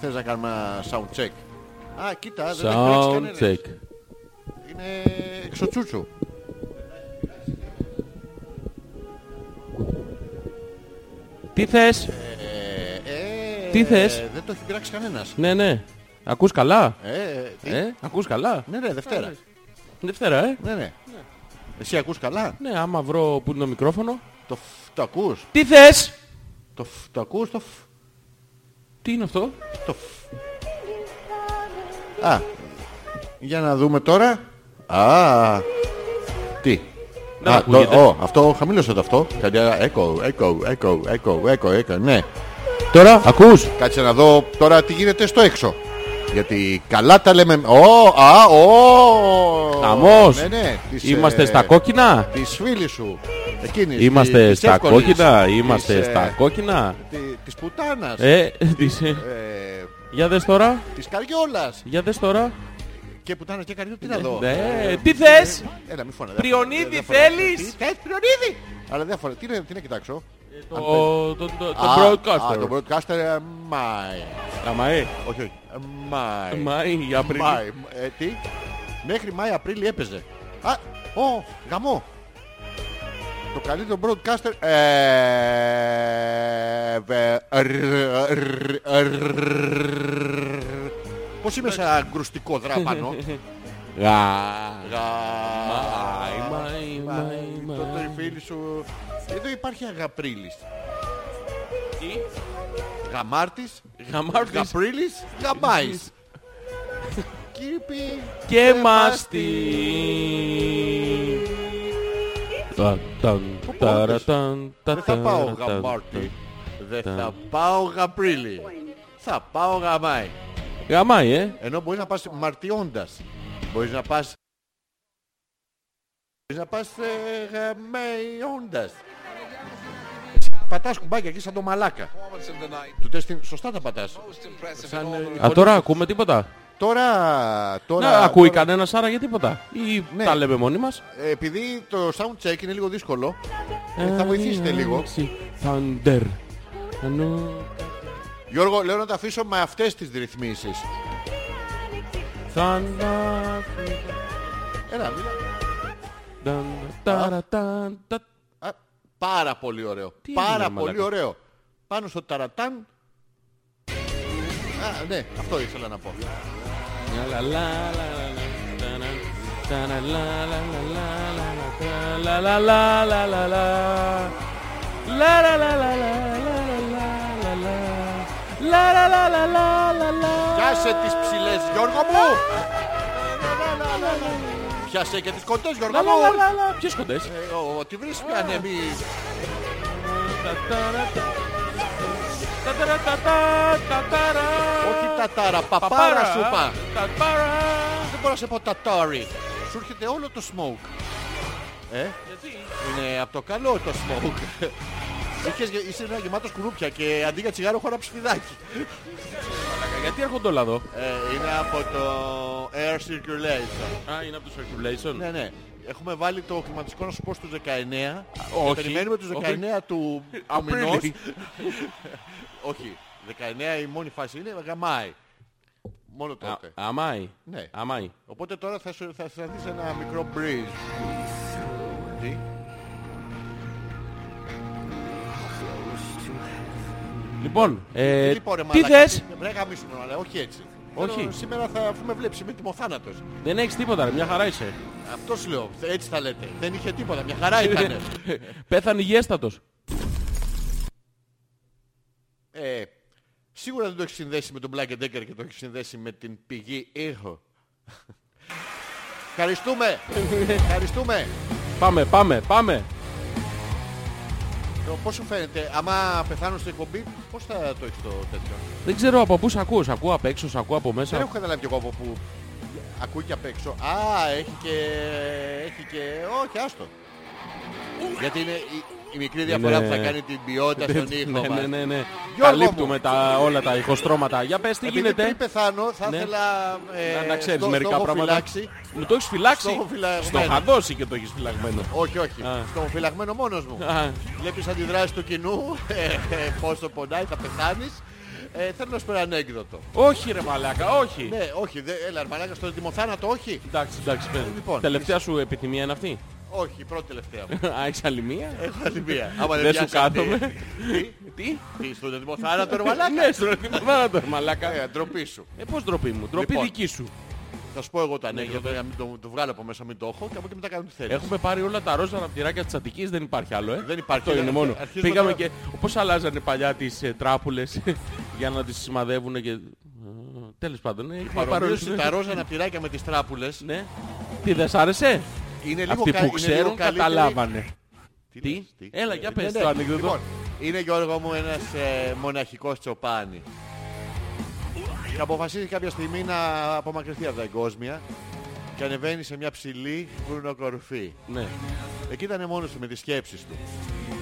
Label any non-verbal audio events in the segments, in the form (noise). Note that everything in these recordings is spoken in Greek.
θες να κάνουμε ένα sound check; Α, κοίτα, δεν έχει πειράξει Sound κανένας. check. Είναι εξωτσούτσου. Τι θες; Ε, ε, Τι θες; Δεν το έχει πειράξει κανένας. Ναι, ναι. Ακούς καλά; Ε, τι; Ε, ακούς καλά; Ναι, ναι, Δευτέρα. Δευτέρα, ε; Ναι, ναι. Εσύ ακούς καλά; Ναι, άμα βρω που είναι το μικρόφωνο. Το, φ- το ακούς. Τι θες; Το, φ- το ακούς. Το, φ- Τι είναι αυτό; το φ- Α, για να δούμε τώρα. Α, τι. Δεν Α, ακούγεται. το, ο, αυτό χαμήλωσε το αυτό. Κάτι echo, echo, echo, echo, echo, echo, ναι. Τώρα, ακούς; Κάτσε να δω τώρα τι γίνεται στο έξω. Γιατί καλά τα λέμε. Ω, α, ω. Χαμός. Ναι, ναι. Της, Είμαστε ε, στα κόκκινα; Της φίλης σου. Εκείνης. Είμαστε της στα εύκολης, κόκκινα. της, Είμαστε ε, στα κόκκινα; τη- Της πουτάνας. Ε, της- ε, Ε, Για δες τώρα. Της καριόλας. Για δες τώρα. Και πουτάνας και καριόλα. Τι να δω. Ναι, τι θες; Έλα, μη φωνά. Πριονίδη δεν φορά. θέλεις; Τι θες, Πριονίδη; Αλλά δεν φορά. Τι είναι, τι να κοιτάξω; Το, το, το, το Α, Α, το broadcaster. broadcaster, ε, Μάη. Άμα, ε. Όχι, όχι. ε, Μάη. Μάη, Απρίλη. Μάη. Ε, τι; Μέχρι Μάη, Απρίλη έπαιζε. Α, ο, γαμό. Το καλύτερο broadcaster. Ε, βε- ρ- ρ- ρ- Πώς είμαι σε αγκρουστικό δράπανο. (laughs) Γα. Γα- Μάη, μάη, μάη, Το μάη. το φίλη σου. Εδώ υπάρχει αγαπρίλης. Τι; Γαμάρτης, Γαμάρτης γαπρίλης, γαμάης. Κύπη και μάστη. Τα- ταν, Πού ταραταν, τα- Δεν θα πάω ταραταν, γαμάρτη. Δεν θα πάω γαπρίλη. Θα πάω γαμάη. Γαμάει, ε. Ενώ μπορείς να πας μαρτιώντας. Μπορείς να πας... Μπορείς να πας ε, γαμαϊώντας. Πατάς κουμπάκια εκεί σαν το μαλάκα. Του τεστ σωστά τα πατάς. Σαν, ε, Α, τώρα ακούμε τίποτα; Τώρα, τώρα, Να, ακούει τώρα- κανένας άρα για τίποτα; Ή Ναι. τα λέμε μόνοι μας; Ε, επειδή το sound check είναι λίγο δύσκολο, ε, θα βοηθήσετε λίγο. Thunder. Ανώ- Γιώργο, λέω να τα αφήσω με αυτές τις ρυθμίσεις. Έλα, μίλα. Πάρα πολύ ωραίο. Πάρα πολύ ωραίο. Πάνω στο ταρατάν. Α, ναι, αυτό ήθελα να πω. Λα λα λα λα Λα, λα, λα, λα, λα, λα, λα. Πιάσε τις ψηλές, Γιώργο μου! Πιάσε και τις κοντές, Γιώργο Λα, λα, μου! λα, λα, λα. Ποιες κοντές; Ε, ο- Ό,τι βρεις μια ανέμει. Τα, ταρα, τα. Τα, ταρα, τα, τα, τα, ταρα. Όχι τα τάρα, παπάρα Παπάρα. σου είπα. Τα, ταρα. Δεν μπορώ να σε πω τατάρι. Σου έρχεται όλο το smoke. Ε, Γιατί; είναι από το καλό το smoke. Είχες, γε- είσαι ένα γεμάτος κουρούπια και αντί για τσιγάρο έχω ένα ψηφιδάκι. Γιατί έρχονται όλα εδώ; Ε, είναι από το air circulation. Α, είναι από το circulation. Ναι, ναι. Έχουμε βάλει το κλιματιστικό να σου πω στους 19. Όχι. Και περιμένουμε τους 19 του, (laughs) του Απρίλη. μηνός. (laughs) Όχι. 19 η μόνη φάση είναι γαμάει. Μόνο τότε. Α, Αμάι. Ναι. Αμάι. Οπότε τώρα θα, σου, θα αισθανθείς ένα μικρό breeze. Τι; Λοιπόν, ε, Λοιπόν, ρε τι μαλάκα, θες; Βρε γαμίσουμε, αλλά όχι έτσι. Όχι. Θέλω Σήμερα θα αφού με βλέπεις, είμαι τιμοθάνατος. Δεν έχεις τίποτα, ρε, μια χαρά είσαι. Αυτός σου λέω, έτσι θα λέτε. Δεν είχε τίποτα, μια χαρά (laughs) ήταν. Πέθανε υγιέστατος. ε, σίγουρα δεν το έχεις συνδέσει με τον Black Decker και το έχεις συνδέσει με την πηγή ήχο. Ευχαριστούμε! (laughs) Ευχαριστούμε! Πάμε, πάμε, πάμε. Το πώς σου φαίνεται, άμα πεθάνω στην εκπομπή, πώς θα το έχεις το τέτοιο; Δεν ξέρω από πού σ' ακούω. Σ' ακούω απ' έξω, σ' ακούω από Δεν μέσα. έχω καταλάβει κι εγώ από που ακούει και απ' έξω. Α, έχει και... έχει και... Όχι, άστο. Γιατί είναι η, η μικρή διαφορά Είναι- που θα κάνει την ποιότητα στον ήχο ναι, μας. ναι, ναι, ναι. Γιώργο Καλύπτουμε μου. τα, όλα τα ηχοστρώματα. Για πες τι Επειδή γίνεται. πριν πεθάνω θα Ναι. ήθελα ε, Να, να ξέρεις στο- μερικά στο έχω πράγματα. φυλάξει. Μου το έχεις φυλάξει; Στο έχω φυλαγμένο. Στο είχα δώσει και το έχεις φυλαγμένο. Όχι, όχι. Α. Στο έχω φυλαγμένο μόνος μου. Α, Βλέπεις αντιδράσεις του κοινού, ε, ε, πόσο πονάει, θα πεθάνεις. Ε, θέλω να σου πω ένα ανέκδοτο. Όχι ρε μαλάκα, όχι. Ναι, όχι, δε, έλα, ρε μαλάκα, στο ετοιμοθάνατο, όχι. Εντάξει, εντάξει, πες. Λοιπόν, Τελευταία σου επιθυμία είναι αυτή; Όχι, η πρώτη τελευταία μου. Α, έχεις άλλη μία; Έχω άλλη μία. Άμα Δεν σου πιάσει αυτή- κάθομαι. Τι, Τι; τι, στον ετοιμοθάνατο, ρε μαλάκα; Ναι, στον ετοιμοθάνατο ρε μαλάκα. Ε, ντροπή σου. Ε, πώς ντροπή μου, ντροπή Λοιπόν. δική σου. Θα σου πω εγώ το ανέκδοτο για να μην το, το βγάλω από μέσα, μην το έχω και από εκεί μετά κάνω τι θέλεις. Έχουμε πάρει όλα τα ροζ αναπτυράκια της Αττικής, δεν υπάρχει άλλο, ε. Δεν υπάρχει. Αυτό είναι μόνο. Αρχίζουμε Πήγαμε τώρα- και πώς αλλάζανε παλιά τις ε, τράπουλες (laughs) για να τις σημαδεύουν και... Ε, Τέλος πάντων, ε, έχουμε πάρει Παρομοίωση όλες- τα ροζ αναπτυράκια με τις τράπουλες Ναι. Τι δεν σ' άρεσε; Είναι λίγο Αυτοί κα- που είναι λίγο ξέρουν καλύτερη- καταλάβανε. Τι, Τι; λες, Έλα, για Ε, πες ναι, το ναι. ανέκδοτο. Λοιπόν, είναι Γιώργο μου ένας ε, μοναχικός τσοπάνι. Και αποφασίζει κάποια στιγμή να απομακρυνθεί από τα εγκόσμια και ανεβαίνει σε μια ψηλή βουνοκορφή. Ναι. Εκεί ήταν μόνος του με τις σκέψεις του.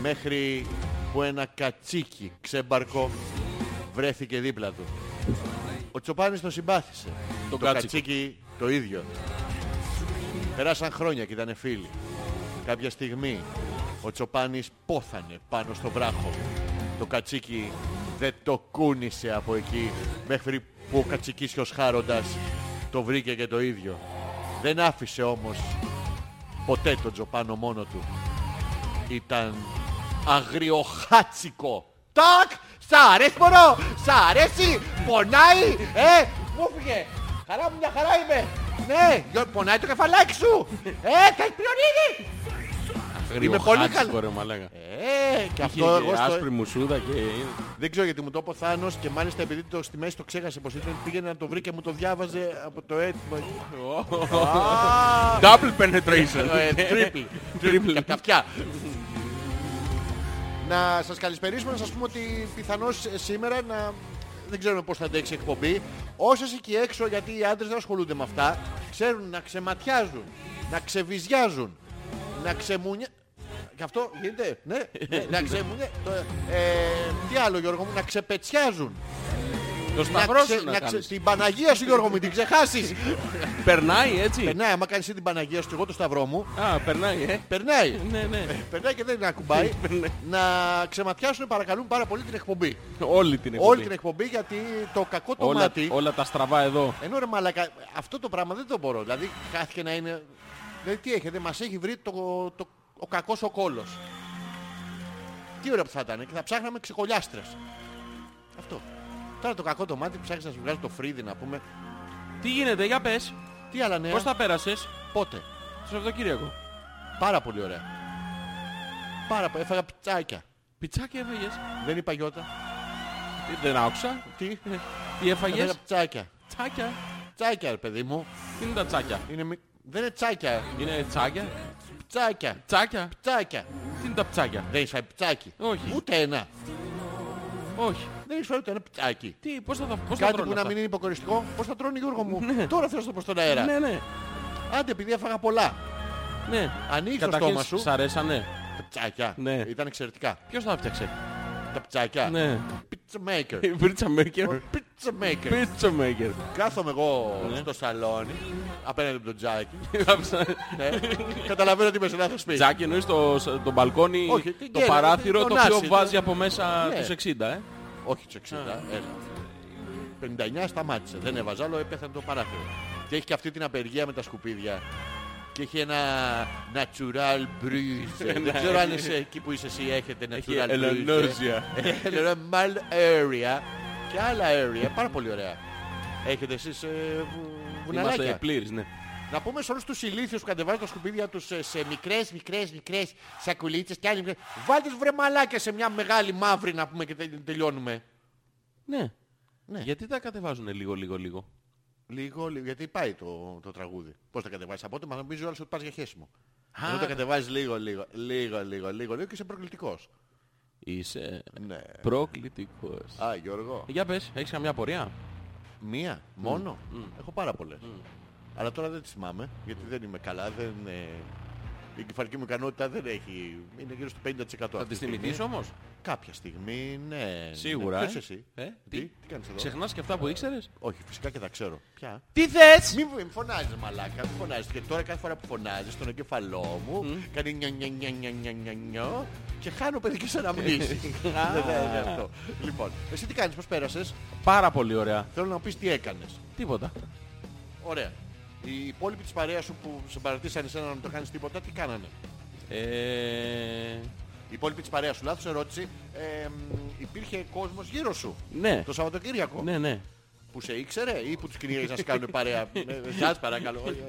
Μέχρι που ένα κατσίκι ξέμπαρκο βρέθηκε δίπλα του. Ο Τσοπάνης τον συμπάθησε. Το το κάτσικο. κατσίκι το ίδιο. Περάσαν χρόνια και ήταν φίλοι. Κάποια στιγμή ο Τσοπάνης πόθανε πάνω στο βράχο. Το κατσίκι δεν το κούνησε από εκεί μέχρι που ο κατσικίσιος χάροντας το βρήκε και το ίδιο. Δεν άφησε όμως ποτέ τον Τζοπάνο μόνο του. Ήταν αγριοχάτσικο. Τάκ! Σ' αρέσει μωρό! Σ' αρέσει! Πονάει! Ε! Μου φύγε! Χαρά μου μια χαρά είμαι! Ναι! Γιώργο, Πονάει το κεφαλάκι σου! Ε! Θα έχει πριονίδι! Είμαι πολύ Γριοχάτσικο, καλό. ρε μαλάκα. Ε! Και Είχε αυτό και εγώ στο... άσπρη μουσούδα και... Δεν ξέρω γιατί μου το είπε ο Θάνος και μάλιστα επειδή το στη μέση το ξέχασε πως ήταν πήγαινε να το βρει και μου το διάβαζε από το έτοιμο. Α, Double penetration. ε, Triple. Triple. Και από τα αυτιά. Να σας καλησπερίσουμε, να σας πούμε ότι πιθανώς ε, σήμερα να... Δεν ξέρουμε πώς θα αντέξει η εκπομπή. Όσες εκεί έξω, γιατί οι άντρες δεν ασχολούνται με αυτά, ξέρουν να ξεματιάζουν, να ξεβιζιάζουν, να ξεμουνια... Και αυτό γίνεται, ναι, ναι να ξεμουνια... το, ε, τι άλλο Γιώργο μου, να ξεπετσιάζουν. Το Να σταυρός ξε- σου να να ξε- κάνεις. Την Παναγία σου Γιώργο μου, την ξεχάσεις. (laughs) Περνάει έτσι. Περνάει, άμα κάνεις εσύ την Παναγία σου και εγώ το σταυρό μου, Α, περνάει, ε. περνάει. Ναι, ναι. Περνάει και δεν ακουμπάει. (laughs) να ξεματιάσουν παρακαλούν πάρα πολύ την εκπομπή. Όλη την εκπομπή. Όλη την εκπομπή γιατί το κακό το όλα, μάτι. όλα τα στραβά εδώ. Ενώ ρε μαλακα, αυτό το πράγμα δεν το μπορώ. Δηλαδή χάθηκε να είναι. Δηλαδή τι έχετε, μας έχει βρει το, το, ο κακός ο κόλος. Τι ωραία που θα ήταν και θα ψάχναμε ξεκολιάστρες. Αυτό. Τώρα το κακό το μάτι ψάχνεις να σου βγάζει το φρύδι να πούμε. Τι γίνεται, για πες. Τι άλλα νέα; Πώς θα πέρασες; Πότε; στο Σαββατοκύριακο. Πάρα πολύ ωραία. Πάρα πολύ. Έφαγα πιτσάκια. Πιτσάκι έφαγες; Δεν είπα γιώτα. Τι, Δεν άκουσα. Τι; Τι Έφαγα έφαγες; πιτσάκια. Τσάκια. Τσάκια ρε παιδί μου. Τι είναι τα τσάκια; Είναι μι- Δεν είναι τσάκια. Είναι τσάκια; Τσάκια. Τσάκια; Τσάκια. Τι είναι τα ψάκια. Δεν είσαι πιτσάκι. Όχι. Ούτε ένα. Όχι. Δεν είσαι ούτε ένα πιτσάκι. Τι, πώς θα τα πώς θα Κάτι τρώνε που να αυτά; μην είναι υποκοριστικό. Πώς θα τρώνε Γιώργο μου; Τώρα θέλω να το πω στον αέρα. Ναι, ναι. Άντε επειδή έφαγα πολλά. Ναι. Ανοίγεις το Καταρχήν, στόμα σου. Σ' αρέσανε. Τα πιτσάκια. Ναι. Ήταν εξαιρετικά. Ποιος τα φτιάξε; Τα πιτσάκια. Ναι. Pizza maker. Pizza maker. Pizza maker. Pizza maker. Κάθομαι εγώ Ναι. στο σαλόνι απέναντι από τον Τζάκι. Γράψα- (laughs) Ναι. Καταλαβαίνω ότι είμαι σε λάθος σπίτι. Τζάκι εννοείς το, το μπαλκόνι, Όχι, την το κέλα, παράθυρο τον το οποίο άσυλο. βάζει από μέσα Ναι. τους 60, ε; Όχι τους 60. έλα. 59 σταμάτησε. Δεν έβαζα άλλο, έπεθανε το παράθυρο. Και έχει και αυτή την απεργία με τα σκουπίδια. Και έχει ένα natural bruise. (laughs) Δεν ξέρω αν είσαι εκεί που είσαι εσύ έχετε Έχει natural bruise. ελενόζια. Normal area. Και άλλα area. Πάρα πολύ ωραία. Έχετε εσείς ε, βου- Είμαστε βουναλάκια. πλήρεις, ναι. Να πούμε σε όλους τους ηλίθιους που κατεβάζουν τα σκουπίδια τους ε, σε μικρές, μικρές, μικρές σακουλίτσες και άλλοι μικρές. Βάλτε τους βρε μαλάκια σε μια μεγάλη μαύρη να πούμε και τε- τελειώνουμε. Ναι. Ναι. Γιατί τα κατεβάζουν λίγο, λίγο, λίγο; Λίγο, λίγο, γιατί πάει το, το τραγούδι. Πώς τα κατεβάζεις από μα νομίζω όλος ότι πας για χέσιμο. Αν τα κατεβάζεις λίγο, λίγο, λίγο, λίγο, λίγο, λίγο και είσαι προκλητικός. Είσαι Ναι. προκλητικός. Α, Γιώργο. Για πες, έχεις καμιά πορεία; Μία, μόνο. Έχω πάρα πολλές. Αλλά τώρα δεν τις θυμάμαι, γιατί δεν είμαι καλά, δεν... ε, Η κεφαλική μου ικανότητα δεν έχει... Είναι γύρω στο 50%. Θα τις θυμηθείς όμως; κάποια στιγμή, ναι. Σίγουρα, Ναι. ε. Ποιος εσύ. Ε, τι, τι; τι κάνεις εδώ; Ξεχνάς και αυτά που ήξερες; Όχι, φυσικά και τα ξέρω. Ποια; Τι θες! Μην μην φωνάζεις μαλάκα, μην φωνάζεις. Και τώρα κάθε φορά που φωνάζεις στον εγκεφαλό μου κάνει νια νια νια νια νια νια νια και χάνω παιδικές αναμνήσεις. Δεν θα είναι αυτό. Λοιπόν, εσύ τι κάνεις, πώς πέρασες; Πάρα πολύ ωραία. Θέλω να μου πεις τι έκανες. Τίποτα. Ωραία. Οι υπόλοιποι της παρέας σου που σε παρατήσαν εσένα να μην το κάνεις τίποτα, τι κάνανε; Ε... Οι υπόλοιποι της παρέας σου, λάθος ερώτηση, ε, μ, υπήρχε κόσμος γύρω σου; Ναι. το Σαββατοκύριακο; Ναι, ναι. που σε ήξερε ή που τους κυνήγαγες να σε κάνουν παρέα; Με- (laughs) Σας παρακαλώ. Όχι, όχι.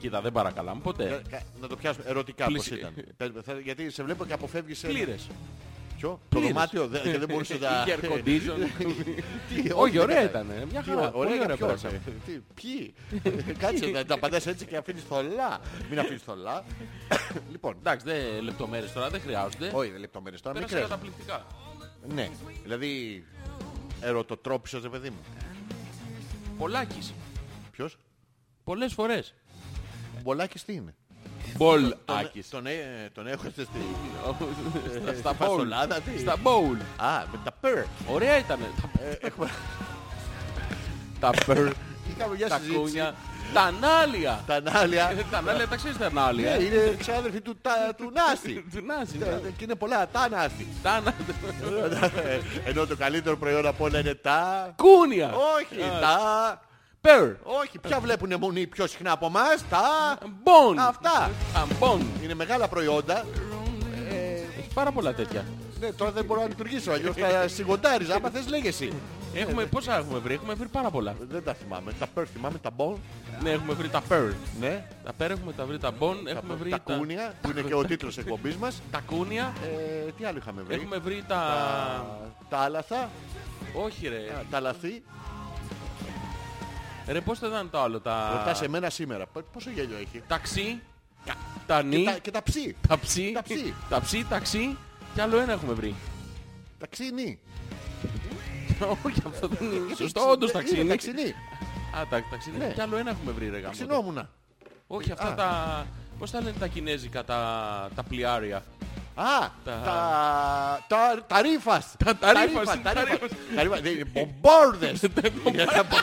Κοίτα, δεν παρακαλάμε ποτέ. Κα- κα- Να το πιάσουμε ερωτικά πώς Πλησι- ήταν. (laughs) Πες με, θα- Γιατί σε βλέπω και αποφεύγεις... σε- Πλήρες. Ποιο; Το Πλήρες. δωμάτιο δεν- και δεν μπορούσε (laughs) να... Είχε air condition. (laughs) Τι, Όχι, ωραία δεν ήταν. Μια Τι, χαρά. Πολύ ωραία ποιος, πέρασαμε. ε, τι, Ποιοι; Κάτσε να τα απαντάς έτσι και αφήνεις θολά. Μην αφήνεις θολά. (coughs) Λοιπόν, Εντάξει, δεν λεπτομέρειες τώρα, δεν χρειάζονται. όχι λεπτομέρειες τώρα, Πέρασε μικρές. καταπληκτικά. Ναι, δηλαδή ερωτοτρόπισος, ρε παιδί μου. Πολλάκις. Ποιος; Πολλές φορές. Μπολάκης τι είναι; Μπολάκις. Τον, ε, τον έχω στη... Στα- Στα bowl. φασολάδα, τι; Στα bowl. Α, με τα περ. Ωραία ήταν. Ε, Έχουμε... Τα περ. Είχαμε μια Τα συζήτηση. κούνια. Τα ανάλια. Τα ανάλια. Ε, Τα ανάλια τα ξέρεις τα Ναι, ανάλια. είναι ξάδερφοι του, τα- του Νάστη. (laughs) Του Νάση. Ε, Και είναι πολλά, τα Νάστη. Τα ανα- Ενώ το καλύτερο προϊόν από όλα είναι τα... Κούνια. Όχι, τα... Περ. Όχι, ποια βλέπουνε μονή πιο συχνά από εμάς, τα... Μπον. Αυτά. Αμπον. Είναι μεγάλα προϊόντα. Έχει πάρα πολλά τέτοια. Ναι, τώρα δεν μπορώ να λειτουργήσω, αλλιώς θα σιγοντάριζα. Άμα θες λέγε εσύ. Έχουμε, πόσα έχουμε βρει, έχουμε βρει πάρα πολλά. Δεν τα θυμάμαι. Τα περ θυμάμαι, τα μπον. Ναι, έχουμε βρει τα περ. Ναι. Τα περ έχουμε τα βρει τα μπον, έχουμε βρει Τα κούνια, που είναι και ο τίτλος εκπομπής μας. τα κούνια, Ε, τι άλλο είχαμε βρει; έχουμε βρει Τα, τα... τα άλαθα, Όχι ρε. α, τα λαθή. Ρε πώς θα ήταν το άλλο, τα... Ρωτάς εμένα σήμερα. Π- Πόσο γέλιο έχει. Ταξί, τα Και νη, τα, και τα ψή. τα ψι, τα ψι. τα ψι, ταξί και άλλο ένα έχουμε βρει. Τα ξύνη. Όχι, (laughs) αυτό δεν είναι. Γιατί Σωστό, ξυ- όντως είναι ταξίνι. Τα ξυνή. Α, τα ταξίνι. Ναι. Και άλλο ένα έχουμε βρει ρε γάμο. Ξυνόμουνα. Όχι, αυτά Α. τα... Πώς τα λένε τα κινέζικα, τα, τα πλοιάρια. Α, Τα- τα, τα, τα ρίφας. Τα- τα ρίφας, Τα τα ρίφας. ρίφας. Τα ρίφας. Δεν είναι μπομπόρδες. Είναι τα μπο-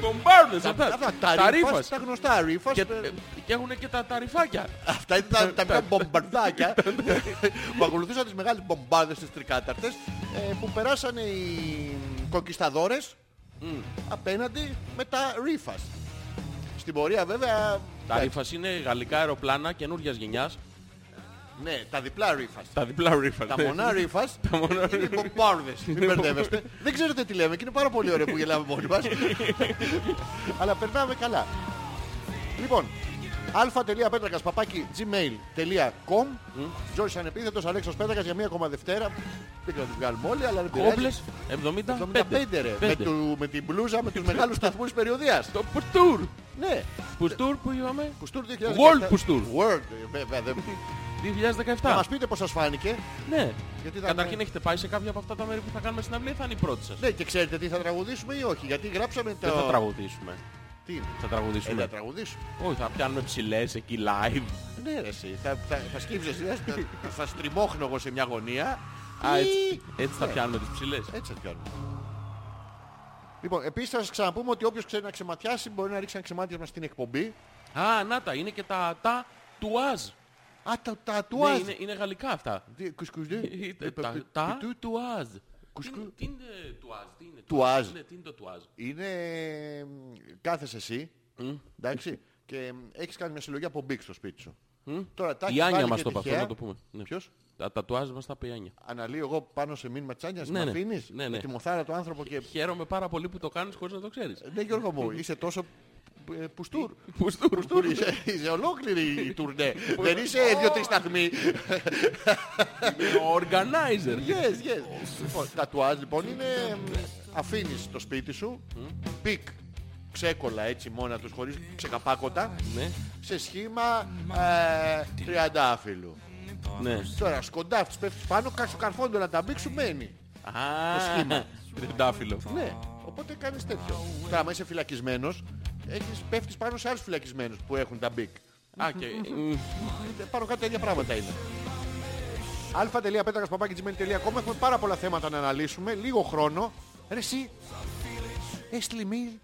Κομπάρδες, τα- αυτά. αυτά, Τα Τα ρίφας. ρίφας. Τα γνωστά ρίφας. Και, ε, και έχουν και τα ταρυφάκια. Αυτά είναι τα, τα μικρά μπομπαρδάκια (laughs) που ακολουθούσαν τις μεγάλες μπομπάδες τις τρικάταρτες ε, που περάσανε οι κοκκισταδόρες απέναντι με τα ρίφας. Στην πορεία βέβαια... Τα εντάξει, ρίφας είναι γαλλικά αεροπλάνα καινούργιας γενιάς. Ναι, τα διπλά ρίφας. Τα διπλά ρίφα. Τα μονά ρίφας μονά είναι οι μπομπάρδες. Μην μπερδεύεστε. Δεν ξέρετε τι λέμε και είναι πάρα πολύ ωραίο που γελάμε μόνοι μας. (laughs) Αλλά περνάμε καλά. Λοιπόν, αλφα.πέτρακας παπάκι gmail.com Τζόρις ανεπίθετος Αλέξος Πέτρακας για μία ακόμα Δευτέρα. Δεν ξέρω να την βγάλουμε όλοι, αλλά δεν πειράζει. Κόμπλες 75. 75 ρε. Με, Πέντε. του, με την μπλούζα, με τους μεγάλους σταθμούς της περιοδίας. Το Πουστούρ. Ναι. Πουστούρ που είπαμε; Πουστούρ 2017. World Πουστούρ. World, ε, βέβαια. δεν- Θα 2017. μας πείτε πώς σας φάνηκε. Ναι. Γιατί θα Καταρχήν με- έχετε πάει σε κάποια από αυτά τα μέρη που θα κάνουμε στην αυλή, θα είναι η πρώτη σας; Ναι, και ξέρετε τι θα τραγουδήσουμε ή όχι. Γιατί γράψαμε το... Δεν θα τραγουδήσουμε. Τι είναι; Θα Ε, τραγουδήσουμε. θα τραγουδήσουμε. Όχι, θα πιάνουμε ψηλές εκεί live. Ναι, ρε, εσύ. Θα, θα, θα σκύψεις εσύ, θα, θα στριμώχνω εγώ σε μια γωνία. Α, Ή- έτσι, έτσι θα Ναι, πιάνουμε τις ψηλές. Έτσι θα πιάνουμε. Λοιπόν, επίσης θα σας ξαναπούμε ότι όποιος ξέρει να ξεματιάσει μπορεί να ρίξει ένα ξεμάτιασμα στην εκπομπή. Α, να τα, είναι και τα τα τουάζ. Α, τα, τα Ναι, τουάζ. είναι, είναι γαλλικά αυτά. Τι- κουσκουζέ. Ε, Τα, Ε, τα του- τουάζ. Κουσκου- Τι είναι- Τι είναι τουάζ, τι είναι Τουάζ. Ναι, τι είναι το τουάζ. Είναι... μ, Κάθεσαι εσύ, εντάξει, και μ, έχεις κάνει μια συλλογή από μπίξ στο σπίτι σου. Τώρα τα Η έχεις Άνια βάλει μας και το είπε αυτό, τυχαία. να το πούμε. Ναι. Ποιος; Τα τατουάζ μας τα είπε η Άνια. Αναλύω εγώ πάνω σε μήνυμα της Άνιας, Ναι, με ναι. αφήνεις; Ναι, με ναι. τη μοθάρα του άνθρωπο και... Χαίρομαι πάρα πολύ που το κάνεις χωρίς να το ξέρεις. Ναι Γιώργο μου, (laughs) είσαι τόσο ε, πουστούρ. Πουστούρ. Πουστούρ είσαι, είσαι ολόκληρη η τουρνέ. Δεν είσαι δύο-τρεις σταθμοί. Ο organizer. Yes, yes. Λοιπόν, τατουάζ λοιπόν είναι μ, αφήνεις το σπίτι σου, πικ, ξέκολα έτσι μόνα τους χωρίς ξεκαπάκωτα, Ναι, σε σχήμα ε, τριαντάφυλλου. ναι. Τώρα σκοντάφτεις, πέφτεις πάνω, κάτω καρφόντο να τα μπήξεις σου μένει. Α, σχήμα. τριαντάφυλλο. Ναι, οπότε κάνεις τέτοιο. Τώρα, άμα είσαι φυλακισμένος, έχεις, πέφτεις πάνω σε άλλους φυλακισμένους που έχουν τα μπικ. Α, και... μ, Ε, Πάνω κάτω τα ίδια πράγματα είναι. α.πέτρακα.gmail.com Έχουμε πάρα πολλά θέματα να αναλύσουμε. Λίγο χρόνο. Ρε εσύ, έστειλε mail.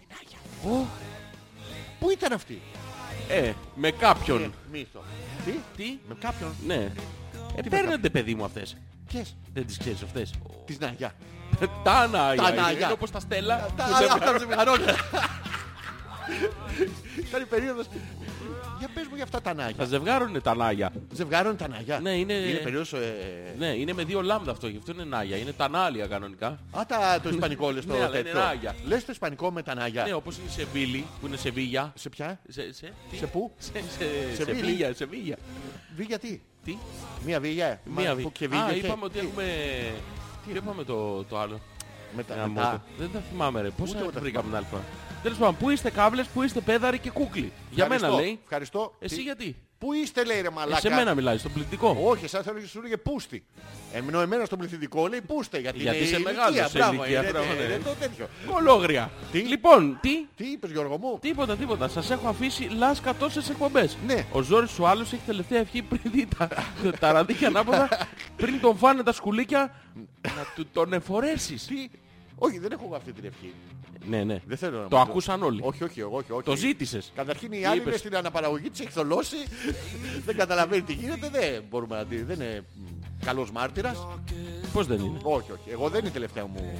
η Νάγια. Ω, Πού ήταν αυτή; Ε, με κάποιον. Ε, Μύθο. Τι, Τι; με κάποιον. Ναι. Ε, παίρνετε παιδί μου αυτές. Ποιες; Δεν τις ξέρεις αυτές. Της Νάγια. Τα ανάγια. Τα είναι. ανάγια. Είναι όπως τα στέλα. Τα που (laughs) άλλα, δεν- αυτά τα ζευγαρόνια. Ήταν η περίοδος. Για πες μου για αυτά τα Τα νάγια. ζευγάρων είναι τα νάγια. Ζευγάρων τα νάγια. Ναι, είναι- Είναι περίοδος... ε, Ναι, είναι με δύο λάμδα αυτό. Γι' αυτό είναι νάγια. Είναι τα νάλια κανονικά. Α, τα, το ισπανικό λες (laughs) το Ναι, αλλά είναι τέτοιο. νάγια. Λες το ισπανικό με τα νάγια. Ναι, όπως είναι σε Βίλη, που είναι σε Βίγια. Σε ποια; Σε, σε, τι; Σε πού; Σε, σε, σε, Βίλη. Βίγια, σε Βίγια. Βίγια τι; Τι; Μία βίγια. Μία Μα, Βίγια. που Και βίγια. Α, και- είπαμε ότι τι; έχουμε... Τι; είπαμε το, το άλλο. Με τα- Ένα με μότο. τα- Δεν τα θυμάμαι ρε. Πώς Ούτε θα εγώ τα βρήκαμε την θυμάμαι. άλλη φορά. Τέλος πάντων, πού είστε κάβλες, πού είστε πέδαροι και κούκλοι. Για μένα Ευχαριστώ, λέει. Ευχαριστώ. Εσύ Τι- γιατί; Πού είστε λέει ρε Ε, μαλάκα. σε μένα μιλάει, στον πληθυντικό. Όχι, εσάς θέλω να σου λέγε πούστη. Ενώ εμένα στον πληθυντικό λέει πούστε. Γιατί, Γιατί είναι είσαι η μεγάλος ηλικία, σε μπράβο, ηλικία, είναι- μπράβο, ναι. είναι το τέτοιο. Κολόγρια. Τι; Λοιπόν, τι; Τι είπες Γιώργο μου; Τίποτα, τίποτα. Σας έχω αφήσει λάσκα τόσες εκπομπές. Ναι. Ο Ζόρις ο άλλος έχει τελευταία ευχή πριν δει τα, τα ραδίκια ανάποδα, πριν τον φάνε τα σκουλίκια, να του τον εφορέσεις. Τι; Όχι, δεν έχω εγώ αυτή την ευχή. Ναι, ναι. Δεν θέλω να Το μου ακούσαν όλοι. Όχι, όχι, εγώ, όχι, όχι. Το ζήτησες. Καταρχήν η Τι άλλη είπες; είναι στην αναπαραγωγή της έχει θολώσει. δεν καταλαβαίνει τι γίνεται. Δεν μπορούμε να τη... Δεν είναι μ, καλός μάρτυρας. Πώς δεν είναι; όχι, όχι. Εγώ δεν είναι η τελευταία μου.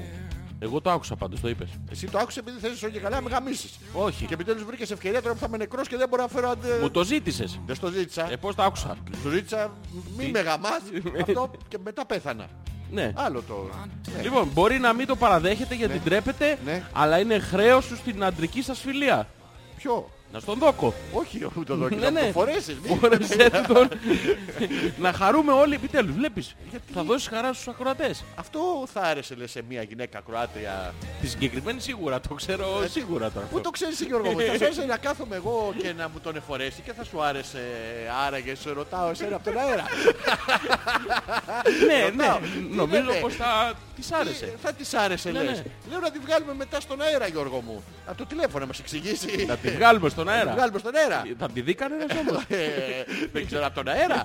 Εγώ το άκουσα πάντως, το είπες. Εσύ το άκουσες επειδή θες και καλά να με γαμίσεις. Όχι. Και επιτέλους βρήκες ευκαιρία τώρα που θα είμαι νεκρός και δεν μπορώ να φέρω... αντε- Μου το ζήτησες. Δεν στο ζήτησα. Ε, πώς το άκουσα; Του ζήτησα μη Τι; με γαμάς. (laughs) αυτό και μετά πέθανα. Ναι. Άλλο το... Ναι. Λοιπόν, μπορεί να μην το παραδέχετε γιατί ντρέπετε, Ναι. αλλά είναι χρέος σου στην αντρική σας φιλία. Ποιο; Να στον δόκο. Όχι, όχι το (laughs) δόκι, Ναι, να μου ναι. το φορέσεις. μη- Φόρεσέ του τον. να χαρούμε όλοι επιτέλους. Βλέπεις, θα δώσεις χαρά στους ακροατές. Αυτό θα άρεσε λες, σε μια γυναίκα Κροάτρια. Τη συγκεκριμένη σίγουρα, το ξέρω σίγουρα τώρα. Πού το ξέρεις εσύ, Γιώργο μου, θα (laughs) σου άρεσε να κάθομαι εγώ και να μου τον εφορέσει και θα σου άρεσε άραγε σε ρωτάω εσένα από τον αέρα. (laughs) ναι, ρωτάω. ναι, Τι νομίζω λέτε; πως θα της άρεσε. Θα της άρεσε Ναι, λες. ναι. Λέω να τη βγάλουμε μετά στον αέρα Γιώργο μου. Από το τηλέφωνο να μας εξηγήσει. Θα τη βγάλουμε στον Να τη αέρα. βγάλουμε στον αέρα. Θα τη δει κανένας όμως. Ε, Δεν ξέρω από τον αέρα.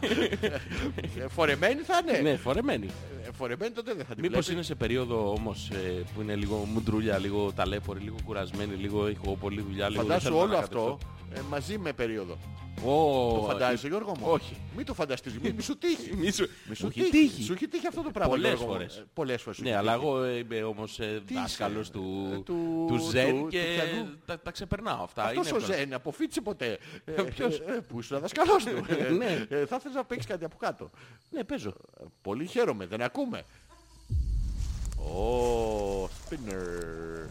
Ε, Φορεμένη θα είναι. Ναι, φορεμένη. Ε, Φορεμένη τότε δεν θα την Μήπως βλέπει. είναι σε περίοδο όμως ε, που είναι λίγο μουντρούλια, λίγο ταλέπορη, λίγο κουρασμένη, λίγο έχω πολλή δουλειά, λίγο δεν Φαντάσου θέλω να όλο αυτό ανακατευτώ. ε, μαζί με περίοδο. Ω, Το φαντάζεσαι Γιώργο μου; Όχι. Μην το φανταστείς. Μη μη σου τύχει. Μη σου- Μη σου Μου έχει τύχει. τύχει. Σου έχει τύχει αυτό το πράγμα. Πολλές Γιώργο μου. φορές. Ε, Πολλές φορές. σου Ναι, έχει αλλά τύχει. εγώ ε, είμαι όμως ε, Τι δάσκαλος είσαι, του, ε, του- του ζεν του- και του πιανού. τα, τα ξεπερνάω αυτά. Αυτός είναι ο εύκολο. Ζεν αποφύτησε ποτέ. Ε, Ποιος; ε, Που ήσουν δασκαλός του. Ε, (laughs) Ναι. ε, Θα ήθελες να παίξεις κάτι από κάτω. Ναι, παίζω. Ε, Πολύ χαίρομαι. Δεν ακούμε. Ω, spinner.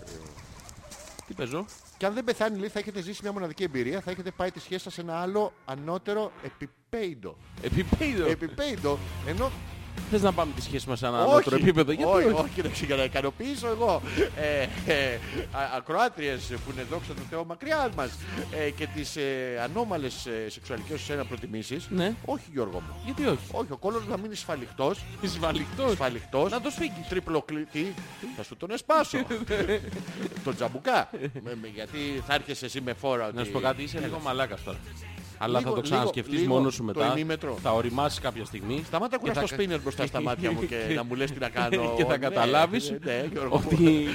Τι παίζω; Και αν δεν πεθάνει, λέει, θα έχετε ζήσει μια μοναδική εμπειρία. Θα έχετε πάει τη σχέση σας σε ένα άλλο ανώτερο επιπέιντο. Επιπέιδο. Επιπέιντο, ενώ Θες να πάμε τη σχέση μας σε ένα όχι, ανώτερο επίπεδο; Γιατί όχι, όχι. όχι, όχι, για να ικανοποιήσω εγώ ε, ε, α- ακροάτριες που είναι δόξα τω Θεώ μακριά μας ε, και τις ε, ανώμαλες ε, σεξουαλικές σου ένα προτιμήσεις. Ναι. Όχι Γιώργο μου. Γιατί όχι; Όχι, ο κόλος να μείνει σφαλιχτός. Εισβαλικτός. Σφαλιχτός. Να το σφίγγεις. Τριπλοκλητή. Θα σου τον εσπάσω. (laughs) τον τζαμπουκά. Με- με- γιατί θα έρχεσαι εσύ με φόρα ότι... Να σου πω κάτι, είσαι λίγο μαλάκας τώρα. Αλλά Λίγο- θα το ξανασκεφτείς λίγο- μόνος σου το μετά. ημίμετρο. Θα οριμάσεις κάποια στιγμή. Σταμάτα και κουράς το θα- σπίνερ μπροστά στα μάτια μου και (laughs) να μου λες τι να κάνω. και θα Ναι, καταλάβεις ναι, ναι, Γιώργο μου. ότι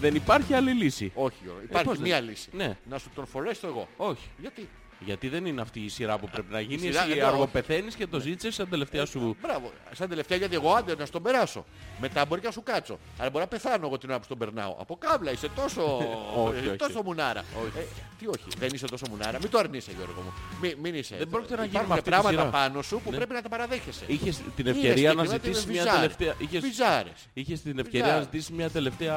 δεν υπάρχει άλλη λύση. Όχι Γιώργο, πώς υπάρχει δεν- μία λύση. Ναι. Να σου τον φορέσω εγώ. Όχι. Γιατί; Γιατί δεν είναι αυτή η σειρά που πρέπει να γίνει. σειρά, Εσύ εδώ. αργοπεθαίνεις και το ζήτησες σαν τελευταία σου. Μπράβο. Σαν τελευταία γιατί εγώ άντε να στον περάσω. Μετά μπορεί και να σου κάτσω. Αλλά μπορεί να πεθάνω εγώ την ώρα που στον περνάω. Από κάβλα είσαι τόσο, (laughs) Όχι, ε, όχι. τόσο μουνάρα. Ε, τι όχι, δεν είσαι τόσο μουνάρα. Μην το αρνείσαι Γιώργο μου. Μην, μην είσαι. Δεν πρόκειται να γίνει Υπάρχουν με αυτή τη πράγματα σειρά. πάνω σου που Ναι. πρέπει να τα παραδέχεσαι. Είχες την Είναι ευκαιρία να συγκεκριμένα ότι ζητήσεις είναι μια βυζάρες. τελευταία... Είχες, Βυζάρες. είχες την ευκαιρία να Βυζάρες. ζητήσεις μια τελευταία...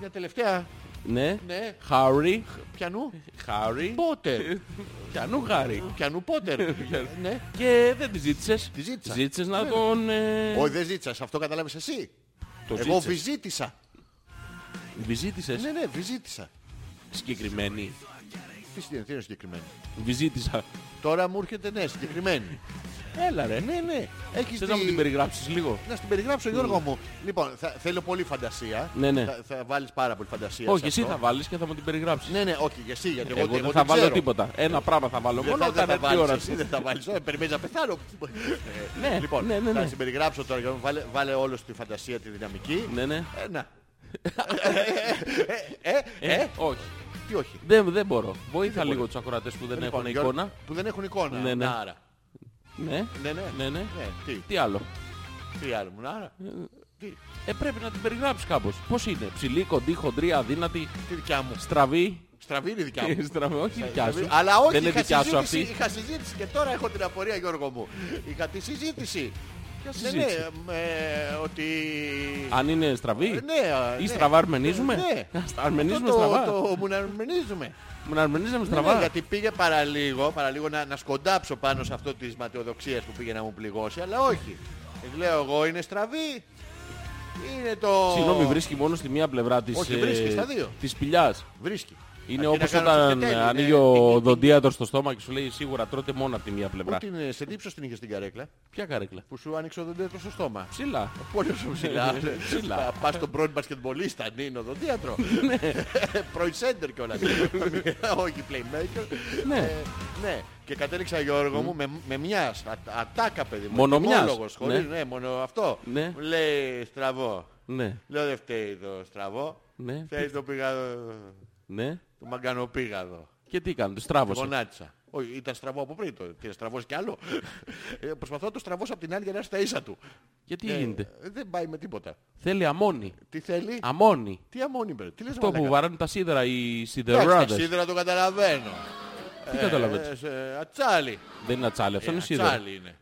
Μια τελευταία. Ναι. Ναι. Χάρι. Πιανού. Χάρι. Πότερ. Πιανού χάρι. Πιανού Πότερ. (laughs) ναι. Και δεν τη ζήτησες. Τη ζήτησα. Ζήτησες να Βέβαια. τον... ε, Όχι δεν ζήτησα. Αυτό καταλάβεις εσύ. Το Εγώ ζήτησες. βυζίτησα. Βυζίτησες; Ναι, ναι, βυζίτησα. Συγκεκριμένη. Τι σημαίνει, τι είναι συγκεκριμένο. Βυζίτησα. Τώρα μου έρχεται ναι, συγκεκριμένη. Έλα ρε. Ναι, ναι. Έχεις Θες να μου τη- την περιγράψεις λίγο; Να στην περιγράψω Γιώργο μου. Λοιπόν, θα, θέλω πολύ φαντασία. Ναι, ναι. Θα, θα βάλεις πάρα πολύ φαντασία. Όχι, σε εσύ αυτό. θα βάλεις και θα μου την περιγράψεις. Ναι, ναι, όχι, και εσύ, γιατί εγώ, Εγώ δεν εγώ θα την βάλω ξέρω. τίποτα. Ένα πράγμα θα βάλω Δεν μόνο θα, δεν θα κατά βάλεις, τηλεόραση. εσύ δεν θα βάλεις, όχι, περιμένεις να πεθάνω. Ε, Ναι, λοιπόν, ναι, ναι, θα ναι. συμπεριγράψω τώρα, Γιώργο, βάλε, βάλε όλος στη φαντασία τη δυναμική. Ναι, ναι. Ε, να. (laughs) ε, ε, ε, Όχι. τι όχι. Δεν, δεν μπορώ. Βοήθα μπορεί. λίγο τους ακροατές που δεν Λοιπόν, έχουν Γιώργο, εικόνα. Που δεν έχουν εικόνα. Ναι, ναι. Άρα. Ναι. Ναι, ναι. Ναι, ναι. Ναι, τι, Τι άλλο; τι άλλο μου, άρα. Τι, Ε, πρέπει να την περιγράψεις κάπως. Πώς είναι; Ψηλή, κοντή, χοντρή, αδύνατη, τι δικιά μου. στραβή; Στραβή είναι η δικιά (laughs) μου. Στραβή, όχι δικιά σου. Αλλά όχι, Δεν είναι είχα, δικιά σου συζήτηση, αυτή. είχα συζήτηση και τώρα έχω την απορία Γιώργο μου. Είχα τη συζήτηση. Ποια Ναι, ναι, συζήτηση. ε, ότι... Αν είναι στραβή; Ε, ναι, Ή ναι. στραβά αρμενίζουμε; Ναι. Ας τα αρμενίζουμε Αυτό στραβά. Το, το μου αρμενίζουμε. Μου να αρμενίζαμε Ναι, στραβά. ναι, γιατί πήγε παραλίγο, παραλίγο να, να σκοντάψω πάνω σε αυτό της ματαιοδοξίας που πήγε να μου πληγώσει, αλλά όχι. Ε, Λέω εγώ είναι στραβή. Είναι το... Συγγνώμη, βρίσκει μόνο στη μία πλευρά της, Όχι, βρίσκει στα δύο. της σπηλιάς. Βρίσκει. Είναι Αντί να όπως κάνω όταν τσιπιετέλι, ανοίγει είναι ο τικ, τικ, δοντίατρος στο στόμα και σου λέει σίγουρα τρώτε μόνο από τη μία πλευρά. Πού την, σε τι ύψος την είχε στην καρέκλα, Ποια καρέκλα; που σου άνοιξε ο δοντίατρος στο στόμα. Ψηλά. Πολύ σου ψηλά. Ψηλά. Θα Πας στον πρώην μπασκετμπολίστα, Νίνο, δοντίατρο. (laughs) πρώην σέντερ κιόλας. (laughs) Όχι playmaker. Ναι. Ε, Ναι. Και κατέληξα Γιώργο μου με, με μιας α- ατάκα παιδί μου. Μόνο μιας. Ετοιμόλογος, χωρίς, Ναι. ναι, μόνο αυτό. Ναι. Μου Λέει στραβό. Ναι, Λέω δεν φταίει το στραβό. ναι, Θέλει το πήγαδο. ναι. Το μαγκανοπήγαδο. Και τι έκανε, το στράβωσε. Γονάτισα. Όχι, ήταν στραβό από πριν. Το τι στραβώσει κι άλλο. Ε, προσπαθώ να το στραβώσω από την άλλη για να έρθει στα ίσα του. Και τι Ε, γίνεται; ε, δεν πάει με τίποτα. Θέλει αμόνι. Τι θέλει; Αμόνι. Τι αμμόνι μπρε. Τι λες Αυτό που μαλάκα. βαράνε τα σίδερα οι Εντάξει, τα σιδεράδες. σίδερα το καταλαβαίνω. Τι καταλαβαίνεις; Ε, σε- ατσάλι. Δεν είναι ατσάλι, αυτό Ε, είναι σίδερο. ατσάλι είναι.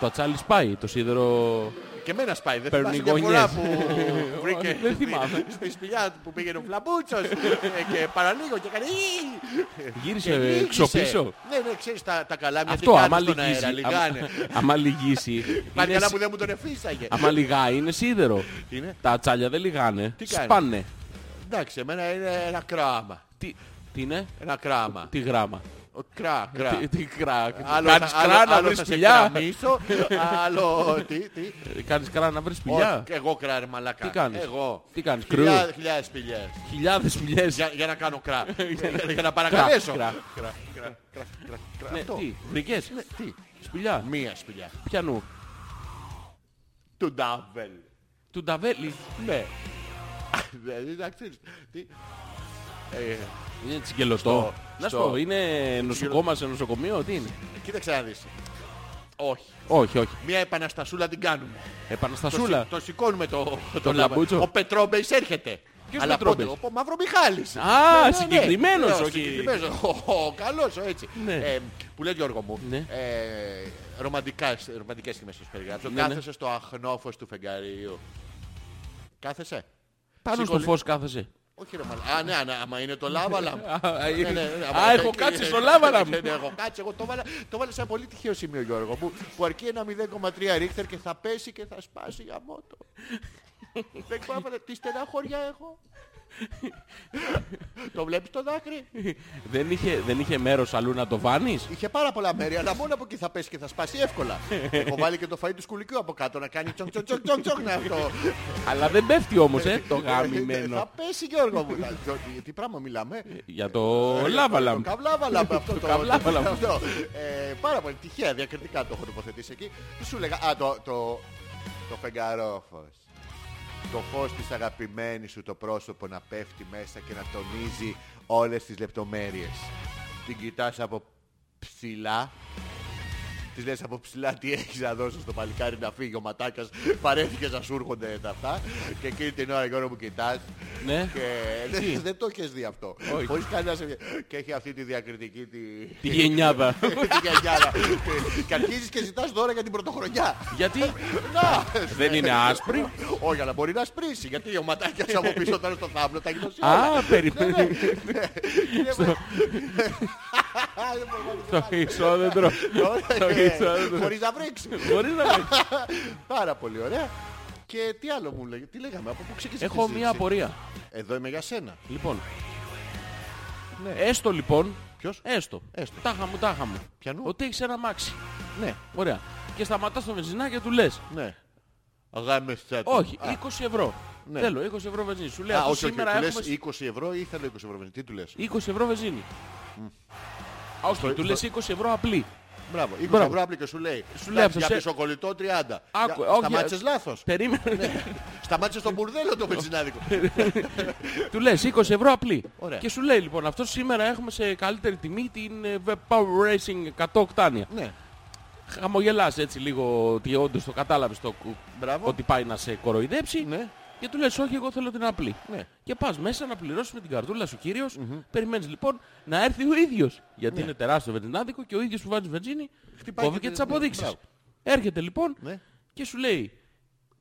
Το ατσάλι σπάει, το σίδερο... Και εμένα σπάει. Δεν Παίρνει θυμάσαι μια φορά γωνιές. που (laughs) βρήκε Δεν θυμάμαι. στη- (laughs) στη σπηλιά του που πήγαινε ο φλαμπούτσος ε, (laughs) και παραλίγο και έκανε «Ι». Γύρισε Και λύγησε. εξωπίσω. Ναι, ναι, ξέρεις τα, τα καλάμια Αυτό, τι άμα κάνουν στον λυγίσει. αέρα, λιγάνε. άμα- Άμα λυγίσει. Πάλι είναι καλά σι- που δεν μου τον εφίσαγε. Άμα λιγάει είναι σίδερο. Είναι. Τα ατσάλια δεν λιγάνε. Τι κάνει; Σπάνε. Εντάξει, εμένα είναι ένα κράμα. Τι, τι είναι; Ένα κράμα. Τι γράμμα; Ο κρά, κρά. Τι, τι κρά. Άλλο, Κάνεις θα- άλλο- κρά να άλλο βρεις θα σε σπηλιά. κραμίσω, άλλο... Τι, τι. Κάνεις κρά να βρεις σπηλιά. Όχι, εγώ κρά, ρε μαλακά. Τι κάνεις; Εγώ. Τι κάνεις, Χιλιά- κρύο; Χιλιάδες σπηλιές. Χιλιάδες σπηλιές. Για, για να κάνω κρά. (laughs) για, για να παρακαλέσω. κρά. κρά, κρά, κρά, κρά, κρά. Ναι, Αυτό. τι, βρήκες; Ναι, τι. Σπηλιά. Μία σπηλιά. Πιανού. Του ντάβελ. Του Νταβέλη. Ναι. (laughs) Δηλαδή, εντάξει, τι; Ε, Είναι τσιγκελωτό. Στο- Να σου στο- πω, είναι νοσοκόμα σε νοσοκομείο, τι είναι; Κοίταξε να δεις. Όχι. Όχι, όχι. Μία επαναστασούλα την κάνουμε. Το, Επαναστασούλα. σι- το σηκώνουμε το, το, Το λάβα. λαμπούτσο. Ο Πετρόμπεϊς έρχεται. Ποιος Αλλά Πετρόμπεϊς; πότε, Ο Μαύρο Μιχάλης. Α, συγκεκριμένος, Ναι, όχι. συγκεκριμένος. (laughs) Ο, ο καλός, ο έτσι. Ναι. Ε, που λέει Γιώργο μου, Ναι. ε, ρομαντικά, ρομαντικές στιγμές σας περιγράψω. Ναι, ναι. Κάθεσαι στο αχνόφος του φεγγαρίου. Κάθεσαι; Πάνω στο Σηκωλή- φως κάθεσαι. Όχι ρε μαλά. Α, ναι, ναι, άμα είναι το λάβα λάμπ. (laughs) Α, Ναι, ναι, ναι, άμα- Α, έχω κάτσει στο λάβαρα μου. Ναι, ναι, έχω κάτσει. Εγώ το βάλα, το βάλα σε ένα πολύ τυχαίο σημείο, Γιώργο μου, που αρκεί ένα 0,3 ρίχτερ και θα πέσει και θα σπάσει για μότο. (laughs) Δεν ξέρω, τι στεναχωριά έχω. Το βλέπεις το δάκρυ; Δεν είχε, δεν είχε μέρος αλλού να το βάνεις; Είχε πάρα πολλά μέρη, αλλά μόνο από εκεί θα πέσει και θα σπάσει εύκολα. Έχω βάλει και το φαΐ του σκουλικιού από κάτω να κάνει τσονκ τσονκ τσονκ τσονκ τσονκ να αυτό. Αλλά δεν πέφτει όμως, ε, το Θα γαμημένο. πέσει Γιώργο μου. Θα- τι- Τι πράγμα μιλάμε; Για το λάβαλαμ. Το καβλάβαλα με αυτό το. καβλάβαλα. το- (laughs) αυτό. Ε, Πάρα πολύ τυχαία, διακριτικά το έχω τοποθετήσει εκεί. Τι σου λέγα, Α, το. Το, το φεγγαρόφος. Το φως της αγαπημένης σου το πρόσωπο να πέφτει μέσα και να τονίζει όλες τις λεπτομέρειες. Την κοιτάς από ψηλά. Της λες από ψηλά τι έχεις να δώσεις στο παλικάρι να φύγει ο ματάκας. Παρέθηκες να σου έρχονται τα αυτά. Και εκείνη την ώρα Γιώργο μου κοιτάς. Ναι. Και δεν, δεν το έχεις δει αυτό. Όχι. Χωρίς κανένα σε... Και έχει αυτή τη διακριτική τη... Τη γενιάδα. (laughs) τη γενιάδα. και αρχίζεις και ζητάς δώρα για την πρωτοχρονιά. Γιατί; Να! δεν είναι άσπρη; Όχι, αλλά μπορεί να σπρίσει. Γιατί ο ματάκιας από πίσω τώρα στο θάμπλο τα έχει δώσει όλα. Α, περιμένει. Το ισόδεντρο. Το ισόδεντρο. Χωρίς να βρίξει. Μπορείς να βρεις. Πάρα πολύ ωραία. Και τι άλλο μου λέγε, τι λέγαμε, από πού ξεκίνησε η Έχω συζήτηση; μία απορία. Εδώ είμαι για σένα. Λοιπόν. Έστω λοιπόν. Ποιος; Έστω. Έστω. Τάχα μου, τάχα μου. Πιανού; Ότι έχεις ένα μάξι. Ναι. Ωραία. Και σταματάς στο βενζινά και του λες. Ναι. Αγάμεστα το. Όχι, Α, 20 ευρώ. Ναι. Θέλω 20 ευρώ βενζίνη. Σου λέει Α, αυτό όχι, όχι. σήμερα Του έχουμε λες 20 ευρώ ή θέλω 20 ευρώ. βενζίνη. Τι του λες; 20 ευρώ βενζίνη. Α, όχι, του λες 20 ευρώ απλή. Μπράβο. 20 Μπράβο. ευρώ άπλη και σου λέει. Σου λέει αυτό, Για σε- πισοκολλητό 30. Άκου, Για- όχι, Σταμάτησες ε, λάθος. Περίμενε. Σταμάτησες στον μπουρδέλο το βενζινάδικο. (laughs) του λες 20 ευρώ απλή. Ωραία. Και σου λέει λοιπόν αυτό σήμερα έχουμε σε καλύτερη τιμή την ε, Web Power Racing 100 οκτάνια. Ναι. Χαμογελάς έτσι λίγο ότι όντως το κατάλαβες το, κου- Μπράβο. ότι πάει να σε κοροϊδέψει. Ναι. Και του λες όχι εγώ θέλω την απλή. Ναι. Και πας μέσα να πληρώσεις με την καρτούλα σου κύριος. Περιμένεις λοιπόν να έρθει ο ίδιος. Γιατί είναι τεράστιο βενζινάδικο και ο ίδιος που βάζει βενζίνη Ναι. Χτυπάει κόβει και και τις τη- ναι, αποδείξεις. μπράβο. Έρχεται λοιπόν Ναι. και σου λέει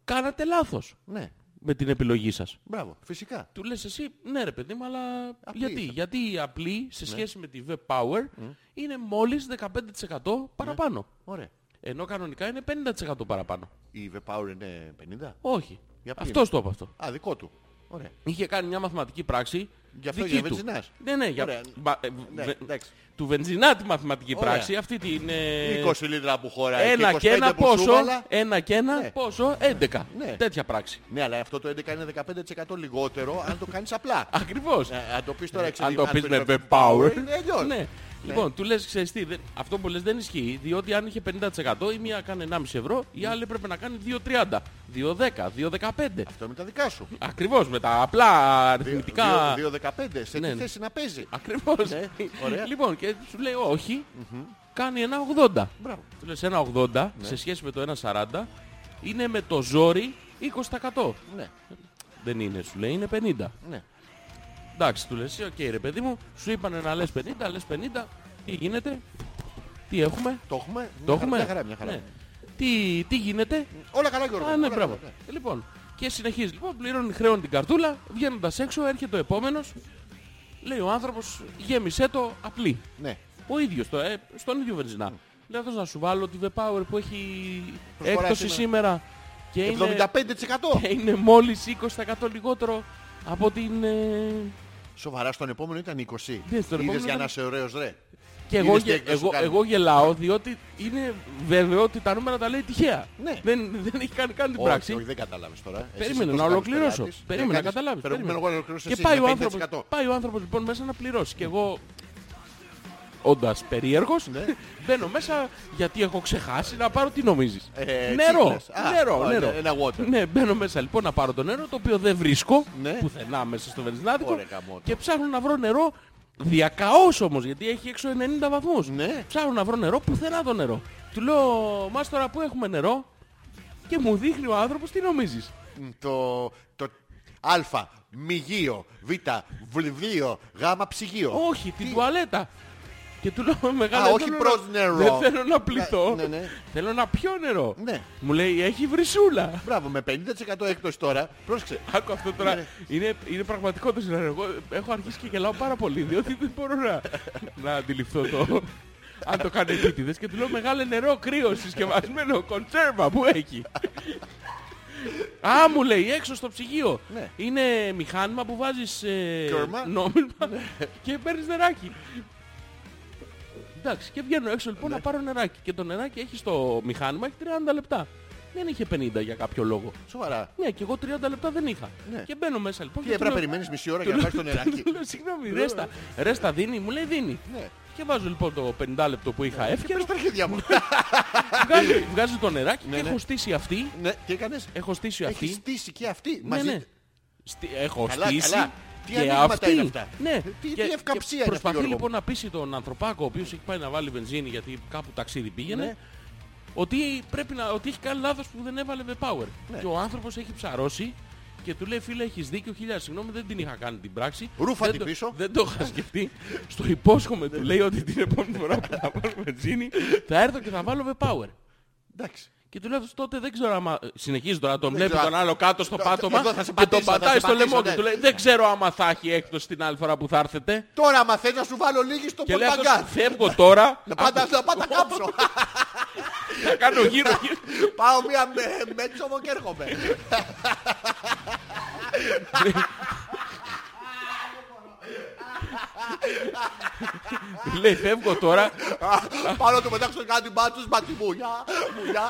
κάνατε λάθος Ναι. με την επιλογή σας. Μπράβο. Φυσικά. Του λες εσύ, ναι ρε παιδί μου, αλλά Απλή γιατί. είσαι. Γιατί η απλή Ναι. σε σχέση με τη Web Power είναι μόλις 15% παραπάνω. Ωραία. Ενώ κανονικά είναι 50% παραπάνω. Η V-Power είναι 50. Όχι. Για ποιο Αυτός το είπε αυτό. Α, δικό του. Ωραία. Είχε κάνει μια μαθηματική πράξη. Γι' αυτό δική για του. βενζινάς. Ναι, ναι, για... Ωραία. μα- ε, Ναι, βε- εντάξει. Του βενζινά τη μαθηματική Ωραία. πράξη. Αυτή την... ε, 20 λίτρα που χωράει. Ένα και και 25 ένα που σου πόσο, βάλα. ένα και ένα Ναι. πόσο, 11. Ναι. Τέτοια πράξη. Ναι, αλλά αυτό το 11 είναι 15% λιγότερο αν το κάνεις απλά. (laughs) Ακριβώς. Ε, Αν το πεις τώρα Αν εξαιρετικά- το πεις με πεις Web Power. είναι αλλιώς. Ναι. Λοιπόν, του λες, ξέρεις τι, δεν- αυτό που λες δεν ισχύει, διότι αν είχε 50% η μία κάνει 1,5 ευρώ, η άλλη έπρεπε να κάνει 2,30, 2,10, 2,15. Αυτό με τα δικά σου. Ακριβώς, με τα απλά αριθμητικά... 2-15. Σε Ναι, τι ναι. θέση να παίζει. Ακριβώς. Ναι, ωραία. Λοιπόν, και σου λέει όχι, κάνει 1,80. Μπράβο. Του λες 1,80 Ναι. σε σχέση με το 1,40 είναι με το ζόρι 20%. Ναι, Δεν είναι, σου λέει, είναι 50. ναι. Εντάξει, του λες, οκ ρε παιδί μου, σου είπανε να λες 50, λες 50, τι γίνεται, τι έχουμε, Το έχουμε. το Μια χαρά, έχουμε. Μια χαρά, μια χαρά. Ναι. Τι, τι γίνεται, Όλα καλά Γιώργο. Α, ναι, όλα μπράβο. καλά, ναι. Ε, Λοιπόν, και συνεχίζει. Λοιπόν, πληρώνει χρέον την καρτούλα, βγαίνοντας έξω, έρχεται ο επόμενος, λέει ο άνθρωπος, γέμισέ το απλή. Ναι. Ο ίδιος, το, ε, στον ίδιο βενζινά. Λέει αυτός να σου βάλω τη V-Power που έχει Προσφορά έκπτωση σήμερα και είναι, 75%. και είναι μόλις 20% λιγότερο από την... ε, Σοβαρά στον επόμενο ήταν 20. Ναι, στον Είδες επόμενο για ήταν- να είσαι ωραίος ρε. Και εγώ, Είδες τι γε- έκπτωση σου εγώ, κάνει. εγώ γελάω διότι είναι βέβαιο ότι τα νούμερα τα λέει τυχαία. Ναι. Δεν, δεν έχει κάνει καν την Όχι, πράξη. όχι, δεν κατάλαβες τώρα. Εσύ Περίμενε είσαι να τόσο ολοκληρώσω. καλός πελάτης. Περίμενε να Έκανες- καταλάβεις. Περιμένω περίμενε. εγώ να ολοκληρώσω Και εσύ, πάει με ο, άνθρωπος, 50%. πάει ο άνθρωπος λοιπόν μέσα να πληρώσει. Και εγώ, όντας περίεργος, Ναι. μπαίνω μέσα γιατί έχω ξεχάσει να πάρω τι νομίζεις; Ε, νερό. τσίχλες. Α, νερό, ωραία, νερό. ένα water. Ναι, μπαίνω μέσα λοιπόν να πάρω το νερό το οποίο δεν βρίσκω Ναι. πουθενά μέσα στο βενζινάδικο Ωραία, γαμώτο. και ψάχνω να βρω νερό διακαώς όμως γιατί έχει έξω 90 βαθμούς. Ναι. Ψάχνω να βρω νερό, πουθενά το νερό. Του λέω, μας τώρα που έχουμε νερό και μου δείχνει ο άνθρωπος τι νομίζεις; Μ, Το, το Α, μυγείο, Β, βλυβείο, Γ, ψυγείο. Όχι, την τουαλέτα. Και του λέω μεγάλο. Α, δεν όχι θέλω προς να- νερό. Δεν θέλω να πληθώ. Ναι, ναι. Θέλω να πιω νερό. Ναι. Μου λέει έχει βρυσούλα. Μπράβο, με 50% έκπτωση τώρα, πρόσεξε. Άκου αυτό τώρα. Ναι. Είναι, είναι πραγματικό το σενάριο. Εγώ έχω αρχίσει και γελάω πάρα πολύ διότι δεν μπορώ να, να αντιληφθώ το. Αν το κάνει επίτηδες και του λέω μεγάλο νερό κρύο συσκευασμένο κονσέρβα που έχει; Α, μου λέει έξω στο ψυγείο. Ναι. Είναι μηχάνημα που βάζεις ε, Κέρμα. νόμισμα και παίρνεις νεράκι. Εντάξει, και βγαίνω έξω λοιπόν Ναι. να πάρω νεράκι. Και το νεράκι έχει στο μηχάνημα έχει 30 λεπτά. Δεν είχε 50 για κάποιο λόγο. Σοβαρά. Ναι, και εγώ 30 λεπτά δεν είχα. Ναι. Και μπαίνω μέσα λοιπόν. Τι και έπρεπε να του λέω- περιμένεις μισή ώρα του για να λέω- πάρεις το νεράκι; του λέω, Συγγνώμη, ρέστα. Ρέστα δίνει, μου λέει δίνει. Ναι. Και βάζω λοιπόν το 50 λεπτό που είχα εύκαιρο, Πες τα αρχίδια μου. (laughs) βγάζει, βγάζει το νεράκι Ναι, και ναι. έχω στήσει αυτή. Ναι, τι έκανες; Έχω στήσει Έχεις αυτή. στήσει και αυτή. Ναι, μαζί; ναι. Στι- Έχω Καλά, στήσει καλά. Τι και ανοίγματα αυτή. είναι αυτά; Ναι. Τι- και, τι ευκαμψία και είναι αυτή, Προσπαθεί Γιώργο; λοιπόν να πείσει τον ανθρωπάκο, ο οποίος έχει πάει να βάλει βενζίνη γιατί κάπου ταξίδι πήγαινε, Ναι. ότι, πρέπει να, ότι έχει κάνει λάθος που δεν έβαλε με power. Ναι. Και ο άνθρωπος έχει ψαρώσει και του λέει φίλε έχεις δίκιο χιλιάδες συγγνώμη δεν την είχα κάνει την πράξη. Ρούφα δεν την το- πίσω. Δεν το είχα σκεφτεί. Στο υπόσχομαι του λέει ότι την επόμενη φορά που θα βάλω βενζίνη θα έρθω και θα βάλω με power. Εντάξει. Και του λέω αυτός, τότε δεν ξέρω άμα... Συνεχίζει τώρα, τον Δεν βλέπει ξέρω. τον άλλο κάτω στο Εδώ πάτωμα θα σε και τον πατήσω, θα πατάει σε στο πατήσω, λαιμό ναι. και του λέει δεν ξέρω άμα θα έχει έκπτωση την άλλη φορά που θα έρθετε. Τώρα άμα θες να σου βάλω λίγη στο Και λέει αυτός, πορπαγκάτ. φεύγω τώρα, Να πάντα να πάντα κάψω. θα κάνω γύρω γύρω. Πάω μία με- μέτσοβο και έρχομαι. Λέει φεύγω τώρα, Πάνω του πετάξω κάτι μπάτσους, μπάτσι μουλιά, μουλιά.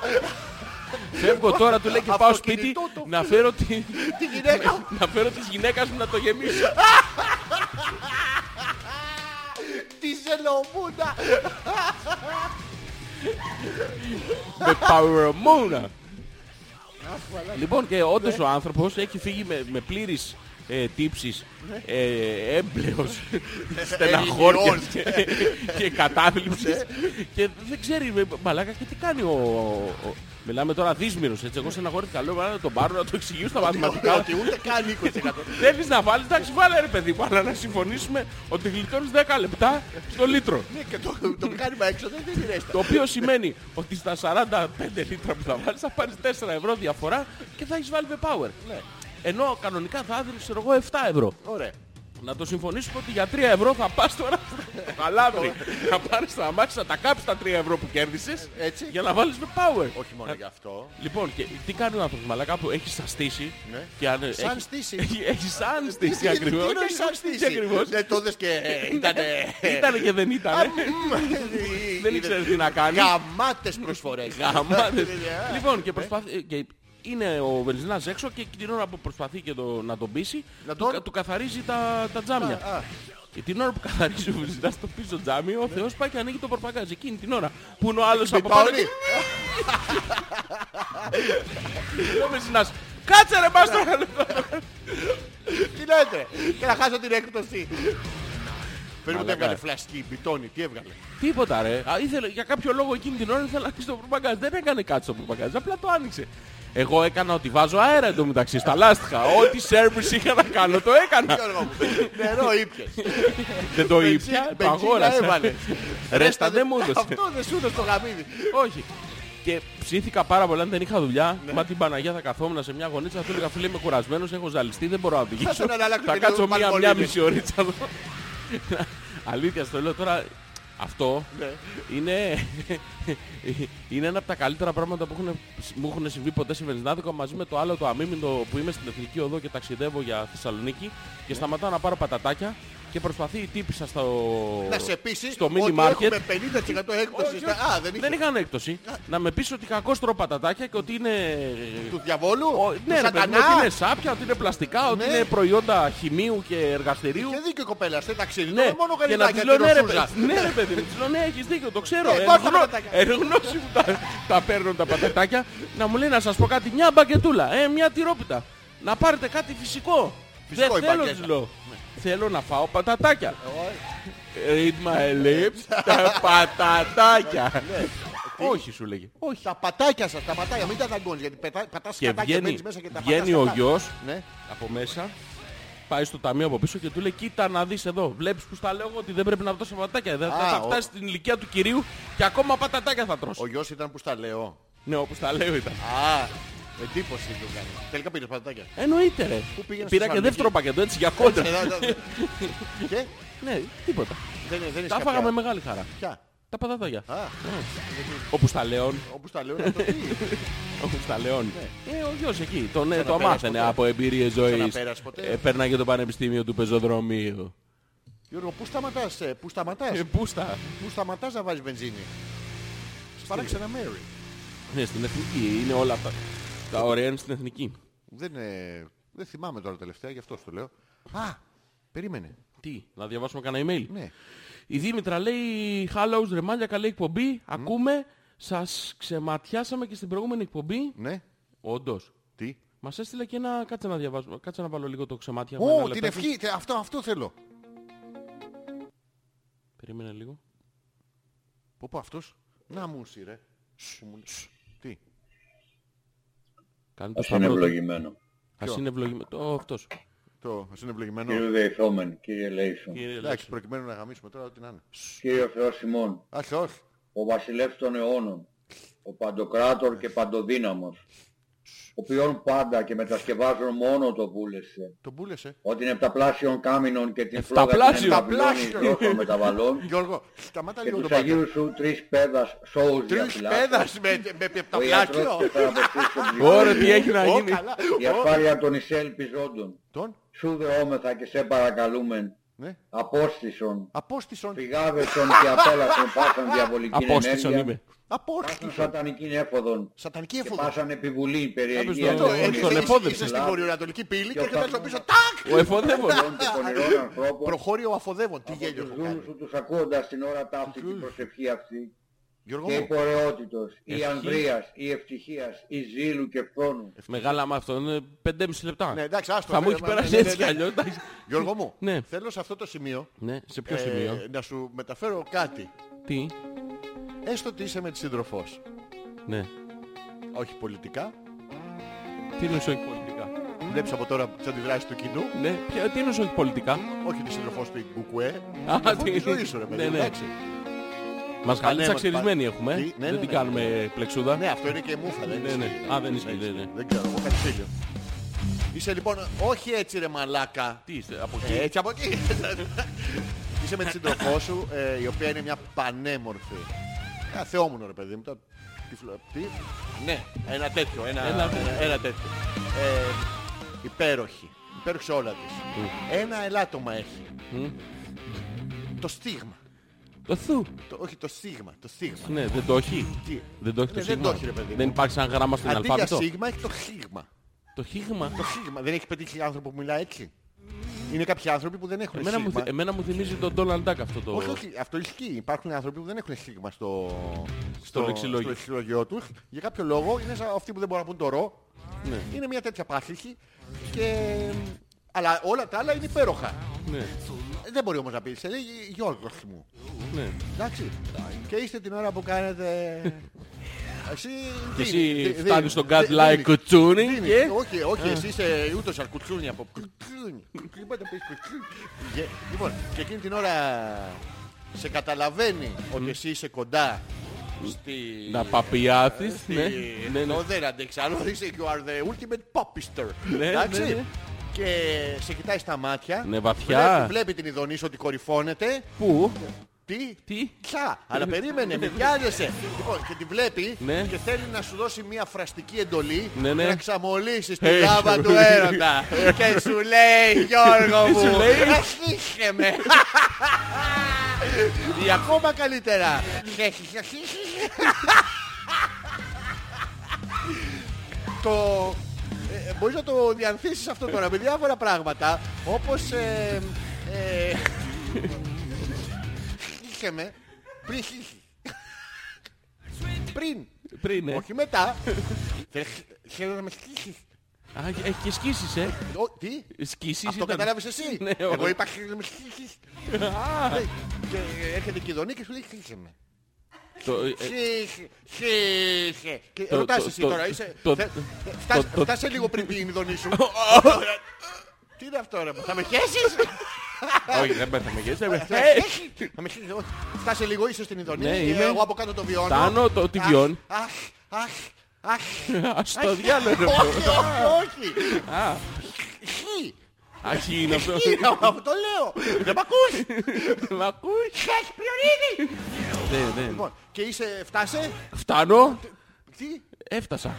Φεύγω τώρα, του λέει και Από πάω το σπίτι κινητό του. να φέρω τη... Τη γυναίκα. να φέρω της γυναίκας μου να το γεμίσω. Τη ζελομούνα. με παουρομούνα. λοιπόν και όντως ο άνθρωπος έχει φύγει με, με πλήρης ε, τύψεις, ε, έμπλεος, στεναχώριας και, και κατάθλιψης και δεν ξέρει με, μαλάκα και τι κάνει ο... ο- Μιλάμε τώρα δύσμυρος, έτσι, εγώ στεναχωρήθηκα, λέω «Μα να τον πάρω να το εξηγήσω στα μαθηματικά. Ότι ούτε καν 20%. Θέλεις να βάλεις, εντάξει βάλε ρε παιδί μου, αλλά να συμφωνήσουμε ότι γλιτώνεις 10 λεπτά στο λίτρο. Ναι, και το, το μηχάνημα έξω δεν είναι ρέστα. Το οποίο σημαίνει ότι στα 45 λίτρα που θα βάλεις θα πάρεις 4 ευρώ διαφορά και θα έχεις βάλει με power. Ναι. Ενώ κανονικά θα έδινες ξέρω εγώ 7 ευρώ. Ωραία. Να το συμφωνήσουμε ότι για 3 ευρώ θα πας τώρα (laughs) στο χαλάβρι. θα πάρεις τα αμάξι, θα τα κάψεις τα 3 ευρώ που κέρδισες Έτσι. για να βάλεις με power. Όχι μόνο γι' αυτό. Λοιπόν, και τι κάνει ο άνθρωπος μαλακά που έχει σαν στήσει. Ναι. Και αν, Σαν έχει, στήση. Έχει, έχει σαν στήσει Τι ακριβώς. εννοείς Έχει σαν στήσει στήση. ακριβώς. Ναι, το δες και ε, ήτανε... Ήτανε και δεν ήτανε. Δεν ήξερε τι να κάνει. Γαμάτες προσφορές. Γαμάτες. Ε, λοιπόν, και προσπαθεί. Και είναι ο Βενζινάς έξω και την ώρα που προσπαθεί και το, να τον πείσει, Να του, τον- κα- του καθαρίζει τα, τα τζάμια. Α, Και την ώρα που καθαρίζει ο Βενζινάς το πίσω τζάμι, ο Θεός πάει και ανοίγει το πορπαγκάζ. Εκείνη την ώρα που είναι ο άλλος από πάνω. Μπιτόνι. και Ο Βενζινάς, κάτσε ρε μπας τώρα. Τι λέτε. Και να χάσω την έκπτωση. Περίμενε Μαλάκα. έβγαλε φλασκή, μπιτόνι, τι έβγαλε. Τίποτα ρε. Α, ήθελε, για κάποιο λόγο εκείνη την ώρα ήθελε να ανοίξει το πορπαγκάζ. Δεν έκανε κάτι στο πορπαγκάζ, απλά το άνοιξε. Εγώ έκανα ότι βάζω αέρα εντωμεταξύ στα λάστιχα. Ό,τι service είχα να κάνω το έκανα. Γιώργο μου, Νερό ήπιες. Δεν το Μπενζίν- ήπια, το μπενζίνα αγόρασα. έβαλες. Ρέστα δεν μου έδωσε. Αυτό δεν σου έδωσε το γαμίδι. Όχι. Και ψήθηκα πάρα πολλά, αν δεν είχα δουλειά. Μα την Παναγία θα καθόμουν σε μια γωνίτσα, θα του έλεγα φίλε είμαι κουρασμένος, έχω ζαλιστεί, δεν μπορώ να οδηγήσω. ήθελα να αλλάξω Θα και κάτσω λίγο μία, μία μαλμολίδι. μισή ωρίτσα εδώ. (laughs) Αλήθεια, στο λέω τώρα. Αυτό Ναι. είναι, (laughs) είναι ένα από τα καλύτερα πράγματα που έχουν, μου έχουν συμβεί ποτέ σε Βενζινάδικο μαζί με το άλλο το αμήμιντο που είμαι στην Εθνική Οδό και ταξιδεύω για Θεσσαλονίκη και σταματάω να πάρω πατατάκια και προσπαθεί η τύπησα στο, Να σε πείσει στο ότι mini market έχουμε 50% έκπτωση. στα- Α, δεν δεν είχε. είχαν έκπτωση. Να με πεις ότι κακώς τρώω πατατάκια και ότι είναι... Του διαβόλου, Ο- του ναι, ρε παιδί μου, σατανά. ότι είναι σάπια, ότι είναι πλαστικά, ότι Ναι. είναι προϊόντα χημείου και εργαστηρίου. Και δίκιο η κοπέλα, σε ταξίδι. Ναι, μόνο και να της γαλιδάκια, λέω ναι ρε, τυροσούζα. παιδί, ναι, ρε παιδί μου, της λέω ναι έχεις δίκιο, το ξέρω. Ε, εν πάρ' τα γνώ- πατατάκια. εν γνώση μου τα, τα παίρνω τα πατατάκια. Να μου λέει να σας πω κάτι, μια μπαγκετούλα, ε, μια τυρόπιτα. Να πάρετε κάτι φυσικό. Φυσικό Δεν η θέλω, μπαγκέτα. της λέω. Θέλω να φάω πατατάκια. Ε, Read my lips, τα πατατάκια. Όχι σου λέγε. Όχι. Τα πατάκια σας, τα πατάκια, μην τα δαγκώνεις γιατί πετά- πατάς Και σκατά και βγαίνει, μπαίνεις μέσα και τα βγαίνει πατάς ο κατά. γιος Ναι. από μέσα, πάει στο ταμείο από πίσω και του λέει κοίτα να δεις εδώ. Βλέπεις που στα λέω εγώ ότι δεν πρέπει να δώσω πατατάκια. Δεν Α, θα ο- φτάσει στην ηλικία του κυρίου και ακόμα πατατάκια θα τρως. Ο γιος ήταν που στα λέω. Ναι, όπως τα λέω ήταν. Α, εντύπωση του κάνει. Τελικά πήρες πατατάκια. Εννοείται ρε. Πού πήγαινε Πήρα στο και Θεσσαλονίκη; δεύτερο πακέτο έτσι για κόντρα. Ε, δα- δα- Και; Ναι, τίποτα. δεν δεν είναι Τα φάγαμε με μεγάλη χαρά. Ποια; Τα πατατάκια. Α, Όπου στα λέων. όπου στα λέω να το πει. Όπου στα λέων. Ε, ο γιος εκεί. Τον, ε, το Ξαναπέρασε μάθαινε ποτέ; από εμπειρίες ζωής. Ξαναπέρασε ποτέ; Ε, Πέρναγε το πανεπιστήμιο του πεζοδρομίου. Γιώργο, πού σταματάς, ε, πού σταματάς, Ε, πού στα. πού σταματάς να βάζεις βενζίνη; Παράξενα μέρη. Ναι, στην εθνική. Είναι όλα αυτά. Τα ωραία είναι στην εθνική. Δεν, ε, δεν θυμάμαι τώρα τελευταία, γι' αυτό σου το λέω. Α, περίμενε. Τι, να διαβάσουμε κανένα email; Ναι. Η Δήμητρα λέει Hello, ρεμάλια, καλή εκπομπή. Ακούμε, σας ξεματιάσαμε και στην προηγούμενη εκπομπή. Ναι. Όντως. Τι; Μας έστειλε και ένα... Κάτσε να διαβάσουμε. Κάτσε να βάλω λίγο το ξεμάτια. μου, ένα Ω, την λεπτάκι. ευχή. τε- Αυτό, αυτό θέλω. Περίμενε λίγο. Πω πω αυτός. Να μου ρε. Που μου- Σ, Τι; Κάνει το Ας είναι σταυρό του. ευλογημένο. Ας είναι ευλογημένο. Το αυτός. Το, ας είναι ευλογημένο. Κύριε Δεϊθόμεν, κύριε Λέισον, Κύριε Εντάξει, Λέξο. προκειμένου να γαμίσουμε τώρα ό,τι να είναι. κύριε Θεός ημών, Α, Θεός. ο βασιλεύς των αιώνων, ο παντοκράτορ και παντοδύναμος, ο οποίον πάντα και μετασκευάζουν μόνο το πούλεσε, Τον πούλεσε. ότι είναι επταπλάσιον κάμινον και την φλόγα Επταπλάσιο. την εμπαυλώνει Επταπλάσιο. τόσο μεταβαλών (laughs) Γιώργο, σταμάτα και λίγο τους το μπάκα. Αγίους σου τρεις πέδας σώους Τρεις διαφυλάσσεων. πέδας με, με Ο επταπλάσιο. ιατρός και θεραπευτής των Ωραία, πληθυσμών, τι έχει να Ω, γίνει. καλά. η Ω, ασφάλεια των εισέλπιζόντων. Τον. Σου δεόμεθα και σε παρακαλούμεν Ναι. Απόστησον, Απόστησον. φυγάδεσον και απέλασον πάσαν διαβολική Απόστησον ενέργεια. Είμαι. Πάσαν Απόστησον. σατανική έφοδον. Σατανική Και έφοδο. πάσαν επιβουλή, περιεργία. Κάποιος το- Το, όχι, έρχεσαι- τον είσαι- εφόδεψε. Είσαι στην βορειοανατολική πύλη και Και έρχεται ο στο πίσω. Παπάς- Τάκ! Ο εφοδεύων. και πονηρών ανθρώπων. Προχώρει ο αφοδεύων. Τι Από γέλιο τους έχω κάνει. δούλους σου τους ακούοντας την ώρα ταύτη την προσευχή αυτή. Γιώργο Και η μου. πορεότητος, η Ευχή. ανδρείας, η ευτυχίας, η ζήλου και φθόνου. Μεγάλα με αυτό είναι 5,5 λεπτά. Ναι, εντάξει, άστο. Θα μου ναι, έχει μα- περάσει ναι, ναι, έτσι κι ναι. αλλιώς. εντάξει. Γιώργο μου, Ναι. θέλω σε αυτό το σημείο Ναι, σε ποιο ε, σημείο; να σου μεταφέρω κάτι. Τι; Έστω ότι είσαι με τη σύντροφός. Ναι. Όχι πολιτικά. Τι είναι όχι πολιτικά; Βλέπεις από τώρα τις αντιδράσεις του κοινού. Ναι, ποια- τι είναι όχι πολιτικά; Όχι τη σύντροφός του η Κουκουέ. Α, Αυτό τι- της ζωής σου ρε παιδί. ναι, ναι. εντάξει. Μας χαλίτσα Πανέμα- ξερισμένη πα- έχουμε. ε; Τι, ναι, Δεν ναι, την ναι. κάνουμε πλεξούδα. Ναι, αυτό είναι και μούφα. Δεν Ναι, ναι. ισχύει. Α, δεν ισχύει, ναι, ναι. Δεν ξέρω, εγώ κάτι φίλιο. Είσαι λοιπόν, όχι έτσι ρε μαλάκα. Τι είστε, από Ε, εκεί; έτσι από εκεί. (laughs) Είσαι με τη σύντροφό σου, ε, η οποία είναι μια πανέμορφη. Ένα θεόμουνο ρε παιδί μου. το- τι φλο- Τι, ναι, ένα τέτοιο, ένα, Ένα- ένα, ένα τέτοιο. Ε, υπέροχη, υπέροχη σε όλα της. Ένα ελάττωμα έχει. Το στίγμα. Το θου. Το, όχι το στίγμα, το στίγμα. Ναι, δεν το έχει. Τι; Δεν το έχει το Ναι, δεν σίγμα. το έχει, ρε παιδί μου. Δεν υπάρχει σαν γράμμα στην Αντί για αλφάβητο; σίγμα έχει το χίγμα. Το χίγμα; Το χίγμα. Δεν έχει πετύχει άνθρωπο που μιλάει έτσι; Είναι κάποιοι άνθρωποι που δεν έχουν Εμένα μου, σίγμα. θυ- εμένα μου θυμίζει τον Donald Duck αυτό το... Όχι, όχι, αυτό ισχύει. Υπάρχουν άνθρωποι που δεν έχουν σίγμα στο, Στο λεξιλόγιο. στο λεξιλόγιο τους. Για κάποιο λόγο είναι σαν αυτοί που δεν μπορούν να πούν το ρο. Ναι. Είναι μια τέτοια πάθηση. Και... Αλλά όλα τα άλλα είναι υπέροχα. Ναι, Δεν μπορεί όμως να πεις. Σε λέει Γιώργος μου. ναι. Εντάξει. Και είστε την ώρα που κάνετε... (laughs) Εσύ, Και δίνει- εσύ δι- φτάνεις δίνει- στον δι- Godlike δίνει. κουτσούνι Δίνει. και... Όχι, όχι, εσύ είσαι ούτως αρκουτσούνι από κουτσούνι. Είπατε πεις κουτσούνι. Και- Λοιπόν, και εκείνη την ώρα σε καταλαβαίνει ότι εσύ είσαι κοντά στη... Να παπιάθεις, στη- ναι. ναι, ναι. Το δεν αντέξει άλλο, είσαι you are the ultimate popister. Ναι, Εντάξει. ναι, ναι. Και σε κοιτάει στα μάτια. Ναι, βαθιά. Βλέπει, βλέπει την ειδονή σου ότι κορυφώνεται. Πού; Τι, Τι; Τσα, αλλά περίμενε, με βιάζεσαι. Λοιπόν, και τη βλέπει Ναι. και θέλει να σου δώσει μια φραστική εντολή Ναι, ναι. για να ξαμολύσεις τη Ε, λάβα σου- του έρωτα. (laughs) και σου λέει, Γιώργο Τι μου, σου λέει; αρχίσε με. (laughs) Ή ακόμα καλύτερα. (laughs) το... Ε, μπορείς να το διανθίσεις αυτό τώρα με διάφορα πράγματα όπως ε, ε, Είχε με πριν χύχει. Πριν, Πριν, ναι. όχι μετά. Θέλω να με χύχει. Α, έχει και σκίσεις, ε. Ο, Τι, Σκίσεις αυτό ήταν. κατάλαβες εσύ; (laughs) Ναι, Εγώ όχι. είπα θέλω να με χύχει. Α, Και έρχεται και η Δονή και σου λέει χύχε με. το- ε, Χύχε, χύχε. Και Το- ρωτάς το- εσύ το- τώρα, είσαι... το- θε- φτάσε- το- Φτάσε λίγο πριν πει η Δονή σου. (laughs) Τι είναι αυτό ρε, θα με χέσεις; Όχι, δεν πέθαμε και Θα με έτσι. χέσεις. Θα με χέσεις, όχι. Φτάσε λίγο, είσαι στην Ιδονή. Ναι, είμαι. Εγώ από κάτω το βιώνω. Φτάνω, το- τι Αχ, βιώνει. Αχ, αχ, αχ. Ας το διάλογο. ρε, Όχι, όχι, όχι. Α, Χι. αχ, είναι αυτό. Χι, αυτό λέω. Δεν μ' ακούς; Μ' ακούει. Χες πριονίδι. Ναι, ναι. Λοιπόν, και είσαι, φτάσε. Φτάνω, Τι; έφτασα.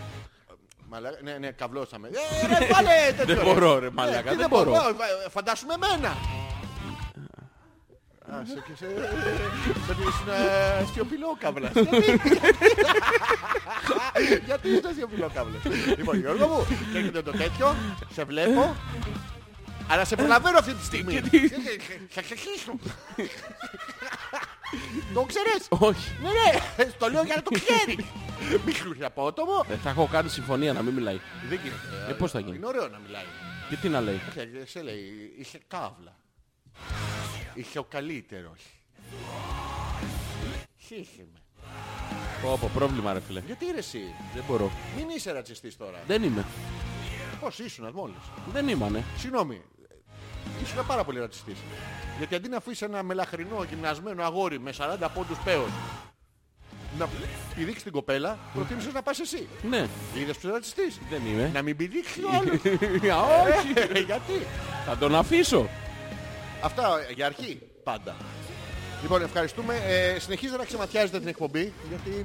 Μαλάκα, ναι, ναι, καβλώσαμε. Ε, ρε, βάλε τέτοιο, Δεν ρε. μπορώ, ρε, Ε, μαλάκα, τι δεν μπορώ. Ε, Φαντάσουμε εμένα. Α, σε και σε... Σε ότι ήσουν ε, σιωπηλόκαυλας. Γιατί- Γιατί είσαι σιωπηλόκαυλας. Λοιπόν, Γιώργο μου, και έρχεται το τέτοιο, σε βλέπω, αλλά σε προλαβαίνω αυτή τη στιγμή. Θα ξεχύσω. Το ξέρεις; Όχι. Ναι, ναι, (laughs) το λέω για να το ξέρεις. (laughs) Μικρούς απότομο. Δεν θα έχω κάνει συμφωνία να μην μιλάει. Δεν γίνεται. Ε, πώς θα γίνει; Είναι ωραίο να μιλάει. Και τι να λέει; Και Σε λέει, είσαι καύλα. Είσαι ο καλύτερος. Χύχε με. Πω, πω, πρόβλημα ρε φίλε. Γιατί ρε εσύ, Δεν μπορώ. μην είσαι ρατσιστής τώρα. Δεν είμαι. Πώς ήσουν μόλις; Δεν ήμανε. Συγγνώμη, ήσουν πάρα πολύ ρατσιστής. Γιατί αντί να αφήσεις ένα μελαχρινό γυμνασμένο αγόρι με 40 πόντους πέος να πηδήξει την κοπέλα, προτίμησες να πας εσύ. Ναι. Είδες που είσαι ρατσιστής. Δεν είμαι. Να μην πηδήξεις ο άλλος. (laughs) Α, Όχι. Ε, Γιατί; Θα τον αφήσω. Αυτά για αρχή πάντα. Λοιπόν, ευχαριστούμε. Ε, συνεχίζετε να ξεματιάζετε την εκπομπή, γιατί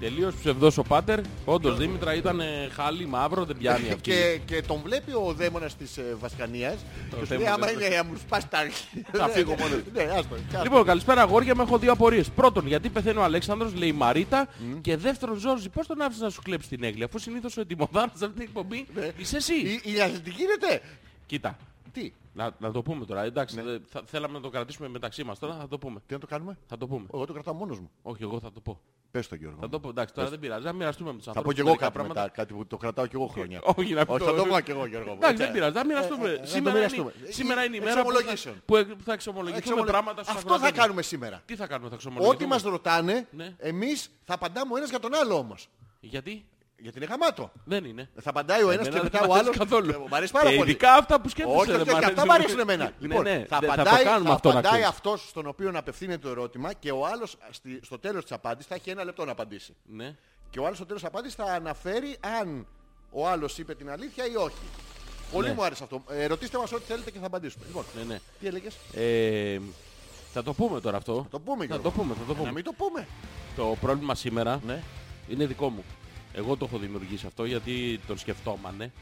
Τελείως ψευδός ο Πάτερ. Όντως Δήμητρα ήταν ε, χάλι μαύρο, δεν πιάνει (laughs) αυτή. Και, και τον βλέπει ο δαίμονας της ε, Βασκανίας και σου λέει δαίμονα άμα της είναι να μου σπάσει τα αρχή. (laughs) Θα φύγω μόνος. Ναι, άστο. άστο. Λοιπόν, καλησπέρα αγόρια μου, έχω δύο απορίες. Πρώτον, γιατί πεθαίνει ο Αλέξανδρος, λέει η Μαρίτα. Και δεύτερον, Ζόρζη, πώς τον άφησες να σου κλέψει την έγκλη, αφού συνήθως ο ετοιμοδάρας σε αυτή την εκπομπή είσαι εσύ; Η, η αθλητική γίνεται; Κοίτα, Τι, να, να το πούμε τώρα, εντάξει, δε- θα, θέλαμε να το κρατήσουμε μεταξύ μας τώρα, θα το πούμε. τι να το κάνουμε; Θα το πούμε. Εγώ το κρατάω μόνος μου. Όχι, εγώ θα το πω. Πες το Γιώργο. Θα το πω, εντάξει, τώρα δεν πειράζει, να μοιραστούμε με τους Θα πω ανθρώπους κι εγώ μερικά κάτι μετά, κάτι που το κρατάω κι εγώ χρόνια. Όχι, να Όχι, το- θα το πω κι εγώ Γιώργο. μου. Εντάξει, Έτσι. δεν πειράζει, να μοιραστούμε. ε, ε, να το σήμερα, είναι, μοιραστούμε. σήμερα είναι η Ε, μέρα που θα, εξομολογήσεων. που ε- θα εξομολογηθούμε Εξομολο- πράγματα στους Αυτό θα ακροατές. κάνουμε σήμερα. Τι θα κάνουμε, θα εξομολογηθούμε; Ό,τι μας ρωτάνε, Ναι. εμείς θα απαντάμε ο ένας για τον άλλο όμως. Γιατί; Γιατί είναι γαμάτο. δεν είναι. Θα απαντάει ο ένας Εμένα και δεν μετά μ' ο αρέσει άλλος. καθόλου. Ε, Μ' αρέσει πάρα Και πολύ. ειδικά αυτά που σκέφτεσαι. Όχι, ρε, όχι, μ' όχι, αυτά αρέσουν. μ' αρέσουν εμένα. Ναι, Λοιπόν, ναι, θα δεν- απαντάει, το κάνουμε θα αυτό να απαντάει ξέρεις. αυτός στον οποίο απευθύνεται το ερώτημα και ο άλλος στη- στο τέλος της απάντησης θα έχει ένα λεπτό να απαντήσει. Ναι. Και ο άλλος στο τέλος της απάντησης θα αναφέρει αν ο άλλος είπε την αλήθεια ή όχι. Πολύ Ναι. μου άρεσε αυτό. Ε, ρωτήστε μας ό,τι θέλετε και θα απαντήσουμε. Λοιπόν, Ναι, ναι. τι έλεγες; Ε, θα το πούμε τώρα αυτό. Θα το πούμε Θα Γιώργο. το πούμε, θα το Να πούμε. μην το πούμε. Το πρόβλημα σήμερα Ναι. είναι δικό μου. Εγώ το έχω δημιουργήσει αυτό γιατί τον σκεφτόμανε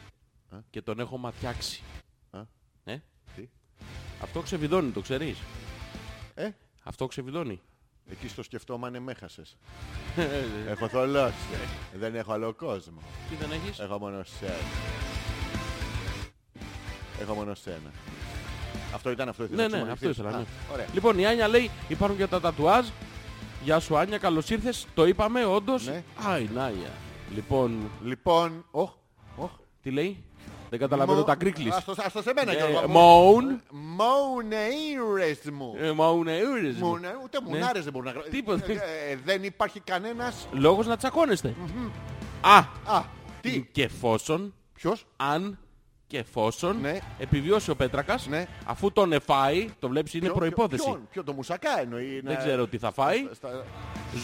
Ε. και τον έχω ματιάξει. Ε. Ε; Τι; Αυτό ξεβιδώνει, το ξέρεις; Ε, Αυτό ξεβιδώνει. εκεί στο σκεφτόμανε με έχασες. (laughs) έχω θολώσει. Δεν έχω άλλο κόσμο. Τι δεν έχεις; Έχω μόνο σένα. Έχω μόνο σένα. Αυτό ήταν αυτό. ήθελες Ναι, να ναι, εξομολογηθείς. αυτό ήθελα, Α, ναι. Ωραία. Λοιπόν, η Άνια λέει υπάρχουν και τα τατουάζ. Γεια σου Άνια, καλώς ήρθες. Το είπαμε όντως. Ναι. Α, η Νάια. Λοιπόν, Λοιπόν, οχ, οχ. τι λέει; Δεν καταλαβαίνω Μο- τα κρίκλεις. Ας το- ας το σε μένα Ε, Γιώργο. μου. Μόουν. Μόουνεΐρες μου. Ε, Μαουνεούρες μου. Μουνε- Ούτε μουνάρες δεν μπορούν να γράψουν. Τίποτα. Ε, ε, Δεν υπάρχει κανένας... Λόγος να τσακώνεστε. Α, Α, τι, και εφόσον, ποιος, αν και εφόσον Ναι. επιβιώσει ο Πέτρακας, Ναι. αφού τον εφάει, το βλέπεις είναι ποιο- προϋπόθεση. ποιον, Ποιο, το μουσακά εννοεί. Δεν να- ξέρω τι θα φάει. στα-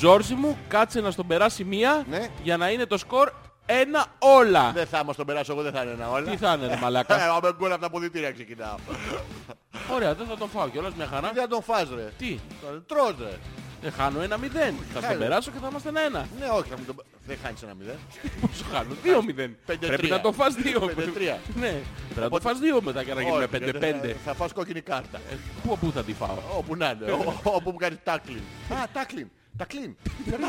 Ζόρζι μου, κάτσε να στον περάσει μία Ναι. για να είναι το σκορ ένα όλα. Δεν θα μας τον περάσω εγώ, δεν θα είναι ένα όλα. Τι θα είναι, ρε Ε, μαλάκα. άμα γκολ από τα αποδητήρια ξεκινάω. Ωραία, δεν θα τον φάω κιόλας μια χαρά. Δεν θα τον φας ρε. Τι, Τον τρως ρε. ε, χάνω ένα μηδέν. Θα στον Χάλε. περάσω και θα είμαστε ένα ένα. Ναι, όχι, θα μου τον... δεν χάνεις ένα μηδέν. Πόσο χάνω, δύο μηδέν. Πέντε Πρέπει τρία. να το φας δύο. Πέντε τρία. Ναι, πρέπει να το φας δύο μετά για να γίνουμε Όχι, πέντε γιατί πέντε. θα- Θα φας κόκκινη κάρτα. Ε, Πού, πού θα τη φάω; Όπου να είναι. ό- Όπου μου κάνεις τάκλιν. Α, τάκλιν. Τακλίν. (laughs)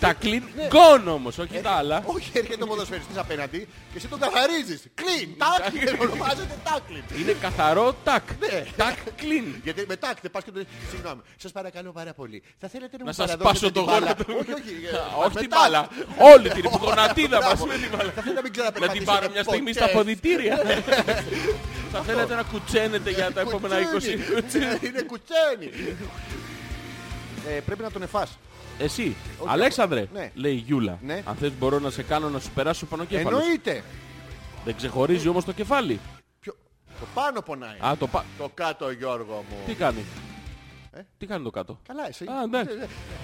Τα κλειν γκον όμως, όχι τα άλλα. Όχι, έρχεται ο ποδοσφαιριστής απέναντι και εσύ τον καθαρίζεις. Κλίν. Τάκλιν. Ονομάζεται τάκλιν. Είναι καθαρό τάκ. Ναι. Τάκ κλειν. Γιατί μετά δεν πας και το Συγγνώμη, σας παρακαλώ πάρα πολύ. Θα θέλετε να, Να μου σας παραδώσετε πάσω το την μπάλα; γόνατο. Όχι, όχι. ε, Α, Όχι την μετά. μπάλα. Όλη την (laughs) γονατίδα μας Μπράβο. με την μπάλα. Θα θέλετε να μην Να την ξαναπερπατήσετε πάρω μια στιγμή ποτέ. στα ποδητήρια. Θα θέλετε να κουτσένετε για τα επόμενα 20 Κουτσένι. Είναι κουτσένι. Ε, Πρέπει να τον εφάς. Εσύ, Όχι, Αλέξανδρε, ναι. λέει η Γιούλα. Ναι. Αν θες μπορώ να σε κάνω να σου περάσω πάνω κέφαλο. Εννοείται. Δεν ξεχωρίζει όμως το κεφάλι. Ποιο- Το πάνω πονάει. Α, το πα... Το κάτω Γιώργο μου. Τι κάνει; Ε; Τι κάνει το κάτω; Καλά εσύ. Α, ναι.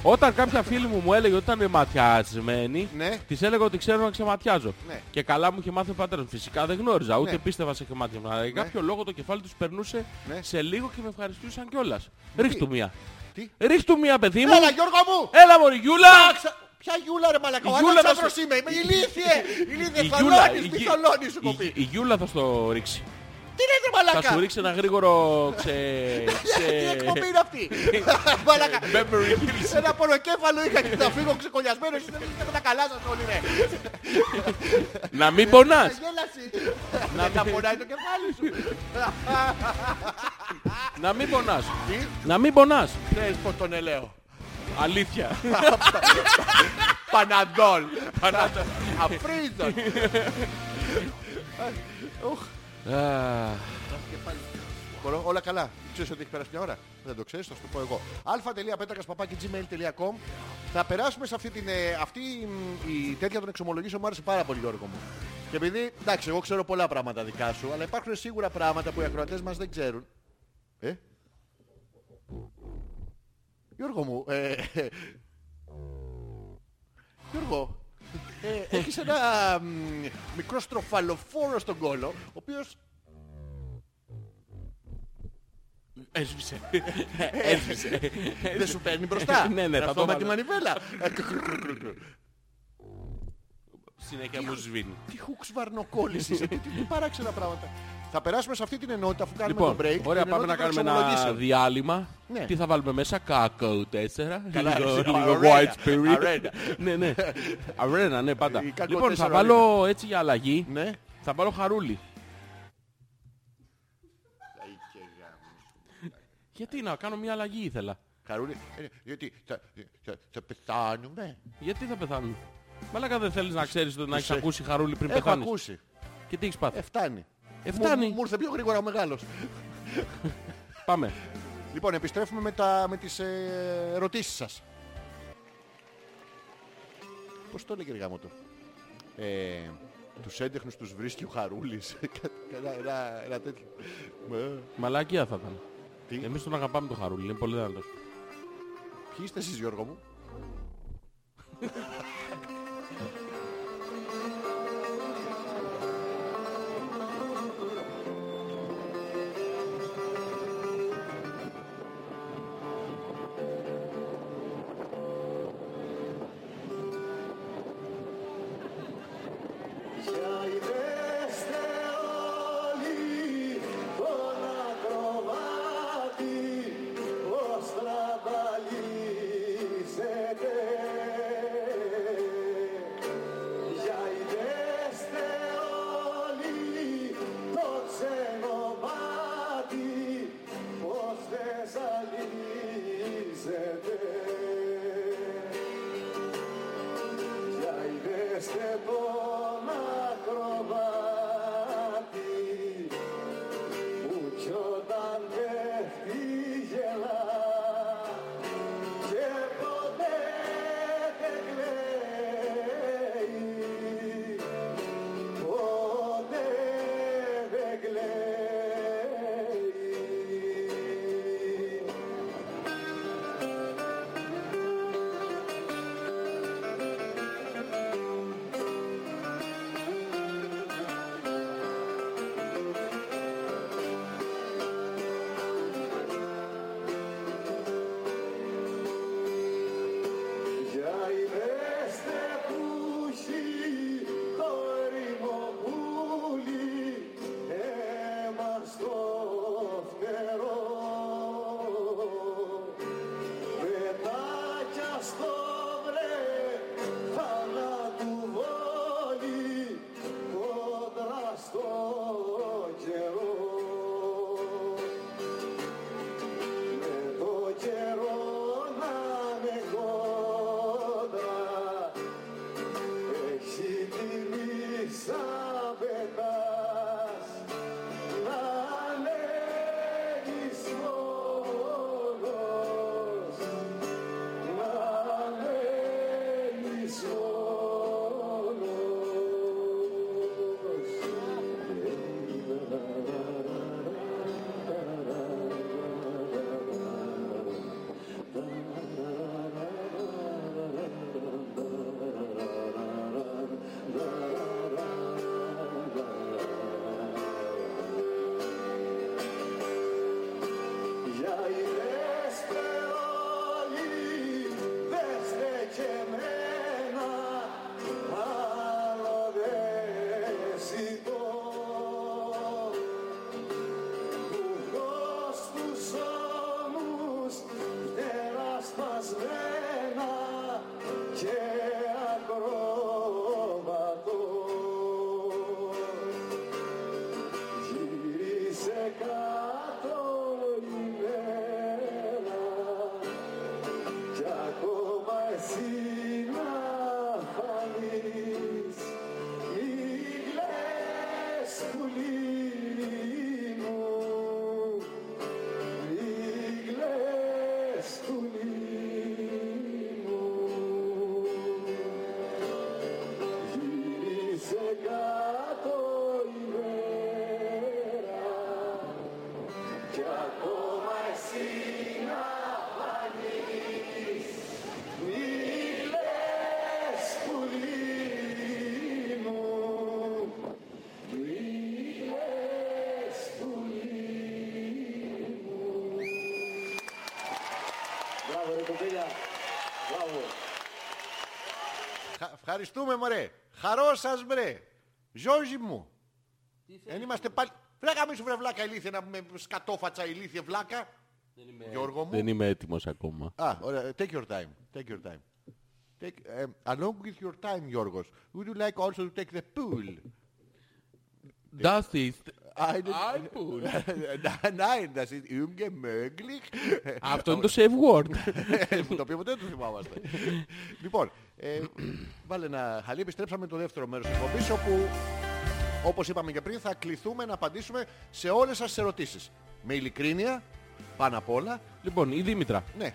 Όταν κάποια φίλη μου μου έλεγε ότι ήταν ματιασμένη, Ναι. της έλεγα ότι ξέρω να ξεματιάζω. Ναι. Και καλά μου είχε μάθει ο πατέρας μου. Φυσικά δεν γνώριζα, ούτε Ναι. πίστευα σε ξεμάτιασμα. Αλλά για κάποιο λόγο το κεφάλι τους περνούσε Ναι. σε λίγο και με ευχαριστούσαν κιόλας. Ρίχτου μία. Τι; Ρίχτου μία παιδί μου. Έλα Γιώργο μου. Έλα μωρή Γιούλα. Ξα- Ποια γιούλα ρε μαλακά. Η Ο Γιούλα θα Αλέξανδρος σου- είμαι. Είμαι ηλίθιε. Ηλίθιε. Η Γιούλα, Θολώνεις. η Μη Γι- θολώνεις σου η- κοπεί. η Γιούλα θα στο ρίξει. Τι λέτε Θα μαλακά; σου ρίξει ένα γρήγορο ξε... (laughs) Τι εκπομπή ξε... είναι αυτή; (laughs) Μαλακά. Beverly Hills. Ένα πονοκέφαλο είχα και θα φύγω ξεκολλιασμένος. Δεν είστε τα καλά σας όλοι ρε. Να μην πονάς. Γέλαση. Δεν θα πονάει το κεφάλι σου. (laughs) Να μην πονάς. Τι; Να μην πονάς. Ξέρεις πως τον ελέω. Αλήθεια. Παναδόλ. Αφρίζον. Α, Μπορώ, όλα καλά. Ξέρεις ότι έχει περάσει μια ώρα. Δεν το ξέρεις, θα σου το πω εγώ. α.πέτρακας.gmail.com Θα περάσουμε σε αυτή την... ε, αυτή μ, η τέτοια των εξομολογήσεων μου άρεσε πάρα πολύ Γιώργο μου. Και επειδή, εντάξει, εγώ ξέρω πολλά πράγματα δικά σου, αλλά υπάρχουν σίγουρα πράγματα που οι ακροατές μας δεν ξέρουν. Ε? Γιώργο μου, ε, ε, Γιώργο, ε, έχεις ένα μ, μικρό στροφαλοφόρο στον κόλο, ο οποίος Έσβησε. Έσβησε. Δεν σου παίρνει μπροστά. (laughs) Ναι, ναι, θα Αυτό το με τη βάλω. μανιβέλα. Ε, Συνέχεια μου σβήνει. Τι χουξ βαρνοκόλληση είσαι, τι, τι, τι παράξενα πράγματα. Θα περάσουμε σε αυτή την ενότητα αφού κάνουμε Λοιπόν, το break. ωραία, την πάμε να ενότητα κάνουμε των ένα εξομολογήσεων. διάλειμμα. Ναι. Τι θα βάλουμε μέσα, Κάκο 4. Καλά, λίγο, εσύ, λίγο αρένα, white spirit. αρένα. ναι, ναι. (laughs) Αρένα, ναι, πάντα. Η Κάκο Λοιπόν, θα 4 βάλω έτσι για αλλαγή. Ναι. Θα βάλω χαρούλι. Γιατί να κάνω μια αλλαγή ήθελα. Χαρούλη, ε, γιατί θα, θα, θα πεθάνουμε; Γιατί θα πεθάνουν. Μαλάκα δεν θέλεις να ξέρεις ότι να έχεις ε, ακούσει χαρούλι πριν Έχω πεθάνεις. ακούσει. Και τι έχεις πάθει; Ε, φτάνει. Ε, φτάνει. Μου, μου ήρθε πιο γρήγορα ο μεγάλος. Πάμε. Λοιπόν, επιστρέφουμε με, τα, με τις ε, ερωτήσεις σας. Πώς το έλεγε γάμο το; Ε, τους έντεχνους τους βρίσκει ο Χαρούλης. (laughs) ένα, ένα, ένα τέτοιο. Ε, Μαλακία θα ήταν. Τι; Εμείς τον αγαπάμε τον χαρούλι. Είναι πολύ δυνατός. Ποιοι είστε εσείς Γιώργο μου; (laughs) Ευχαριστούμε μωρέ. Χαρό σας μπρε. Ζόρζι μου. Δεν είμαστε πάλι... Βλάκα μη σου βρε βλάκα ηλίθεια να με σκατόφατσα ηλίθεια βλάκα. Γιώργο μου. Δεν είμαι έτοιμος ακόμα. Α, ωραία. Take your time. Take your time. Take, um, along with your time, Γιώργος, would you like also to take the pool? Das ist Ein ein Pool. Nein, das ist ungemöglich. Αυτό είναι το save word. (laughs) το οποίο ποτέ δεν το θυμάμαστε. λοιπόν, ε, βάλε ένα χαλί. Επιστρέψαμε το δεύτερο μέρος της εκπομπής όπου, όπως είπαμε και πριν, θα κληθούμε να απαντήσουμε σε όλες σας τις ερωτήσεις. Με ειλικρίνεια, πάνω απ' όλα. Λοιπόν, η Δήμητρα Ναι,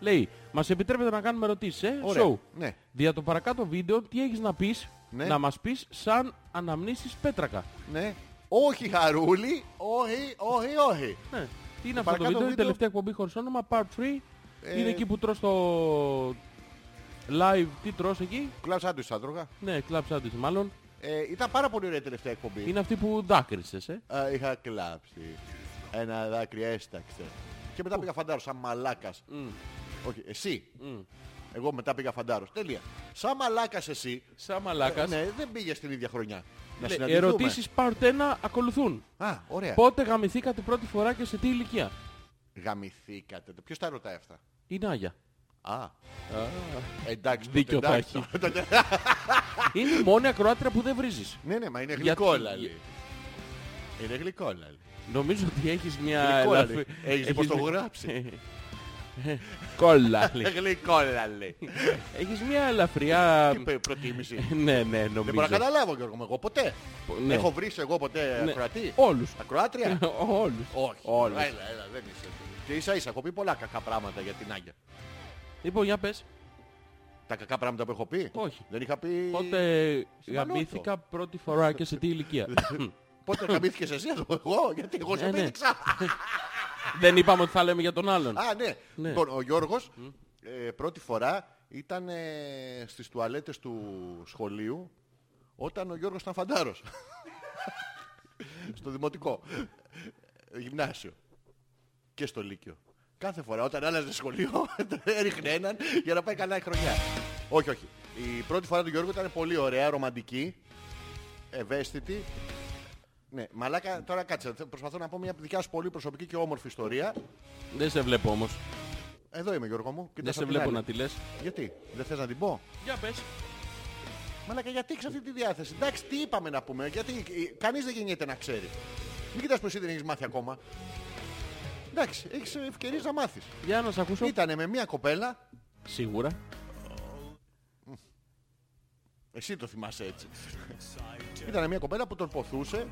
λέει, μας επιτρέπετε να κάνουμε ερωτήσεις, ε, ωραία. show. Ναι. Δια το παρακάτω βίντεο, τι έχεις να πεις, Ναι. να μας πεις σαν αναμνήσεις Πέτρακα. ναι. Όχι χαρούλη, όχι, όχι, όχι. Ναι. Τι είναι αυτό το παρακάτω βίντεο, η βίντεο- τελευταία εκπομπή χωρίς όνομα, part 3. Ε, Είναι εκεί που τρως το live, τι τρως εκεί; Κλαμπ σάντουιτς θα τρώγα. Ναι, club sandwich μάλλον. Ε, ήταν πάρα πολύ ωραία η τελευταία εκπομπή. Είναι αυτή που δάκρυσες, ε. Α, είχα κλάψει. Ένα δάκρυ έσταξε. Και μετά πήγα φαντάρος σαν μαλάκας. Όχι, εσύ. Εγώ μετά πήγα φαντάρος. Τέλεια. Σαν μαλάκας εσύ. Σαν μαλάκας. Ναι, δεν πήγε την ίδια χρονιά. Να Λέει, συναντηθούμε. Ερωτήσεις part 1 ακολουθούν. Α, ωραία. Πότε γαμηθήκατε πρώτη φορά και σε τι ηλικία; Γαμηθήκατε. Ποιος τα ρωτάει αυτά; Η Νάγια. Α. Εντάξει. Δίκιο τότε, θα εντάξει, έχει. τότε. (laughs) Είναι η μόνη ακροάτρια που δεν βρίζεις. Ναι, ναι, μα είναι Γιατί- γλυκόλαλη. Είναι γλυκόλαλη. Νομίζω ότι έχεις μια Γλυκόλαλη. ελαφρύ... Έχεις δει πώς το έχω γράψει. (laughs) Κόλλαλη. (laughs) Γλυκόλαλη. Έχεις μια ελαφριά... Τι πε- προτίμηση. Ναι, ναι, Δεν μπορώ να νομίζω. καταλάβω Γιώργο μου, εγώ ποτέ. Ναι. Έχω βρει εγώ ποτέ Ναι. ακροατή; Όλους. Ακροάτρια; Όλους. Όχι. Όλους. Έλα, έλα, δεν είσαι. Και ίσα ίσα έχω πει πολλά κακά πράγματα για την Άγια. Λοιπόν, για πες. Τα κακά πράγματα που έχω πει. Όχι. Δεν είχα πει. Πότε Συμφωνώ γαμήθηκα πρώτη φορά και σε τι ηλικία. (laughs) Πότε γαμήθηκες εσύ εγώ, γιατί εγώ σε Ναι, ναι. πήδηξα. (laughs) Δεν είπαμε ότι θα λέμε για τον άλλον. Α, ναι. Ναι. Λοιπόν, ο Γιώργος ε, πρώτη φορά ήταν ε, στις τουαλέτες του σχολείου όταν ο Γιώργος ήταν φαντάρος. (laughs) στο δημοτικό. Ε, Γυμνάσιο. Και στο Λύκειο. Κάθε φορά όταν άλλαζε σχολείο (laughs) έριχνε έναν για να πάει καλά η χρονιά. Όχι, όχι. Η πρώτη φορά του Γιώργου ήταν πολύ ωραία, ρομαντική, ευαίσθητη. Ναι, μαλάκα, τώρα κάτσε. Προσπαθώ να πω μια δικιά σου πολύ προσωπική και όμορφη ιστορία. Δεν σε βλέπω όμως. Εδώ είμαι Γιώργο μου. Δεν Κοίτας σε απ' την βλέπω άλλη. να τη λες. Γιατί, δεν θες να την πω; Για πες. Μαλάκα, γιατί έχεις αυτή τη διάθεση; Εντάξει, τι είπαμε να πούμε. Γιατί ε, κανείς δεν γεννιέται να ξέρει. Μην κοιτάς που εσύ δεν έχεις μάθει ακόμα. Εντάξει, έχεις ευκαιρίες να μάθεις. Για να σε ακούσω. Ήτανε με μια κοπέλα, Σίγουρα. εσύ το θυμάσαι έτσι. Ήτανε μια κοπέλα που τον ποθούσε,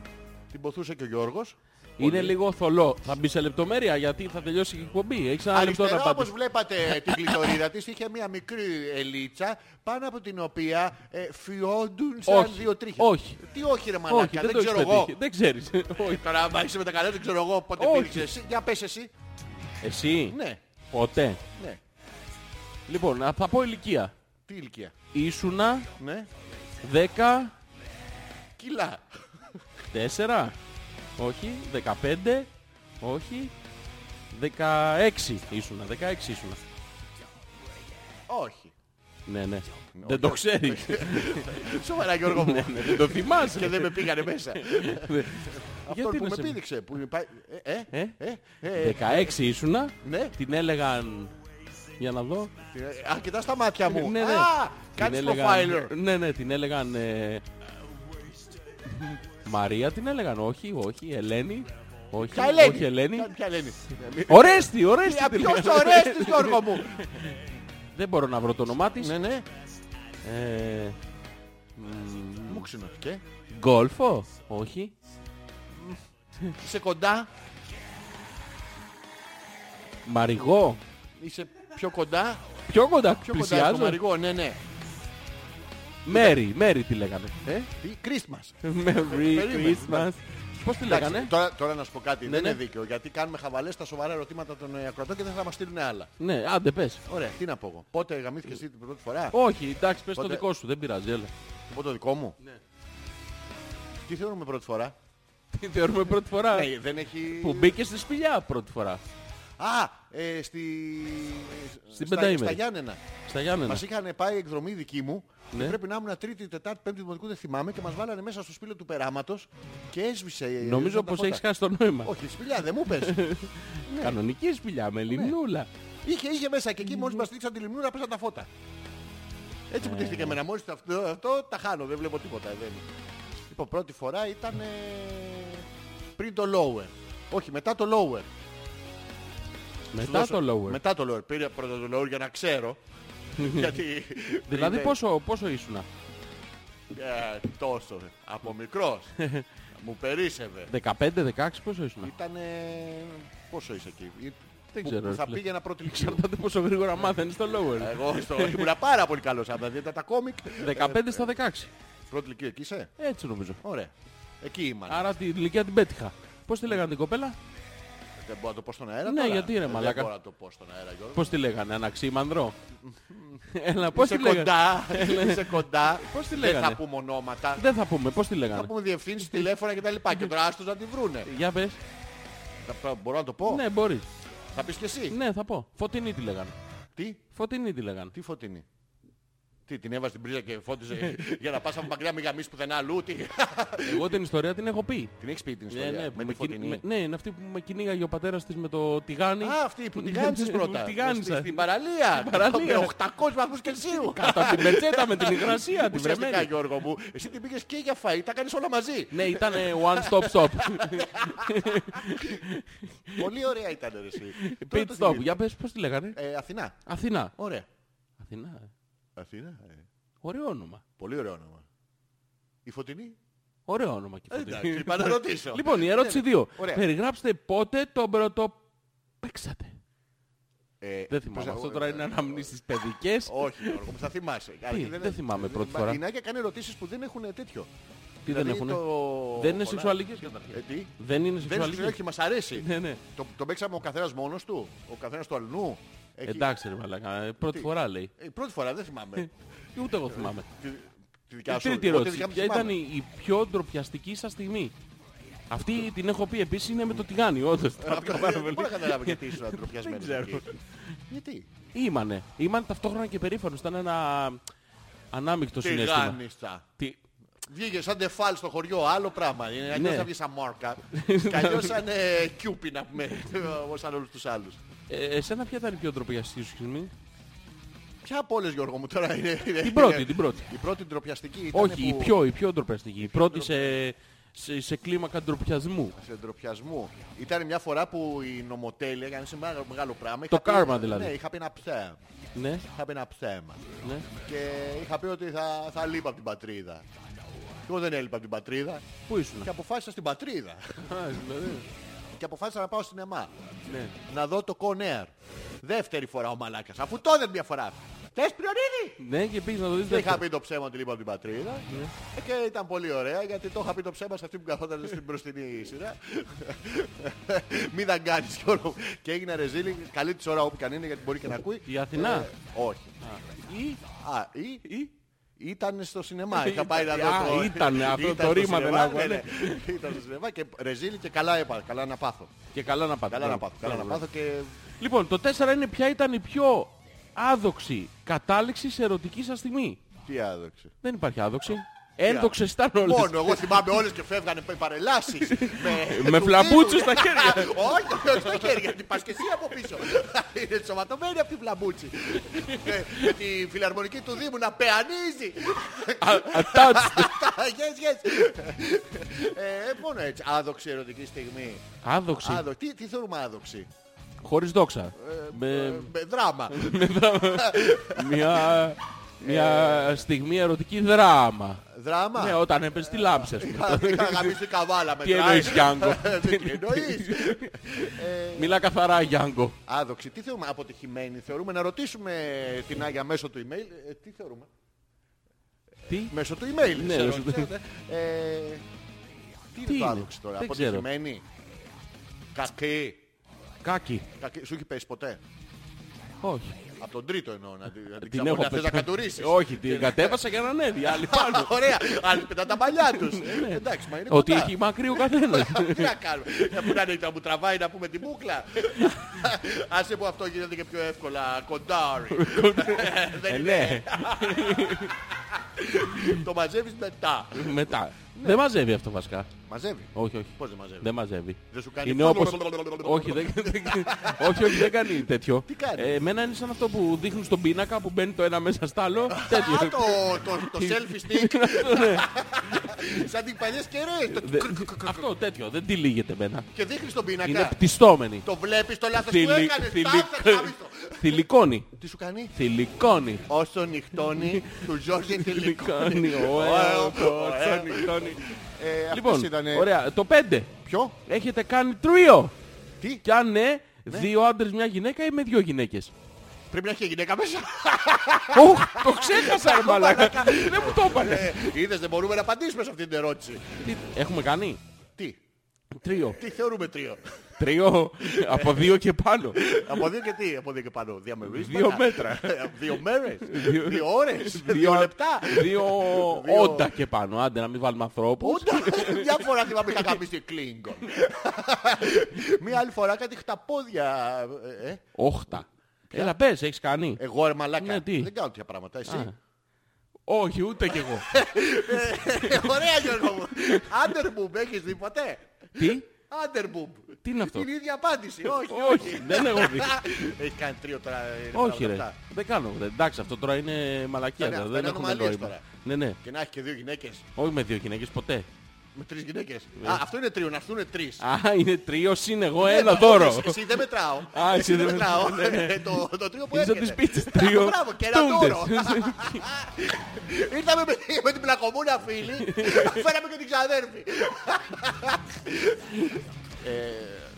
την ποθούσε και ο Γιώργος. Είναι λίγο θολό. Θα μπει σε λεπτομέρεια γιατί θα τελειώσει η εκπομπή. Έχεις ένα λεπτό να Αριστερά όπως απαντήσεις. βλέπατε την κλειτορίδα της είχε μια μικρή ελίτσα πάνω από την οποία ε, φιόντουν σαν Όχι, δύο τρίχες. όχι. Τι όχι ρε Όχι, μαλάκα, δεν δεν, το έχεις ξέρω εγώ. πετύχει. Δεν ξέρεις. Όχι. Τώρα άμα είσαι με τα καλά δεν ξέρω εγώ πότε Όχι. πήρξες. Εσύ, Για πες εσύ. Εσύ; Ναι, Ποτέ; ναι. Λοιπόν, α, θα πω ηλικία. Τι ηλικία; Ήσουνα Ναι. 14. Κιλά. Όχι. 15. Όχι. 16 ήσουνα. 16 ήσουνα. Όχι. Ναι, ναι. Δεν το ξέρεις. (laughs) Σοβαρά Γιώργο μου. Ναι, ναι, Δεν το θυμάσαι. Και δεν με πήγανε μέσα. Αυτό Γιατί που να με σε- πήδηξε. Που είναι πάει- Ε, ε, Ε; ε, ε, ε, 16 ήσουνα. Ναι. Την έλεγαν... Για να δω. Α, κοιτάς τα μάτια μου. Ναι, ναι. Α, Την κάνεις έλεγαν- profiler. Ναι, ναι, την έλεγαν... ε, Μαρία την έλεγαν. Όχι, όχι. Ελένη. Όχι, Ποια Ελένη; όχι Ελένη. Ποια- Ποια Ελένη; Ορέστη, Ορέστη. Α, την Ποιος έλεγαν. ωραίστης Γιώργο μου; (laughs) Δεν μπορώ να βρω το όνομά της. Ναι, ναι. Ε, Μου ξενωθήκε. Γκόλφο. Όχι. Είσαι κοντά; Μαριγό. Είσαι πιο κοντά; Πιο κοντά. Πιο κοντά στο Πλησιάζω. Μαριγό, ναι, ναι. Μέρι. Μέρι τη λέγανε. Ε, τι, Christmas. Merry Περίμενε. Christmas. Πώς τη Εντάξει, λέγανε; τώρα, τώρα να σου πω κάτι, Ναι, δεν ναι. είναι δίκαιο, γιατί κάνουμε χαβαλές στα σοβαρά ερωτήματα των ε, ακροατών και δεν θα μας στείλουν άλλα. Ναι, άντε πες. Ωραία, τι να πω εγώ. Πότε γαμήθηκες εσύ την πρώτη φορά, Όχι, εντάξει, πες το Πότε- δικό σου. Δεν πειράζει, έλα. πω το δικό μου. Ναι. Τι θεωρούμε πρώτη φορά; Τι θεωρούμε πρώτη φορά; Ναι, δεν έχει... Που μπήκε στη σπηλιά πρώτη φορά. Α, ε, στη... Στην στα, πενταήμερη. στα Γιάννενα. Στα Γιάννενα. Μας είχαν πάει εκδρομή δική μου Ναι. και πρέπει να ήμουν τρίτη, τετάρτη, πέμπτη δημοτικού, δεν θυμάμαι και μας βάλανε μέσα στο σπήλαιο του περάματος και έσβησε. ε, Νομίζω έσβησαν τα πως φώτα. έχεις χάσει το νόημα. Όχι, σπηλιά, δεν μου πες. (laughs) Κανονική σπηλιά με λιμνούλα. είχε, είχε μέσα και εκεί μόλις μας δείξαν τη λιμνούρα πέσαν τα φώτα. Έτσι που τύχθηκε εμένα. Μόλις αυτό, αυτό τα χάνω, δεν βλέπω τίποτα. Δεν... Λοιπόν, πρώτη φορά ήταν ε, πριν το lower. Όχι, μετά το lower. Σου Μετά δώσω- το lower. Μετά το lower. Πήρε πρώτα το lower για να ξέρω. (laughs) γιατί... Δηλαδή είναι, πόσο, πόσο ήσουνα; ε, τόσο. Από μικρός. (laughs) Μου περίσευε. 15-16 πόσο ήσουνα; Ήταν... Πόσο είσαι εκεί; Δεν Που- ξέρω, που ρε θα φίλε. πήγαινα πρώτη λυκείου. Εξαρτάται πόσο γρήγορα μάθαινες το lower. Εγώ στο ήμουν πάρα πολύ καλός. Από τα δείτε τα κόμικ. 15 στα 16. Πρώτη λυκείου εκεί είσαι; Έτσι νομίζω. Ωραία. Εκεί ήμουν. Άρα την ηλικία την πέτυχα. Πώς τη λέγανε την κοπέλα, Δεν μπορώ να το πω στον αέρα Ναι, τώρα. γιατί, ρε, Δεν μαλάκα. μπορώ να το πω στον αέρα Γιώργο. πώς τη λέγανε, αναξίμανδρο. (laughs) Έλα, πώς Είσαι τη λέγανε; κοντά. (laughs) Είσαι κοντά. Πώς τη Δεν λέγανε; θα πούμε ονόματα. Δεν θα πούμε, πώς τη Θα λέγανε. πούμε διευθύνσεις, τηλέφωνα κτλ. Και τώρα άστος να τη βρούνε. Για πες. Θα- Μπορώ να το πω; Ναι, μπορείς. Θα πεις και εσύ; Ναι, θα πω. Φωτεινή τη λέγανε. Τι; Φωτεινή τη λέγανε. Τι φωτεινή; Τι, την έβαζε στην πρίζα και φώτιζε (laughs) για να πας από μακριά μη γαμίσεις πουθενά αλλού. Τι; (laughs) Εγώ την ιστορία την έχω πει. Την έχεις πει την Ναι, ιστορία. ναι, Με με τη κυνη- φωτεινή. με- ναι, είναι αυτή που με κυνήγαγε ο πατέρας της με το τηγάνι. Α, αυτή που τηγάνισες (laughs) πρώτα. Που τηγάνισα. Στη- Στην παραλία. Στην παραλία. Με 800 βαθμούς Κελσίου. Κάτω από την πετσέτα με την υγρασία, την Ουσιαστικά βρεμένη. Γιώργο μου, εσύ την πήγες και για φαΐ, τα κάνεις όλα μαζί. Ναι, ήταν one stop stop. Πολύ ωραία ήταν ρε εσύ. Pit Τώρα το stop. θυμήθηκα. Για πες πώς τη λέγανε; Ε, Αθηνά. Αθηνά. Ωραία. Αθηνά. Ε. Αθηνά. ε. Ωραίο όνομα. Πολύ ωραίο όνομα. Η φωτεινή. Ωραίο όνομα και Ε, φωτεινή. Εντάξει, είπα να ρωτήσω. Λοιπόν, η ερώτηση 2. Ωραία. Περιγράψτε πότε τον πρώτο παίξατε. Ε, Δεν θυμάμαι. πώς- Αυτό τώρα είναι αναμνήσεις παιδικές. Όχι Γιώργο μου, θα θυμάσαι. Αρχή δεν θυμάμαι πρώτη φορά. Τα γυναίκια κάνει ερωτήσεις που δεν έχουν τέτοιο. Τι δεν Δηλαδή, έχουνε; το- Δεν είναι πολλά- σεξουαλικές Ε, καταρχήν. τι; Δεν είναι Δεν είναι σεξουαλική. σεξουαλική, μας αρέσει. Ναι, ναι. Το, το παίξαμε ο καθένας μόνος του. Ο καθένας του αλλού. Εκεί. Εντάξει ρε μαλάκα. ε, Πρώτη Τι; φορά λέει. Ε, πρώτη φορά δεν θυμάμαι. (laughs) Ούτε εγώ θυμάμαι. Τη- Τη Η δικιά σου. τρίτη εγώ τη ερώτηση. δικιά μου Ποια ήταν θυμάμαι. η η πιο ντροπιαστική σας στιγμή; Αυτή την έχω πει επίσης είναι με το τηγάνι, όντως. Ε, αυτό (laughs) Δεν μπορώ να καταλάβω γιατί ήσουν αντροπιασμένος ξέρω. εκεί. Γιατί; Ήμανε. Ήμανε ταυτόχρονα και περήφανος. Ήταν ένα ανάμεικτο Τι συνέστημα. γάνιστα. Τι... Βγήκε σαν τεφάλ στο χωριό, άλλο πράγμα. Είναι αλλιώς Ναι. θα βγει σαν μόρκα. (laughs) Και αλλιώς σαν ε, κιούπι να πούμε, όπως σαν όλους τους άλλους. Ε, εσένα ποια ήταν η πιο ντροπιαστική σου στιγμή. Ποια από όλες Γιώργο μου τώρα είναι. (laughs) Την πρώτη, την πρώτη. Η πρώτη ντροπιαστική ήταν Όχι, η που- πιο, η πιο ντροπιαστική. Η πρώτη σε, σε, σε κλίμακα ντροπιασμού. σε ντροπιασμού. Ήταν μια φορά που η νομοτέλεια έκανε σε μεγάλο, μεγάλο πράγμα. Το Είχα πει- κάρμα δηλαδή. Ναι, είχα πει ένα ψέμα. Ναι, Είχα πει ένα ψέμα. ναι. Και είχα πει ότι θα, θα λείπα από την πατρίδα. Και εγώ δεν έλειπα από την πατρίδα Πού ήσουν; και αποφάσισα στην πατρίδα. Α, δηλαδή. και αποφάσισα να πάω στην ΕΜΑ. Ναι. Να δω το Con Air. Δεύτερη φορά ο Μαλάκας. Αφού το έδινε μια φορά. Θες πριονίδι! Ναι, και πήγες να το δεις Και είχα δεύτερο. πει το ψέμα ότι λείπα από την πατρίδα. Ε, Και ήταν πολύ ωραία γιατί το είχα πει το ψέμα σε αυτή που καθόταν στην μπροστινή σειρά. (laughs) Μη δαγκάνεις Γιώργο. Και έγινε ρεζίλι. Καλή της ώρα όπου καν είναι γιατί μπορεί και να ακούει. Η Αθηνά. Ε, όχι. Ή, Α, ή, ή, ήταν στο σινεμά. Είχα πάει να δω Α, το... ήταν, αυτό Ήταν το στο ρήμα δεν σινεμά, άκουγα, ναι, ναι. Ήταν στο σινεμά και ρεζίλι και καλά έπα, καλά να πάθω. και καλά να πάτε. Καλά να Μπράβο, πάθω, καλά να μπράβο, πάθω και... Λοιπόν, το 4 είναι ποια ήταν η πιο άδοξη κατάληξη σε ερωτική σας στιγμή. Τι άδοξε. Δεν υπάρχει άδοξη. Ένδοξες ήταν όλες. Μόνο, εγώ θυμάμαι όλες και φεύγανε (laughs) με παρελάσεις. με Με του φλαμπούτσους τύπου. στα χέρια. (laughs) Όχι, όχι στα χέρια, γιατί πας και εσύ από πίσω. (laughs) Είναι σωματωμένη αυτή η φλαμπούτσι. Ε, Με τη φιλαρμονική του Δήμου να πεανίζει. Attached. Yes, yes. Ε, Μόνο έτσι, άδοξη ερωτική στιγμή. Άδοξη. Άδο- Τι, τι θεωρούμε άδοξη; Χωρίς δόξα. Ε, Με Με δράμα. μια, μια στιγμή ερωτική δράμα. Δράμα. Ναι, όταν έπαιζε τη λάμψη, ας πούμε. Είχα γαμίσει την καβάλα Τι μετράει. εννοείς, Γιάνγκο; (laughs) Τι εννοείς; Μιλά καθαρά, Γιάνγκο. Άδοξη, τι θεωρούμε αποτυχημένη. Θεωρούμε να ρωτήσουμε την Άγια μέσω του email. Ε, τι θεωρούμε; Τι; Μέσω του email. Ναι, σε μέσω του- ρώτησα, ναι. Ε, Τι είναι Τι το είναι, άδοξη τώρα. δεν ξέρω. Αποτυχημένη. Κακή. Κάκι. Κακή. Σου έχει πέσει ποτέ; Όχι. Από τον τρίτο εννοώ να την, να την Την ξαπολιά. έχω Θες να πετά- κατουρίσεις. Όχι, την κατέβασα για να ανέβει. Άλλη (laughs) πάνω. Ωραία. Άλλοι πετά τα παλιά τους. Εντάξει, μα είναι Ότι κοντά. έχει μακρύ ο καθένας. (laughs) Τι να κάνουμε. Να που να είναι, να μου τραβάει να πούμε την μπούκλα. (laughs) Άσε που αυτό γίνεται και πιο εύκολα. Κοντάρι. Δεν Ε, είναι. ναι, Το μαζεύεις μετά. μετά. Δεν μαζεύει αυτό βασικά. Μαζεύει. Όχι, όχι. Πώς δεν μαζεύει; Δεν μαζεύει. Δεν σου κάνει Είναι όπως... όχι, (laughs) δεν... όχι, όχι, δεν κάνει τέτοιο. Τι κάνει; Ε, εμένα είναι σαν αυτό που δείχνουν στον πίνακα που μπαίνει το ένα μέσα στο άλλο. τέτοιο. Α, το, το, το (laughs) selfie stick. Ναι. Σαν τις παλιές κεραίες. Το- Δε- αυτό τέτοιο, δεν τη λύγεται εμένα. Και δείχνεις τον Είναι πίνακα. πτιστόμενη. Το βλέπεις το λάθος που Θηλυ- έκανες. θηλυ- Στάθε να βρεις το. Θηλυκώνει. Τι σου κάνει; Θηλυκώνει. Όσο νυχτώνει, (laughs) του Ζόρζι θηλυκώνει. Θηλυκώνει. ο Ωε, έρωτος, ωε. θηλυκώνει. Ε, αυτές Λοιπόν, ήτανε- ωραία, το 5. Ποιο; Έχετε κάνει τρίο. Τι; Κι αν ναι, δύο άντρες, μια γυναίκα ή με δύο γυναίκες. Πρέπει να έχει και γυναίκα μέσα. Οχ, το ξέχασα ρε μαλάκα. Δεν μου το έπανε. Ε, Είδες, δεν μπορούμε να απαντήσουμε σε αυτή την ερώτηση. Τι- Έχουμε κάνει; Τι, τρίο. τι θεωρούμε τρίο; Τρίο από δύο και πάνω. Από δύο και τι, από δύο και πάνω. Διαμερίσματα. Δύο μέτρα. Ε, Δύο μέρες. Δύο- Δύο ώρες. Δύο λεπτά. Δύο Δύο- όντα και πάνω. Άντε να μην βάλουμε ανθρώπους. Ούτε μια φορά θυμάμαι είχα γαμίσει Κλίνγκον. (laughs) Μια άλλη φορά κάτι χταπόδια. ε, ε. Όχτα. Έλα πες, έχεις κάνει. Εγώ ρε μαλάκα. Ναι, τι; Δεν κάνω τέτοια πράγματα. Εσύ. Α. Όχι, ούτε κι εγώ. Ε, Ωραία Γιώργο μου. Άντερμπουμπ έχεις δει ποτέ; Τι, Άντερμπουμπ. τι είναι αυτό; Είναι η ίδια απάντηση. Όχι, Όχι, δεν έχω δει. Έχει κάνει τρίο τώρα. είναι Όχι πράγματα ρε, αυτά. δεν κάνω. Εντάξει, αυτό τώρα είναι μαλακία. Ναι, τώρα, αυτά Δεν είναι έχουμε ανομαλίες νόημα. τώρα. Ναι, ναι. Και να έχει και δύο γυναίκες. Όχι με δύο γυναίκες ποτέ. Με τρεις γυναίκες. Α, αυτό είναι τρίο, να έρθουν τρεις. Α, είναι τρίο συν εγώ Ναι, ένα όχι, δώρο. εσύ- Εσύ δεν μετράω. Α, εσύ δεν μετράω. μετράω, ναι, ναι. Ε, Το το τρίο που Είναι σαν έρχεται. τις πίτσες. Μπράβο, Τρίο. Μπράβο, και ένα τούντες. δώρο. Ήρθαμε με, με την πλακομούνα φίλη. Φέραμε και την ξαδέρφη. Ε,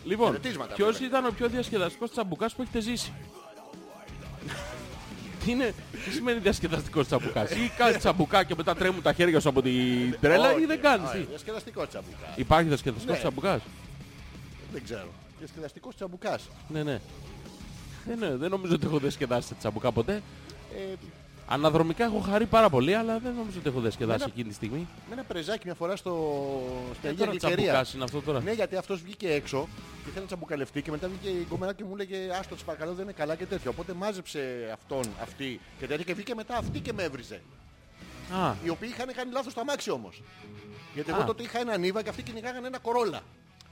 Λοιπόν, Χαιρετίσματα, ποιος βέβαια. ήταν ο πιο διασκεδαστικός τσαμπουκάς που έχετε ζήσει; Τι, είναι, τι σημαίνει διασκεδαστικός τσαμπουκάς; Ή κάνεις τσαμπουκά και μετά τρέμουν τα χέρια σου από την τρέλα όχι, ή δεν κάνεις. όχι, τι. Διασκεδαστικό τσαμπουκάς. Υπάρχει διασκεδαστικός Ναι. τσαμπουκάς; Δεν ξέρω. Διασκεδαστικός τσαμπουκάς. Ναι, ναι. Δεν, δεν νομίζω ότι έχω διασκεδάσει τσαμπουκά ποτέ. Ε, Αναδρομικά έχω χαρεί πάρα πολύ, αλλά δεν νομίζω ότι έχω διασκεδάσει Ένα- εκείνη τη στιγμή. με ένα πρεζάκι μια φορά στο, στην Ε, Αγία τώρα Γλυκερία. τσαμπουκάς είναι αυτό τώρα. Ναι, γιατί αυτός βγήκε έξω και ήθελε να τσαμπουκαλευτεί και μετά βγήκε η γκόμενα και μου 'λεγε Άστο, της παρακαλώ, δεν είναι καλά και τέτοιο. Οπότε μάζεψε αυτόν, αυτή και τέτοια και βγήκε μετά αυτή και με έβριζε. Α, Οι οποίοι είχαν κάνει λάθος το αμάξι όμως. Γιατί εγώ Α. τότε είχα ένα νίβα και αυτοί κυνηγάγανε ένα κορόλα.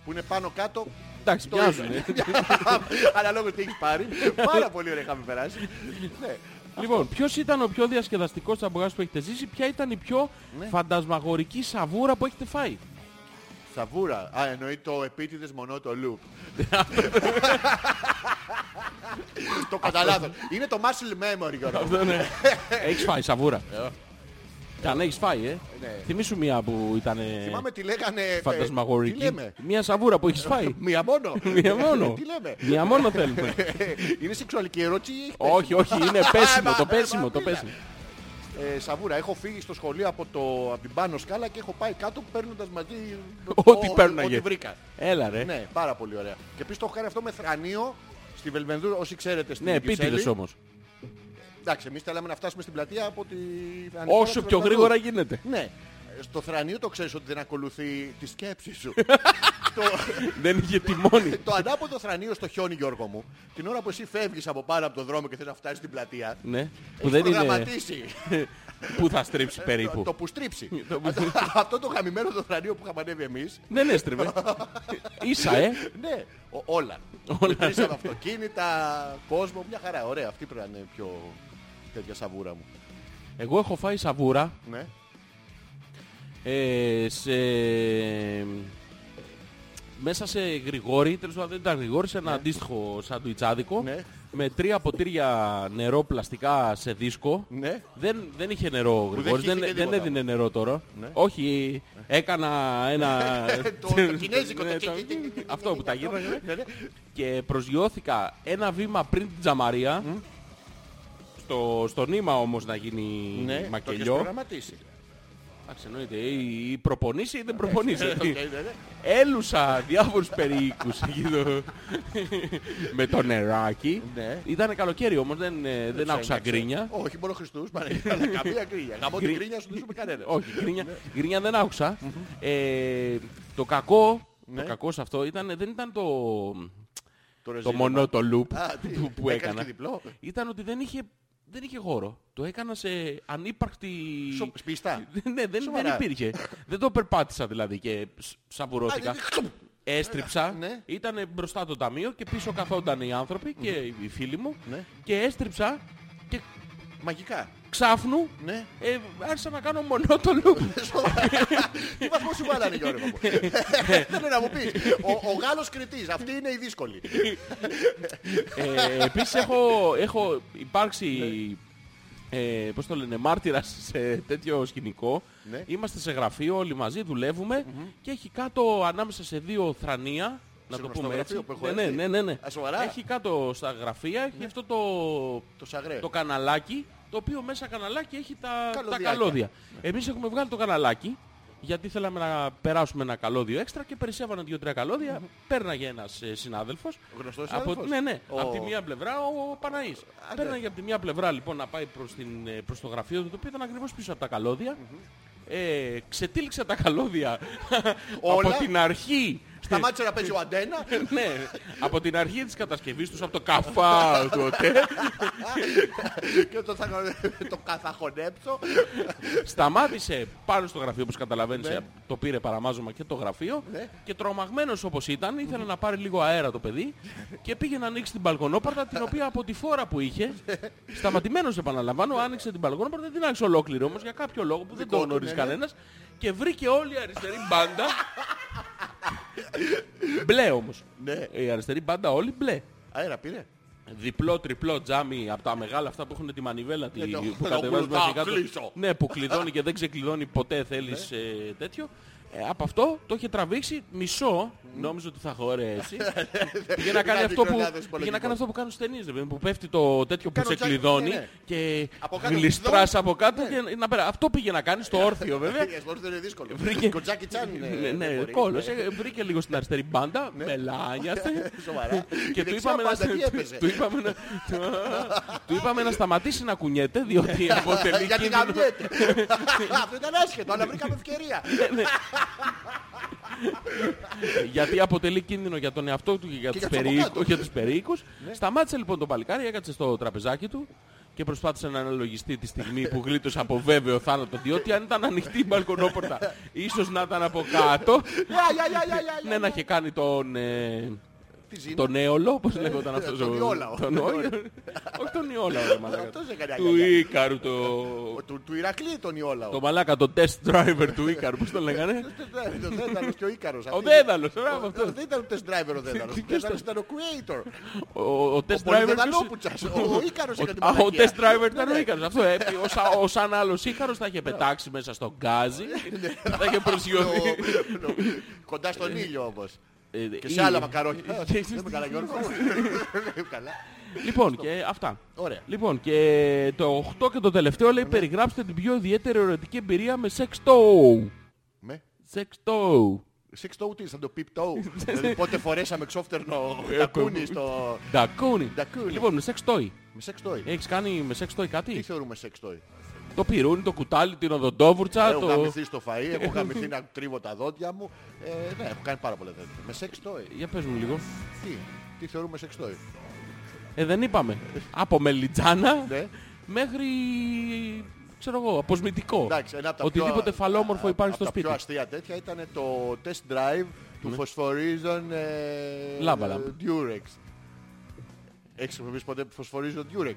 Που είναι πάνω κάτω. εντάξει, το μοιάζουν. ίδιο. (laughs) Αναλόγως τι έχεις πάρει. Πάρα πολύ ωραία είχαμε περάσει. (laughs) ναι. Λοιπόν, ποιος ήταν ο πιο διασκεδαστικός τσαμπουκάς που έχετε ζήσει, ποια ήταν η πιο Ναι. φαντασμαγορική σαβούρα που έχετε φάει; Σαβούρα. Α, εννοεί το επίτηδες μονό το loop. (laughs) το καταλάβω. Είναι το muscle memory, Γιώργο. Αυτό ναι. (laughs) Έχεις φάει σαβούρα. Και αν έχεις φάει, ε; Ναι. Θυμήσου μία που ήταν Θυμάμαι τι λέγανε. ε, Τι φαντασμαγορική. λέμε; Μία σαβούρα που έχεις φάει. Μία μόνο. Μία μόνο. Τι λέμε; Μία μόνο θέλουμε. (laughs) Είναι σεξουαλική ερώτηση ή έχεις όχι, όχι, είναι πέσιμο, μα, το ε, πέσιμο, μα, το μίλα. πέσιμο. Ε, Σαβούρα, έχω φύγει στο σχολείο από, το, από την πάνω σκάλα και έχω πάει κάτω παίρνοντας μαζί (laughs) Ό,τι ό- παίρναγε. Ό,τι βρήκα. Έλα ρε. Ναι, πάρα πολύ ωραία. Και επίσης το έχω κάνει αυτό με θρανίο στη Βελβενδούρ, όσοι ξέρετε στην Ναι, Κυψέλη. επίτηδες όμως. Εντάξει, εμείς θέλαμε να φτάσουμε στην πλατεία από τη... Όσο πιο γρήγορα γίνεται. Ναι. Στο θρανίο το ξέρεις ότι δεν ακολουθεί τη σκέψη σου. (laughs) το, Δεν είχε τιμόνι. (laughs) το ανάποδο θρανίο στο χιόνι, Γιώργο μου, την ώρα που εσύ φεύγεις από πάνω από τον δρόμο και θες να φτάσεις στην πλατεία, Ναι, που έχεις δεν είναι... προγραμματίσει (laughs) Πού θα στρίψει το, περίπου. το που στρίψει. Το που- Αυτό το γαμημένο το θρανίο που είχαμε ανέβει εμείς, Δεν έστριβε. Ίσα, ε. ναι, ο- όλα. Όλα. Μετρήσαμε αυτοκίνητα, κόσμο, μια χαρά. Ωραία, αυτή πρέπει να είναι πιο τέτοια σαβούρα μου. Εγώ έχω φάει σαβούρα Ναι. ε, σε... μέσα σε γρηγόρι, τέλος πάντων δεν ήταν γρηγόρι, σε ένα αντίστοιχο σαντουιτσάδικο Ναι. με τρία ποτήρια νερό πλαστικά σε δίσκο. Ναι. Δεν, δεν είχε νερό δεν γρηγόρι, δεν, χύθηκε δεν τίποτα. έδινε νερό τώρα. Ναι. Όχι, έκανα ένα... (laughs) Το- το κινέζικο, το Ναι, τσι- τσι- τσι- τσι- Αυτό που τα γύρναγε. (laughs) Ναι, ναι. και προσγειώθηκα ένα βήμα πριν την τζαμαρία. Στο, στο νήμα όμως να γίνει Ναι, το έχεις μακελιό. προγραμματίσει. Εντάξει, εννοείται. Ή ή προπονήσει ή δεν προπονήσει; Οκ, ναι, ναι. Έλουσα διάφορους περίοικους εκεί το- με το νεράκι. Ναι. Ήταν καλοκαίρι όμως, δεν, ε, δεν άκουσα Ένιωξε. γκρίνια. Όχι, μόνο Χριστούς, Παναγία, αλλά καμία γκρίνια. Γαμώ την Γκρι- γκρίνια σου δεν σου είπε κανένα. Όχι, γκρίνια, γκρίνια δεν άκουσα. Ε, το κακό, Ναι. το κακό σε αυτό ήταν, δεν ήταν το, το ρεζίλεμα. μονό το loop Α, τι, που, που έκανες έκανα. και διπλό. Ήταν ότι δεν είχε, δεν είχε χώρο. Το έκανα σε ανύπαρκτη... Σο- σπιστά. (laughs) ναι, δεν, δεν Σοβαρά. υπήρχε. δεν το περπάτησα δηλαδή και σ- Α, σαπουρώθηκα. δεν- Έστριψα, Ναι. ήταν μπροστά το ταμείο και πίσω καθόταν οι άνθρωποι και οι φίλοι μου Ναι. και έστριψα και Μαγικά. Ξάφνου Ναι. ε, άρχισα να κάνω μονό το loop. Τι βαθμό σου βάλανε Γιώργο μου. Θέλω να μου πεις. Ο, ο Γάλλος κριτής. Αυτή είναι η δύσκολη. ε, επίσης έχω, έχω υπάρξει, ε, πώς το λένε, μάρτυρας σε τέτοιο σκηνικό. Ναι. Είμαστε σε γραφείο, όλοι μαζί δουλεύουμε και έχει κάτω ανάμεσα σε δύο θρανία, να Σε το γνωστό πούμε γραφείο έτσι. που έχω ναι, ναι, έρθει. ναι, ναι, ναι. Α, σοβαρά; Ναι. Έχει κάτω στα γραφεία, έχει αυτό το, Το σαγρέ. το καναλάκι, το οποίο μέσα καναλάκι έχει τα, τα Καλωδιάκια. καλώδια. Εμείς έχουμε βγάλει το καναλάκι, γιατί θέλαμε να περάσουμε ένα καλώδιο έξτρα και περισσεύανε δύο-τρία καλώδια. Πέρναγε ένας ε, συνάδελφος. Γνωστός Από, συνάδελφος; ναι, ναι. Ο- Από τη μία πλευρά ο Παναής. ναι. Πέρναγε από τη μία πλευρά λοιπόν να πάει προς, την, ε, προς το γραφείο του, το οποίο ήταν ακριβώς πίσω από τα καλώδια. Ε, ξετύλιξε τα καλώδια Όλα; από την αρχή. Σταμάτησε να παίζει ο αντένα. (laughs) ναι, από την αρχή της κατασκευής τους, από το καφά του οτέ, (laughs) και το, θα, το καθαχωνέψω. σταμάτησε πάνω στο γραφείο, όπως καταλαβαίνεις, Ναι. το πήρε παραμάζωμα και το γραφείο Ναι. και τρομαγμένος όπως ήταν, ήθελε να πάρει λίγο αέρα το παιδί και πήγε να ανοίξει την μπαλκονόπορτα, την οποία από τη φόρα που είχε, (laughs) σταματημένος επαναλαμβάνω, άνοιξε την μπαλκονόπορτα, δεν την άνοιξε ολόκληρη όμως για κάποιο λόγο που δεν Δικό το του, γνωρίζει ναι, ναι. κανένας και βρήκε όλη η αριστερή μπάντα, μπλε όμως. Ναι. Η αριστερή μπάντα όλη μπλε. Αέρα πήρε. Διπλό, τριπλό τζάμι από τα μεγάλα αυτά που έχουν τη μανιβέλα τη, Ναι, το- που το κατεβάζεις κλου- μέχρι θα κάτω. κλείσω. Ναι, που κλειδώνει και δεν ξεκλειδώνει ποτέ θέλεις Ναι. ε, τέτοιο. Ε, από αυτό το είχε τραβήξει μισό, νόμιζε ότι θα χωρέσει. (laughs) πήγε να κάνει Κάτι αυτό που, κρονάδες πήγε να υπολογιστών. κάνει αυτό που κάνουν στις ταινίες, ρε παιδί μου, που πέφτει το τέτοιο που Κάνω σε τζάκι, κλειδώνει ναι, ναι. και Από κάτω γλιστράς κλειδώνει. από κάτω Ναι. και να πέρα. Αυτό πήγε να κάνει στο όρθιο βέβαια. Ε, σπορ δεν είναι δύσκολο. Βρήκε- Κοτζάκι τσάν είναι. Ναι, δεν ναι, μπορεί. κόλλος. Ε, Βρήκε λίγο στην αριστερή μπάντα, μελάνιαστε. (laughs) Σοβαρά. Και Η του δεξιά είπαμε, να, πάντα τι έπαιζε; του, είπαμε να, (laughs) του είπαμε να σταματήσει να κουνιέται διότι αποτελεί Γιατί κίνδυνο. γαμιέται. Αυτό ήταν άσχετο, αλλά βρήκαμε ευκαιρία. Γιατί αποτελεί κίνδυνο για τον εαυτό του και για, Και τους, για τους από περίοικους, κάτω. για τους περίοικους. Σταμάτησε λοιπόν το παλικάρι, έκατσε στο τραπεζάκι του και προσπάθησε να αναλογιστεί τη στιγμή που γλίτωσε από βέβαιο θάνατο διότι αν ήταν ανοιχτή η μπαλκονόπορτα ίσως να ήταν από κάτω (laughs) Γεια, γεια, γεια, γεια, γεια, ναι να είχε κάνει τον, ε, Τι ζήνει. Τον έολο πώς λέγονταν αυτός τον ο- Ιόλαο. τον Ιόλαο. όχι τον Ιόλαο ρε μαλάκα. Αυτός έκανε του αγκαλιά. Ίκαρου το Ο- Του του Ηρακλή τον Ιόλαο. Το μαλάκα, το test driver του Ίκαρου, πώς το (laughs) λέγανε; Το Δένταλος και ο Ίκαρος. Ο Αυτή- Δένταλος, ωραία Ο- από αυτός. Δεν ήταν ο test driver ο Δένταλος. Ο ποιος Δένταλος ήταν ο creator. Ο, ο Ο test driver... ποιος- Πολυδεδαλόπουτσας. Ο Ίκαρος έκανε την Α, ο μαλακία. test driver ήταν Ναι, ο ναι. Ίκαρος. Αυτό, ε, ο, σα- ο σαν άλλος Ίκαρος θα είχε πετάξει μέσα στο γκάζι, θα είχε προσγειωθεί. (laughs) Ο- ο- Κοντά στον ήλιο όμως. Ε, Και ή- σε άλλα μακαρόνια. Ε, Δεν είμαι καλά Γιώργο. Δεν είμαι καλά. Λοιπόν, και αυτά. Ωραία. Λοιπόν, και το 8 και το τελευταίο λέει περιγράψτε την πιο ιδιαίτερη ερωτική εμπειρία με sex toe. Με Sex toe. six toe τι, σαν το peep toe. Δηλαδή πότε φορέσαμε ξόφτερνο Ε, τακούνι στο... Ντακούνι. Ντακούνι. Λοιπόν, με sex toy. Με sex toy. Έχεις κάνει με sex toy Τι κάτι. θεωρούμε sex toy. Το πυρούνι, το κουτάλι, την οδοντόβουρτσα, Έχω το... γαμηθεί στο φαΐ, έχω (laughs) γαμηθεί να τρίβω τα δόντια μου. Ε, ναι, έχω κάνει πάρα πολλά τέτοια. Με sex toy. Για πες μου λίγο. Τι, τι θεωρούμε sex toy; Ε, δεν είπαμε. Από μελιτζάνα Ναι. μέχρι, ξέρω εγώ, αποσμητικό. Εντάξει, ένα από τα Οτιδήποτε πιο, φαλόμορφο α- υπάρχει από στο τα σπίτι. πιο αστεία τέτοια ήταν το test drive του Phosphorizon ε, Λάμπα, λάμπα. Durex. Έχεις χρησιμοποιήσει ποτέ Phosphorizon Durex;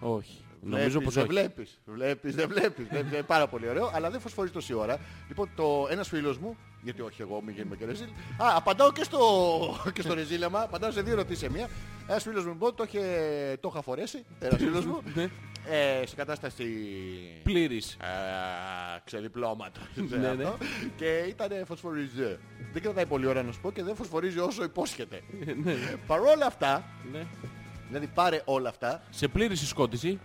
Όχι. Νομίζω Βλέπεις, πως δεν όχι. βλέπεις, βλέπεις, δεν βλέπεις. Βλέπεις, είναι πάρα πολύ ωραίο, αλλά δεν φωσφορίζει τόση ώρα. Λοιπόν, το, ένας φίλος μου, γιατί όχι εγώ, μην γίνουμε και ρεζίλ. Α, απαντάω και στο, (laughs) και στο ρεζίλεμα, απαντάω σε δύο ερωτήσεις σε μία. Ένας φίλος μου, λοιπόν, το, είχε, το είχα φορέσει, ένας φίλος μου, Ναι. ε, σε κατάσταση Πλήρης. ε, ξεδιπλώματος. Ναι, ναι. αυτό, Και ήταν φωσφοριζέ. Δεν κρατάει πολύ ώρα να σου πω και δεν φωσφορίζει όσο υπόσχεται. Ναι, Παρόλα αυτά, ναι. Δηλαδή πάρε όλα αυτά, Σε πλήρη συσκότηση.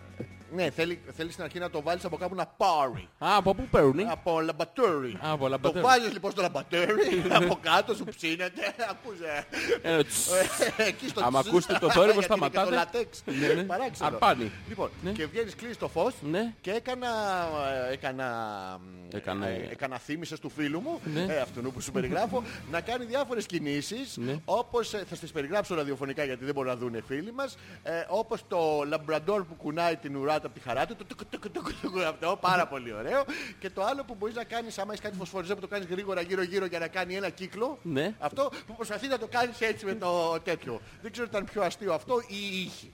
Ναι, θέλει, θέλεις στην αρχή να το βάλεις από κάπου να πάρει. Α, από πού παίρνει; Από λαμπατέρι. Α, από Το λαμπατέρι. βάζεις λοιπόν στο λαμπατέρι, (laughs) από κάτω σου ψήνεται, ακούσε. Ε, τσ. Εκεί στο Άμα τσ, ακούσετε το θόρυβο, γιατί είναι και σταματάτε. Το λατέξ. Ναι, ναι. Παράξενο. Αρπάνι. Λοιπόν, Ναι. και βγαίνεις κλείνεις το φως Ναι. και έκανα, έκανα, Έκανα- ε, έκανα θύμησες του φίλου μου, Ναι. ε, αυτού που σου περιγράφω, να κάνει διάφορες κινήσεις, Ναι. όπως, ε, θα τις περιγράψω ραδιοφωνικά γιατί δεν μπορούν να δουν οι φίλοι μας, ε, όπως το λαμπραντόρ που κουνάει την ουράτα από τη χαρά του, το τουκ, τουκ, τουκ, τουκ, αυτό, πάρα πολύ ωραίο, και το άλλο που μπορείς να κάνεις, άμα έχεις κάτι φωσφοριζέ που το κάνεις γρήγορα γύρω γύρω για να κάνει ένα κύκλο, Ναι. αυτό που προσπαθεί να το κάνεις έτσι με το τέτοιο. Δεν ξέρω αν ήταν πιο αστείο αυτό ή είχε.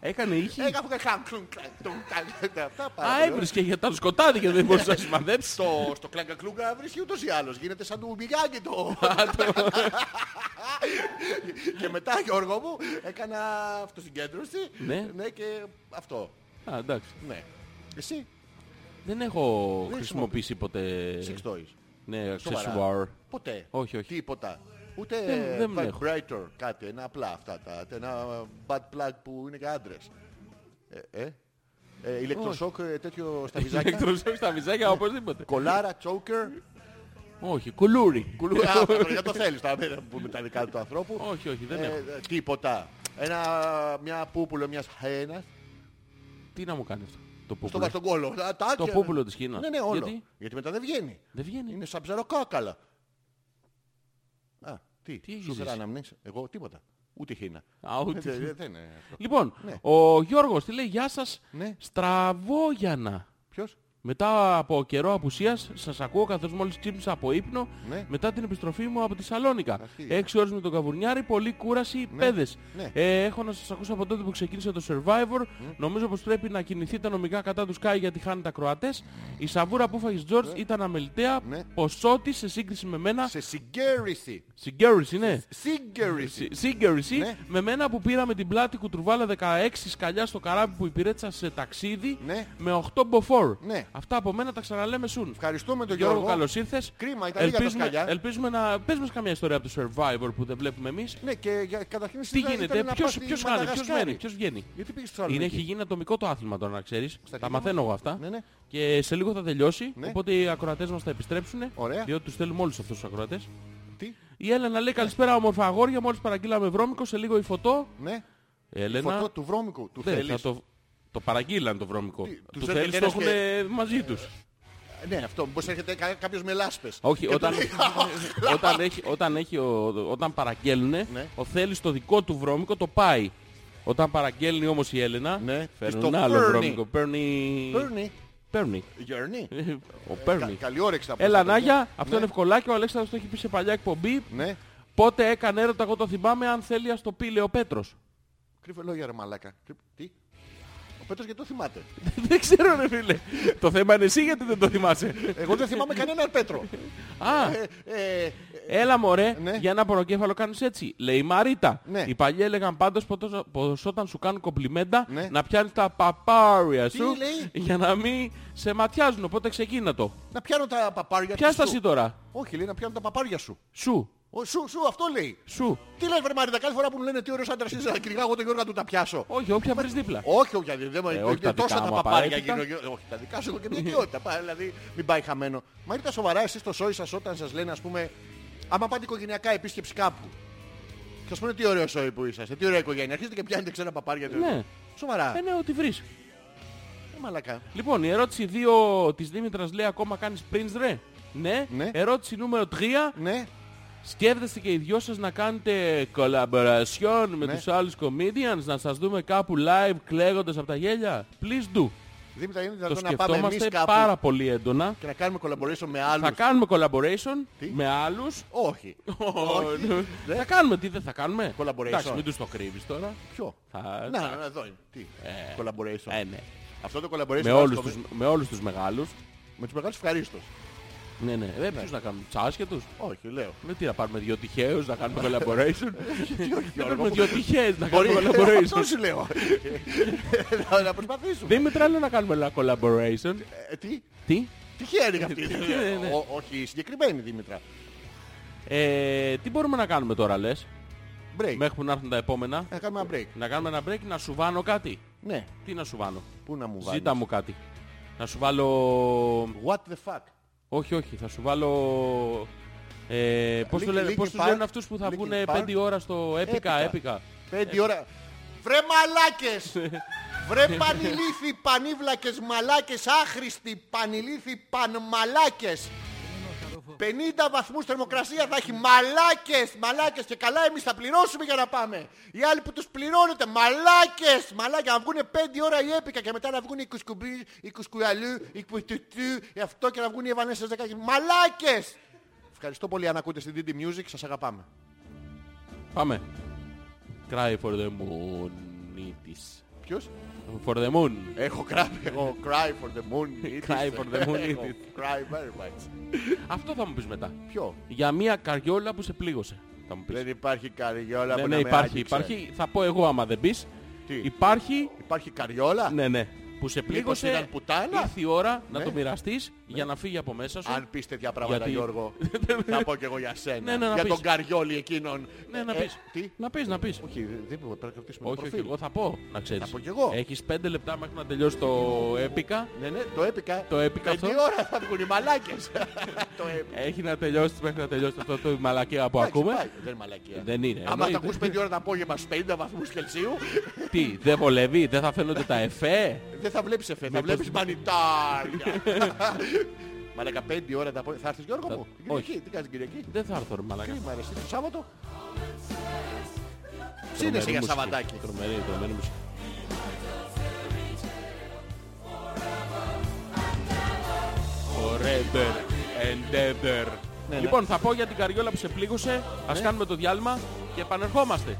Έκανε ήχη; Έκανα που χαμ, κλουμ, κλακ, τουμ, κλακ, αυτά πάρα Α, πολύ ωραία. έβρισκε για τα σκοτάδι και δεν μπορούσε να σημαδέψει. Στο, στο κλάγκα κλούγκα βρίσκει ούτως ή άλλως. Γίνεται σαν του Μιγιάκη το. (laughs) και μετά Γιώργο μου έκανα αυτοσυγκέντρωση. Ναι. και αυτό. Α, εντάξει. Ναι. Εσύ, Δεν έχω Δεν χρησιμοποιήσει ποτέ. sex toys. Ναι, Σοβαρά. accessoire. Ποτέ. Όχι, όχι. Τίποτα. Ούτε Δεν- δεν έχω. vibrator, κάτι, ένα απλά αυτά τα, ένα bad plug που είναι για άντρες. Ε, ε, ε, ηλεκτροσόκ ε, τέτοιο (laughs) στα βυζάκια. Ηλεκτροσόκ στα βυζάκια οπωσδήποτε. Κολάρα, τσόκερ. Όχι, κουλούρι. Κουλού, α, (laughs) δεν το θέλεις τώρα, μην πούμε τα δικά του ανθρώπου. Όχι, όχι, δεν Ε, έχω. ε, τίποτα. Ένα, μια πούπουλο μιας χαένας. Τι να μου κάνει αυτό. Το Στο πούπουλο. βάζει τον κόλλο. Α, τα Το άκια. πούπουλο της Κίνας. Ναι, ναι, όλο. Γιατί; Γιατί μετά δεν βγαίνει. Δεν βγαίνει. Είναι σαν ψαροκάκαλα. Α, τι, Τι έχεις σου φέρα ζήσει; αναμνήσεις. Εγώ τίποτα. Ούτε χίνα. Α, ούτε Ε, χίνα. δεν- Δεν είναι αυτό. Λοιπόν, Ναι. ο Γιώργος τι λέει, γεια σας, Ναι. Στραβόγιανα. Ποιος; Μετά από καιρό απουσίας, σας ακούω καθώς μόλις ξύπνησα από ύπνο Ναι. μετά την επιστροφή μου από τη Σαλόνικα. Αυτή. Έξι ώρες με τον Καβουρνιάρη, πολύ κούραση, πέδες. Ναι. Ε, έχω να σας ακούσω από τότε που ξεκίνησε το Survivor. Νομίζω πως πρέπει να κινηθείτε νομικά κατά τους Sky γιατί χάνετε ακροατές. Η σαβούρα που φάγεις George ήταν αμεληταία. Ναι. Ποσότη σε σύγκριση με μένα. Σε συγκέρηση. Συγκέρηση, ναι. Συγκέρηση. Σι- Σύγκριση Ναι. με μένα που πήρα με την πλάτη κουτρουβάλα 16 σκαλιά στο καράβι που υπηρέτησα σε ταξίδι Ναι. με 8 μποφόρ. Ναι. Αυτά από μένα τα ξαναλέμε σουν. Ευχαριστούμε τον Γιώργο, Γιώργο. καλώς ήρθες. Κρίμα, ήταν λίγα τα ελπίζουμε, σκαλιά. ελπίζουμε να... Πες μας καμία ιστορία από το Survivor που δεν βλέπουμε εμείς. Ναι, και για, καταρχήν Τι ήταν- γίνεται, ήταν να ποιος, πας ποιος στη χάνει, ποιος Μαδαγασκάρη. μένει, ποιος βγαίνει; Γιατί πήγες στο Είναι, Θεσσαλονίκη. έχει γίνει ατομικό το άθλημα τώρα να ξέρεις. Τα δικά μαθαίνω εγώ αυτά. Ναι, ναι. Και σε λίγο θα τελειώσει. Ναι. Οπότε οι ακροατές μας θα επιστρέψουν. Ωραία. Διότι τους θέλουμε όλους αυτούς τους ακροατές. Τι, Η Έλενα λέει καλησπέρα όμορφα αγόρια. Μόλις παραγγείλαμε βρώμικο. Σε λίγο η φωτό. ναι. Έλενα. Φωτό του βρώμικου. Του Ναι, θέλεις. θα το, το παραγγείλαν το βρώμικο. Τι, του τους θέλεις έρχεται το ένας έχουν μαζί τους. Ναι, αυτό. Πώς έρχεται κα- κάποιος με λάσπες. Όχι, Και όταν, του λέει, (laughs) όταν, έχει, όταν, έχει ο, όταν παραγγέλνουν, Ναι. ο θέλεις το δικό του βρώμικο το πάει. Όταν παραγγέλνει όμως η Έλενα, Ναι. φέρνουν Στο άλλο παίρνει. βρώμικο. Παίρνει... Παίρνει. Παίρνει. Γιορνή. Ε, Ο Κα- παίρνει. Καλή όρεξη από Έλα αυτό, Νάγια, παιδιά. αυτό Ναι. είναι ευκολάκι. Ο Αλέξανδρος το έχει πει σε παλιά εκπομπή. Ναι. Πότε έκανε έρωτα, εγώ το θυμάμαι, αν θέλει ας το πήλε ο Πέτρος. Κρύβε λόγια ρε μαλάκα. Κρύ- Τι; Ο Πέτρος γιατί το θυμάται. (laughs) δεν ξέρω ρε φίλε. το θέμα είναι εσύ γιατί δεν το θυμάσαι. Εγώ δεν θυμάμαι κανέναν Πέτρο. Α, Ε, ε, ε, Έλα μωρέ, Ναι. για ένα πονοκέφαλο κάνεις έτσι. Λέει η Μαρίτα. Ναι. Οι παλιοί έλεγαν πάντως πως- πως όταν σου κάνουν κομπλιμέντα Ναι. να πιάνεις τα παπάρια σου λέει; για να μην σε ματιάζουν. Οπότε ξεκίνα το. Να πιάνω τα παπάρια Πιάσ' τα σου. εσύ τώρα. Όχι, λέει να πιάνω τα παπάρια σου. Σου. Ο, σου, σου, αυτό λέει. Σου. Τι λες βρε Μαρίτα, κάθε φορά που μου λένε τι ωραίος άντρας είσαι, να κυνηγάω εγώ τον Γιώργο να του τα πιάσω. Όχι, όποια βρεις δίπλα. Όχι, όχι, δεν δεν- Ε, όχι τα τόσα δικά τα μου παπάρια απαραίτητα. γίνω. Όχι, τα δικά σου έχω και μια ιδιότητα. πά, Δηλαδή, μην πάει χαμένο. Μαρίτα, σοβαρά, εσείς στο σόι σας όταν σας λένε, ας πούμε, άμα πάτε οικογενειακά επίσκεψη κάπου. Και ας πούμε τι ωραίο σόι που είσαστε, τι ωραία οικογένεια. Αρχίζετε και πιάνετε ξένα παπάρια. Ναι. Σοβαρά. Ε, ναι, ό,τι βρεις. Ε, μαλακά. Λοιπόν, η ερώτηση 2 της Δήμητρας λέει ακόμα κάνεις prints ρε. Ναι. Ναι. Ερώτηση νούμερο 3. Ναι. Σκέφτεστε και οι δυο σας να κάνετε collaboration με Ναι. τους άλλους comedians, να σας δούμε κάπου live κλαίγοντας από τα γέλια; Please do. Δήμητρα, είναι Το δυνατόν να πάμε εμείς σκεφτόμαστε κάπου πάρα πολύ έντονα. και να κάνουμε collaboration με άλλους. Θα κάνουμε collaboration Τι; με άλλους. Όχι. Ναι. (laughs) Θα κάνουμε, τι δεν θα κάνουμε; Collaboration. Εντάξει, μην τους το κρύβεις τώρα. Ποιο; Θα... Να, να, εδώ είναι. Τι; Collaboration. Ε, ναι. Αυτό το collaboration Με βάζει όλους, το- τους, με όλους τους μεγάλους. με τους μεγάλους ευχαρίστως. Ναι, ναι. Ε, ποιους να κάνουμε, τους άσχετους; Όχι, λέω. Με τι να πάρουμε δύο τυχαίους να κάνουμε collaboration; όχι, Να Γιώργο πάρουμε μου. δύο τυχαίες να Μπορεί, κάνουμε αυτό collaboration. σου λέω. Να- Να προσπαθήσουμε. Δήμητρα, λέω να κάνουμε ένα collaboration. Ε, Τι, Τι; τυχαία είναι αυτή. Ναι, ναι. Ο- Όχι, συγκεκριμένη Δήμητρα. Ε, τι μπορούμε να κάνουμε τώρα, λες, Break. μέχρι που να έρθουν τα επόμενα. Να κάνουμε ένα break. Να κάνουμε ένα break, να σου βάνω κάτι. Ναι, Τι να σου βάλω. πού να μου βάλεις; Ζήτα μου κάτι. Να σου βάλω... What the fuck; Όχι, όχι. Θα σου βάλω... Ε, πώς, το Linkin- λένε, πώς Linkin τους Park. λένε αυτούς που θα Linkin βγουν Park. 5 ώρα στο έπικα, Έπικα. έπικα. Πέντε ώρα. Βρε μαλάκες! Βρε πανηλήθη πανίβλακες μαλάκες άχρηστοι πανηλήθη πανμαλάκες 50 βαθμούς θερμοκρασία θα έχει μαλάκες, μαλάκες και καλά εμείς θα πληρώσουμε για να πάμε. Οι άλλοι που τους πληρώνετε, μαλάκες, μαλάκες, να βγουν 5 ώρα η έπικα και μετά να βγουν οι κουσκουμπί, οι κουσκουαλού, οι κουτουτού, οι αυτό και να βγουν οι Ευανέσσες 10. Μαλάκες! Ευχαριστώ πολύ αν ακούτε στην DD Music, σας αγαπάμε. Πάμε. Cry for the moon. it is. Ποιος; For the moon. Έχω cry, έχω cry for the moon. it (laughs) Cry is. for the moon, it Έχω is. cry very much. Αυτό θα μου πεις μετά. Ποιο; Για μια καριόλα που σε πλήγωσε. Θα μου πεις. Δεν υπάρχει καριόλα Ναι, που ναι, να με υπάρχει, άγγιξε. υπάρχει. Θα πω εγώ άμα δεν πεις. Τι; Υπάρχει, Υπάρχει καριόλα; ναι, ναι. Που σε πλήγωσε, ήταν πουτάνα; ήρθε η ώρα να Ναι. το μοιραστείς για να φύγει από μέσα σου. Αν πεις τέτοια πράγματα Γιατί- Γιώργο, (laughs) θα πω κι εγώ για σένα. Ναι, ναι, να για πεις. τον καριόλι εκείνον. Ναι, να Ε, πεις. Τι; Να πεις, να πεις. Όχι, δεν πρέπει να κρατήσουμε το Όχι, όχι, προφίλ. εγώ θα πω, να ξέρεις. Θα πω κι εγώ. Έχεις πέντε λεπτά μέχρι να τελειώσει το έπικα. Ναι, ναι, το έπικα. Το έπικα Πέντε αυτό. ώρα θα βγουν οι μαλάκες. (laughs) το έπικα. Έχει να τελειώσει μέχρι να τελειώσει αυτό το μαλακία που Εντάξει, ακούμε. πάει. Δεν είναι μαλακία. Δεν είναι. Άμα εννοείται. τα ακούς 5 ώρα το απόγευμα στους 50 βαθμούς Κελσίου, Τι, δεν βολεύει, δεν θα φαίνονται τα εφέ; δεν θα βλέπεις εφέ, θα Μήπως- βλέπεις μανιτάρια. (laughs) Μαλακα 5 ώρα τα απόγευμα. Θα έρθεις Γιώργο Θα- μου; Την Κυριακή, τι κάνεις την Κυριακή; Δεν θα έρθω ρε μαλακά. Τι μ' αρέσει το Σάββατο; Ψήνεσαι για Τρομερή Σαββατάκι. μουσική. Τρομερή, τρομερή μουσική. Forever and ever. ναι. Λοιπόν, θα πω για την καριόλα που σε πλήγωσε. Ας κάνουμε το διάλειμμα και επανερχόμαστε.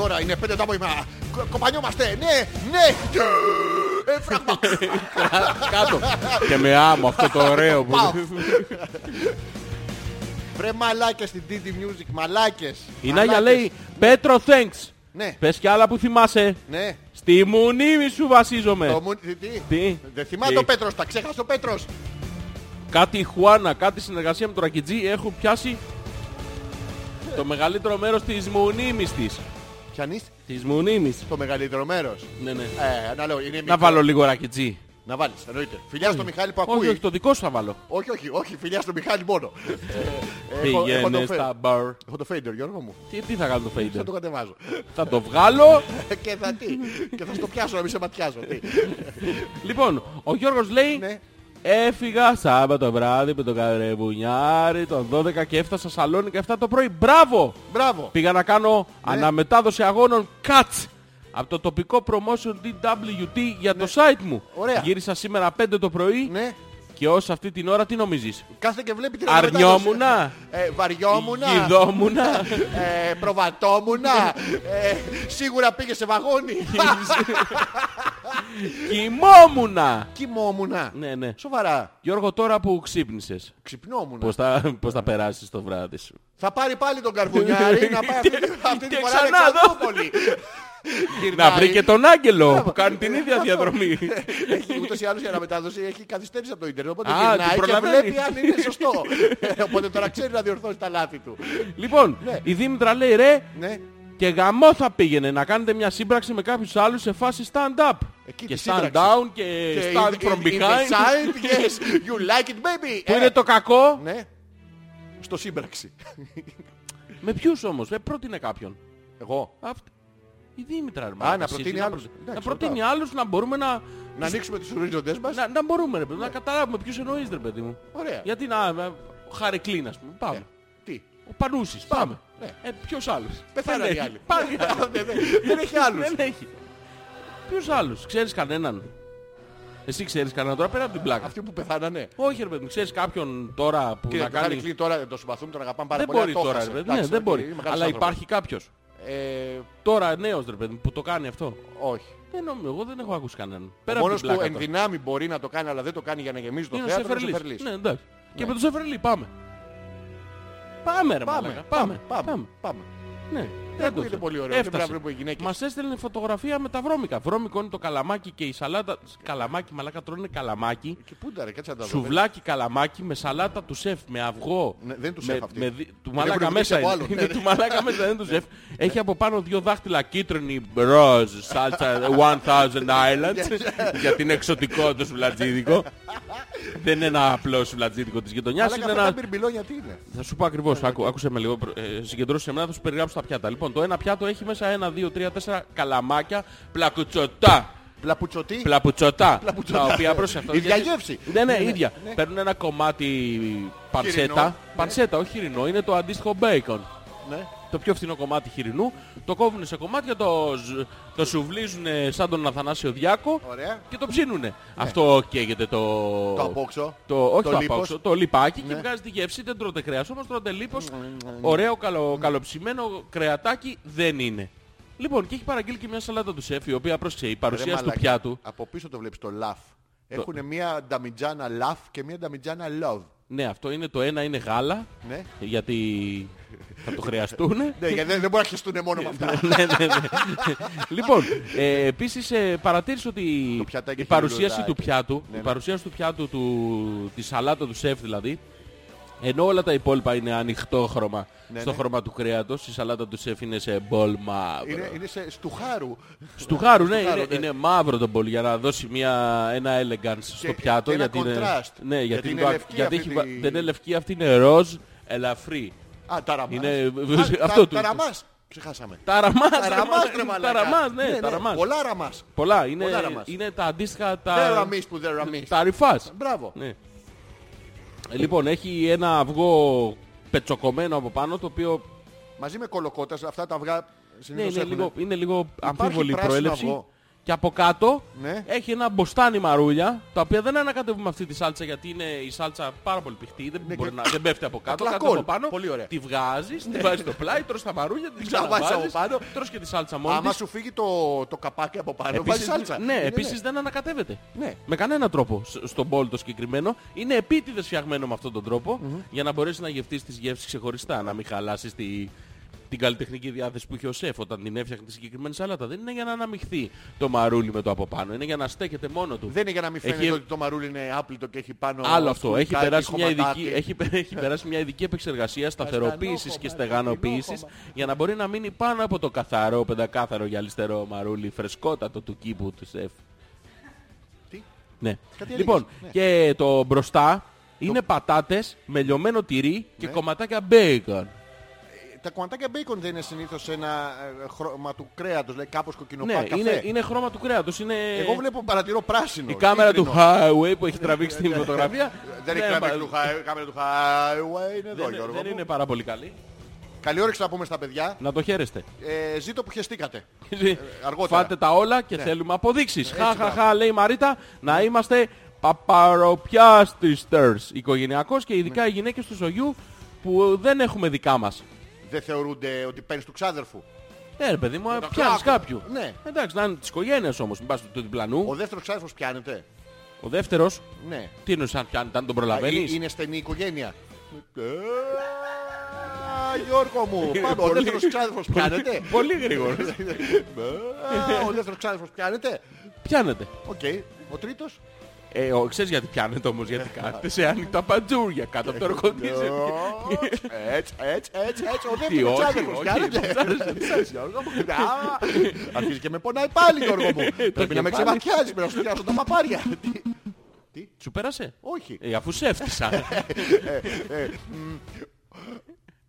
Ώρα είναι 5 το απόγευμα. Κο- Κοπανιόμαστε. Ναι, ναι. Ε, φράγμα. (laughs) Κάτω. Και με άμμο αυτό το ωραίο που... Πάω. Βρε μαλάκες στην DD Music. Μαλάκες. Η Νάγια Μαλάκες. λέει Πέτρο thanks. Ναι, Πες κι άλλα που θυμάσαι. ναι. Στη μουνίμη σου βασίζομαι. Το μου- τι- τι; Τι; Δεν θυμάται Τι; ο Πέτρος. Τα ξέχασε ο Πέτρος. Κάτι Χουάνα, κάτι συνεργασία με τον Ρακιτζή έχουν πιάσει το μεγαλύτερο μέρος της μουνίμης της. Πιανείς; Της μουνίμης. το μεγαλύτερο μέρος. Ναι, ναι. Ε, να λέω, είναι Να μικρό. βάλω λίγο Ρακιτζή. Να βάλεις, εννοείται. Φιλιά στο Μιχάλη που Όχι, ακούει. όχι, το δικό σου θα βάλω. Όχι, όχι, όχι, φιλιά στο Μιχάλη μόνο. Ε, έχω- έχω Πήγαινε το φε- στα μπαρ. Έχω το fader, Γιώργο μου. Τι, τι θα κάνω το Θα fader. το κατεβάζω. Θα το βγάλω; και θα τι. και θα στο πιάσω να μην σε ματιάζω. Τι. Λοιπόν, ο Γιώργος λέει ναι. Έφυγα Σάββατο βράδυ με τον καρεμπουνιάρη τον 12 και έφτασα Σαλόνικα 7 το πρωί. Μπράβο! Μπράβο. Πήγα να κάνω Ναι. αναμετάδοση αγώνων CATS από το τοπικό promotion DWT για το site μου. Ωραία. Γύρισα σήμερα 5 το πρωί Ναι. Και ως αυτή την ώρα τι νομίζεις; Κάθε και βλέπει την Αρνιόμουνα; αναμετάδοση. Ε, βαριόμουνα; Γιδόμουνα. Ε, προβατόμουνα; Ε, σίγουρα πήγε σε βαγόνι. (laughs) Κοιμόμουνα. Κοιμόμουνα. Ναι, ναι. Σοβαρά. Γιώργο τώρα που ξύπνησες. Ξυπνόμουνα. Πώς θα, πώς θα περάσεις το βράδυ σου; Θα πάρει πάλι τον καρβουνιάρη να πάει (laughs) αυτή, αυτή τη Και φορά ξανά εδώ. Αλεξανδρούπολη. (laughs) Να Γυρνάει. βρει και τον Άγγελο που κάνει την ίδια διαδρομή. Έχει ούτως ή άλλως η αναμετάδοση έχει καθυστέρηση από το ίντερνετ. Οπότε Α, γυρνάει την και προλαβαίνει. βλέπει αν είναι σωστό. Ε, οπότε τώρα ξέρει να διορθώσει τα λάθη του. Λοιπόν, Ναι. η Δήμητρα λέει ρε Ναι. και γαμό θα πήγαινε να κάνετε μια σύμπραξη με κάποιους άλλους σε φάση stand-up. Εκεί Και τη stand σύμπραξη. down και Και stand in- from in- in the behind. side, yes, you like it baby. Που Ε, είναι το κακό. Ναι. Στο σύμπραξη. Με ποιους όμως, ε, πρότεινε κάποιον. Εγώ. Αυτ- Η Δήμητρα ρε, να μαλάκα, προτείνει εσύ, άλλους. προ- Εντάξει, Να προτείνει άλλους να μπορούμε να... Να ανοίξουμε τους ορίζοντες μας. Να, να μπορούμε ρε παιδί, να καταλάβουμε ποιους εννοείς ρε παιδί μου. Ωραία. Γιατί να... να- Ο Χαρικλίν ας πούμε, πάμε. Ε, Τι; Ο Πανούσης, πάμε. Ναι. Ε, ποιος άλλος; Πεθάνανε Δεν οι έχει. άλλοι. Πάλι. Δεν- (laughs) δεν- Δεν έχει (laughs) άλλους. Δεν έχει. Ποιους άλλους, ξέρεις κανέναν; Εσύ ξέρεις κανέναν τώρα πέρα από την πλάκα. Αυτοί που πεθάνανε. Όχι ρε παιδί μου, ξέρεις κάποιον τώρα που Κύριε, να το Χάρρυ κάνει... Κλυνν τώρα τον συμπαθούμε, τον αγαπάμε πάρα Δεν πολύ. μπορεί αλλά το τώρα ρε έχασε. παιδί μου, ναι, Εντάξει, δεν οκ, μπορεί. είναι μεγάλος Αλλά άνθρωπος. υπάρχει κάποιος. Ε, Τώρα νέος ρε παιδί μου που το κάνει αυτό. όχι. Δεν νομίζω, εγώ δεν έχω ακούσει κανέναν. Ο Πέρα από μόνος την που πλάκα εν τώρα. δυνάμει μπορεί να το κάνει, αλλά δεν το κάνει για να γεμίζει το Είναι ο θέατρο, είναι ο Σεφερλής. Σεφερλής. Ναι, εντάξει. Και Ναι. με τον Σεφερλή πάμε. Πάμε ρε Πάμε, μαλάκα. πάμε, πάμε, πάμε. Ναι. Δεν το είναι ξέρω. πολύ ωραίο. Δεν πρέπει να Έφτασε. βλέπουμε οι γυναίκες. Μας έστελνε φωτογραφία με τα βρώμικα. Βρώμικο είναι το καλαμάκι και η σαλάτα. Καλαμάκι, μαλάκα τρώνε καλαμάκι. Και πού τα ρε, κάτσε να τα δω. Σουβλάκι καλαμάκι με σαλάτα του σεφ, με αυγό. Ναι, δεν του με- σεφ αυτή. με δι- Του Την μαλάκα έχουν μέσα βρει από είναι. άλλον. Είναι Ναι, του ναι. μαλάκα μέσα, δεν είναι του (laughs) σεφ. Έχει από πάνω δύο δάχτυλα κίτρινη ροζ, σάλτσα 1000 Islands (laughs) για την εξωτικό του σουβλατζίδικο. Δεν είναι ένα απλό σουβλατζίδικο της γειτονιάς, Αλλά είναι αυτά τα ένα μπιρμπιλόνια τι είναι; θα σου πω ακριβώς, άκου, άκουσε με λίγο, ε, συγκεντρώσεις σε μένα, θα σου περιγράψω τα πιάτα. Λοιπόν, το ένα πιάτο έχει μέσα ένα, δύο, τρία, τέσσερα καλαμάκια πλακουτσοτά. Πλαπουτσοτή. Πλαπουτσοτά. Πλαπουτσοτά. Τα οποία πρόσεχε. Ίδια γεύση. Ναι, ναι, ίδια. Παίρνουν ένα κομμάτι πανσέτα. Χοιρινό. Πανσέτα, όχι χοιρινό, είναι το αντίστοιχο μπέικον. Ναι. Το πιο φθηνό κομμάτι χοιρινού. Το κόβουν σε κομμάτια, το, ζ- το σουβλίζουν σαν τον Αθανάσιο Διάκο Ωραία. και το ψήνουνε. Αυτό καίγεται το... Το απόξω. Το, όχι Το το, λίπος. απόξω, το λιπάκι και Ναι. βγάζει τη γεύση. Δεν τρώτε κρέας όμως, τρώτε λίπος. Ωραίο καλο, καλοψημένο κρεατάκι δεν είναι. Λοιπόν, και έχει παραγγείλει και μια σαλάτα του σεφ, η οποία πρόσεξε, η Ρε παρουσίαση του μαλάκα, πιάτου. Από πίσω το βλέπεις το λαφ. Έχουν μία νταμιτζάνα λαφ και μία νταμιτζάνα love. Ναι, αυτό είναι το ένα είναι γάλα, Ναι. γιατί θα το χρειαστούν. Ναι, γιατί δεν δεν μπορεί να χεστούν μόνο με αυτά. ναι, ναι, ναι. λοιπόν, ε, επίσης ε, παρατήρησε ότι Το πιατάκι η έχει παρουσίαση λουλουδάκι. του πιάτου, Ναι, η ναι. παρουσίαση του πιάτου του, τη σαλάτα του σεφ δηλαδή, ενώ όλα τα υπόλοιπα είναι ανοιχτό χρώμα Ναι, στο ναι. χρώμα του κρέατος, η σαλάτα του σεφ είναι σε μπολ μαύρο. Είναι, είναι σε στουχάρου. Στου χάρου, ναι, χάρου, είναι, ναι. είναι μαύρο το μπολ για να δώσει μια, ένα elegance στο Και- πιάτο. και ένα γιατί είναι, contrast. ναι, γιατί, Γιατί είναι είναι το- λευκή γιατί αυτή έχει, βα- τη- δεν είναι λευκή, αυτή είναι ροζ, ελαφρύ. Α, ταραμάς. Είναι- Α, αυτό τα- του- Ταραμάς. Ξεχάσαμε. Ταραμάς, Ταραμάς, ρε μαλάκα. ταραμάς, ναι, ταραμάς. Πολλά ραμάς. Πολλά, είναι, Πολλά ραμάς. είναι τα αντίστοιχα Δεν τα, ραμείς που δεν ραμείς. τα ρηφάς. Μπράβο. Ναι. Ε, Λοιπόν, έχει ένα αυγό πετσοκομμένο από πάνω, το οποίο Μαζί με κολοκότας αυτά τα αυγά ναι, συνήθως είναι, έχουν- λίγο, είναι λίγο αμφίβολη η πράσινο προέλευση. αυγό. Και από κάτω Ναι. έχει ένα μποστάνι μαρούλια, τα οποία δεν ανακατεύουμε αυτή τη σάλτσα γιατί είναι η σάλτσα πάρα πολύ πηχτή, δεν, μπορεί και- να, δεν πέφτει από κάτω, Απλά κάτω κόλ. από πάνω, Πολύ ωραία. τη βγάζεις, τη βάζεις στο πλάι, τρως τα μαρούλια, την ξαναβάζεις ξαναβάζεις, από πάνω. τρως και τη σάλτσα μόνη Άμα της. σου φύγει το, το καπάκι από πάνω, βάζεις Επίσης, σάλτσα. ναι, Είναι, επίσης δεν ανακατεύεται. Ναι. Με κανένα τρόπο σ- στον μπολ το συγκεκριμένο. Είναι επίτηδες φτιαγμένο με αυτόν τον τροπο για να μπορέσει να γευτείς τις γεύσεις ξεχωριστά. Να μην χαλάσεις τη, την καλλιτεχνική διάθεση που είχε ο σεφ όταν την έφτιαχνε τη συγκεκριμένη σαλάτα. Δεν είναι για να αναμειχθεί το μαρούλι με το από πάνω. Είναι για να στέκεται μόνο του. Δεν είναι για να μην φαίνεται Έχει- ότι το μαρούλι είναι άπλυτο και έχει πάνω... Άλλο αυτό. Έχει σκουλικάκι, περάσει, μια χωματάκι. ειδική, έχει, έχει περάσει μια ειδική επεξεργασία σταθεροποίησης και στεγανοποίησης για να μπορεί να μείνει πάνω από το καθαρό, πεντακάθαρο γυαλιστερό μαρούλι, φρεσκότατο του κήπου του σεφ. Τι; Ναι. Κάτι Λοιπόν, έλεγες, ναι. και το μπροστά είναι πατάτες με λιωμένο τυρί και Ναι. κομματάκια μπέικον. Τα κομματάκια μπέικον δεν είναι συνήθως ένα ε, χρώμα του κρέατος, λέει κάπως κοκκινοπά Ναι, καφέ. είναι, είναι χρώμα του κρέατος. Είναι Εγώ βλέπω παρατηρώ πράσινο. η κάμερα του κίτρινο. highway που έχει τραβήξει την φωτογραφία. Δεν έχει Ναι, τραβήξει μα- του high- κάμερα του highway, είναι εδώ δεν- Γιώργο Δεν μου. είναι πάρα πολύ καλή. Καλή όρεξη να πούμε στα παιδιά. Να το χαίρεστε. Ε, ζήτω που χεστήκατε. Ε, αργότερα. Φάτε τα όλα και Ναι. θέλουμε αποδείξεις. Χα, χα, μπράβο. χα, λέει η Μαρίτα, να είμαστε παπαροπιάστριστers. Οικογενειακός και ειδικά οι γυναίκες του Σογιού που δεν έχουμε δικά μας. Δεν θεωρούνται ότι παίρνεις του ξάδερφου. Ναι, ρε παιδί μου, το πιάνεις κλάκο. κάποιου. Ναι. Εντάξει, να είναι της οικογένειας όμως, μην πας του διπλανού. Ο δεύτερος ξάδερφος πιάνεται. Ο δεύτερος, Ναι. τι εννοείς αν πιάνει, αν τον Α, προλαβαίνεις; ε- Είναι στενή οικογένεια. Ε, Γιώργο μου, πάμε. Ο Πολύ- δεύτερος ξάδερφος πιάνεται. Πολύ γρήγορος. Ε, Ο δεύτερος ξάδερφος πιάνεται. Πιάνεται. Οκ. Ο τρίτος; Ε, ο, ξέρεις γιατί πιάνεται όμως, γιατί κάθεται σε ανοιχτά παντζούρια κάτω από το ροκοντίζερ. Έτσι, έτσι, έτσι, έτσι. Ο Τι, δεύτερος όχι, ξάδερφος όχι, πιάνεται. ψάρες, Γιώργο μου. Α, Αρχίζει και με πονάει πάλι Γιώργο μου. Πρέπει να με κεφάλι. ξεμακιάζεις, πρέπει να σου πιάσω τα παπάρια. Τι, Σου πέρασε; Όχι. Ε, αφού σε έφτιασα.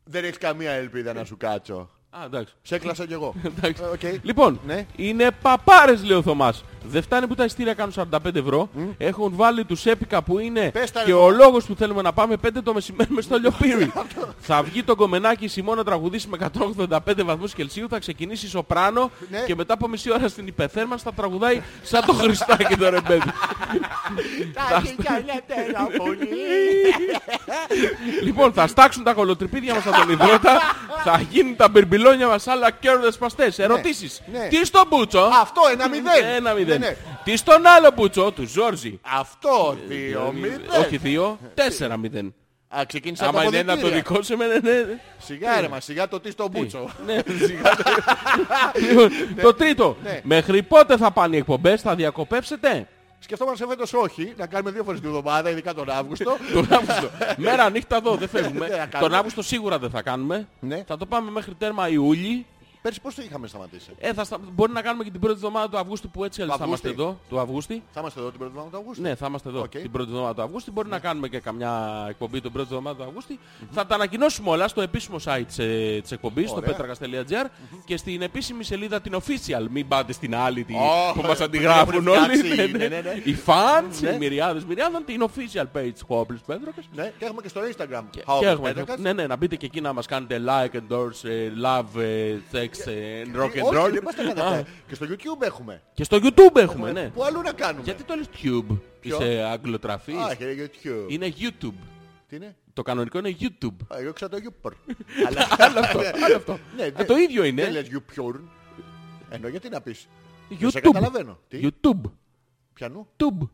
Δεν έχεις καμία ελπίδα να σου κάτσω. Α, εντάξει. Σε έκλασα κι εγώ. (laughs) Εντάξει. Ε, οκ. Λοιπόν, Ναι. είναι παπάρες λέει ο Θωμάς. Δεν φτάνει που τα ειστήρια κάνουν 45 ευρώ. Έχουν βάλει τους έπικα που είναι Πες τα, ρε, και Θωμά. ο λόγος που θέλουμε να πάμε 5 το μεσημέρι μες στο λιοπύρι. (laughs) θα βγει το κομμενάκι η Σιμώνα να τραγουδήσει με 185 βαθμούς Κελσίου. Θα ξεκινήσει σοπράνο Ναι. και μετά από μισή ώρα στην υπεθέρμανση θα τραγουδάει σαν το Χριστάκι το ρεμπέδι. (laughs) λοιπόν, θα στάξουν τα κολοτριπίδια μας από τον υδρότα. θα γίνουν τα μπερμπιλόνια μας άλλα κέρδες παστές. Ερωτήσεις. ναι. Τι στον Μπούτσο; Αυτό, ένα μηδέν. Ένα μηδέν. Ναι, ναι. Τι στον άλλο Μπούτσο, του Ζόρζι. Αυτό, δύο μηδέν. Όχι δύο, τέσσερα μηδέν. Α, ξεκίνησα τα Άμα είναι ένα το αποδητήρια. δικό σου, εμένα ναι. Σιγά ρε μα, σιγά το τι στο μπούτσο. (laughs) Ναι, σιγά το- (laughs) Λοιπόν, Το τρίτο. Ναι. Μέχρι πότε θα πάνε οι εκπομπές, θα διακοπεύσετε. Σκεφτόμαστε φέτος όχι, να κάνουμε δύο φορές την εβδομάδα, ειδικά τον Αύγουστο. (laughs) Τον Αύγουστο. Μέρα νύχτα εδώ, δεν (laughs) Δεν θα φεύγουμε. κάνουμε. Τον Αύγουστο σίγουρα δεν θα κάνουμε. Ναι. Θα το πάμε μέχρι τέρμα Ιούλη. Πέρσι πώς το είχαμε σταματήσει; Ε, θα στα... Μπορεί να κάνουμε και την πρώτη εβδομάδα του Αυγούστου που έτσι αλλιώς θα είμαστε Αυγούστη. εδώ. Του Αυγούστη. Θα είμαστε εδώ την πρώτη εβδομάδα του Αυγούστου. Ναι, θα είμαστε εδώ Οκ. την πρώτη εβδομάδα του Αυγούστου. Μπορεί να κάνουμε και καμιά εκπομπή την πρώτη εβδομάδα του Αυγούστου. Θα τα ανακοινώσουμε όλα στο επίσημο site της, ε, της εκπομπής, στο Ωραία. petragas.gr και στην επίσημη σελίδα την official. Μην πάτε στην άλλη τη, Ω, που μας που αντιγράφουν την όλοι. έχουν φτιάξει, Ναι, ναι, ναι. ναι, ναι. Οι fans, Ναι. οι μυριάδες μυριάδων, την official page του Hope-λες Πέτρακας. Ναι, και έχουμε και στο Instagram. Και How έχουμε, Πέτρακας. ναι, ναι, να μπείτε και εκεί να μας κάνετε like, endorse, ε, love, ε, sex, ε, rock and Όχι, roll. δεν μας τα κάνετε αυτά. Και στο YouTube έχουμε. Και στο YouTube έχουμε, ναι. Πού αλλού να κάνουμε. Γιατί το λες tube, είσαι αγγλοτραφής. Α, και YouTube. Είναι YouTube. Τι είναι; Το κανονικό είναι YouTube. Α, Εγώ ξέρω το YouPorn. (laughs) Άλλο αυτό, άλλο αυτό. (laughs) Ναι, Α, δεν- το ίδιο είναι. Δεν λες YouPorn. Ενώ γιατί να πεις; Δεν σε YouTube. καταλαβαίνω. Τι, YouTube. πιανού, Tube.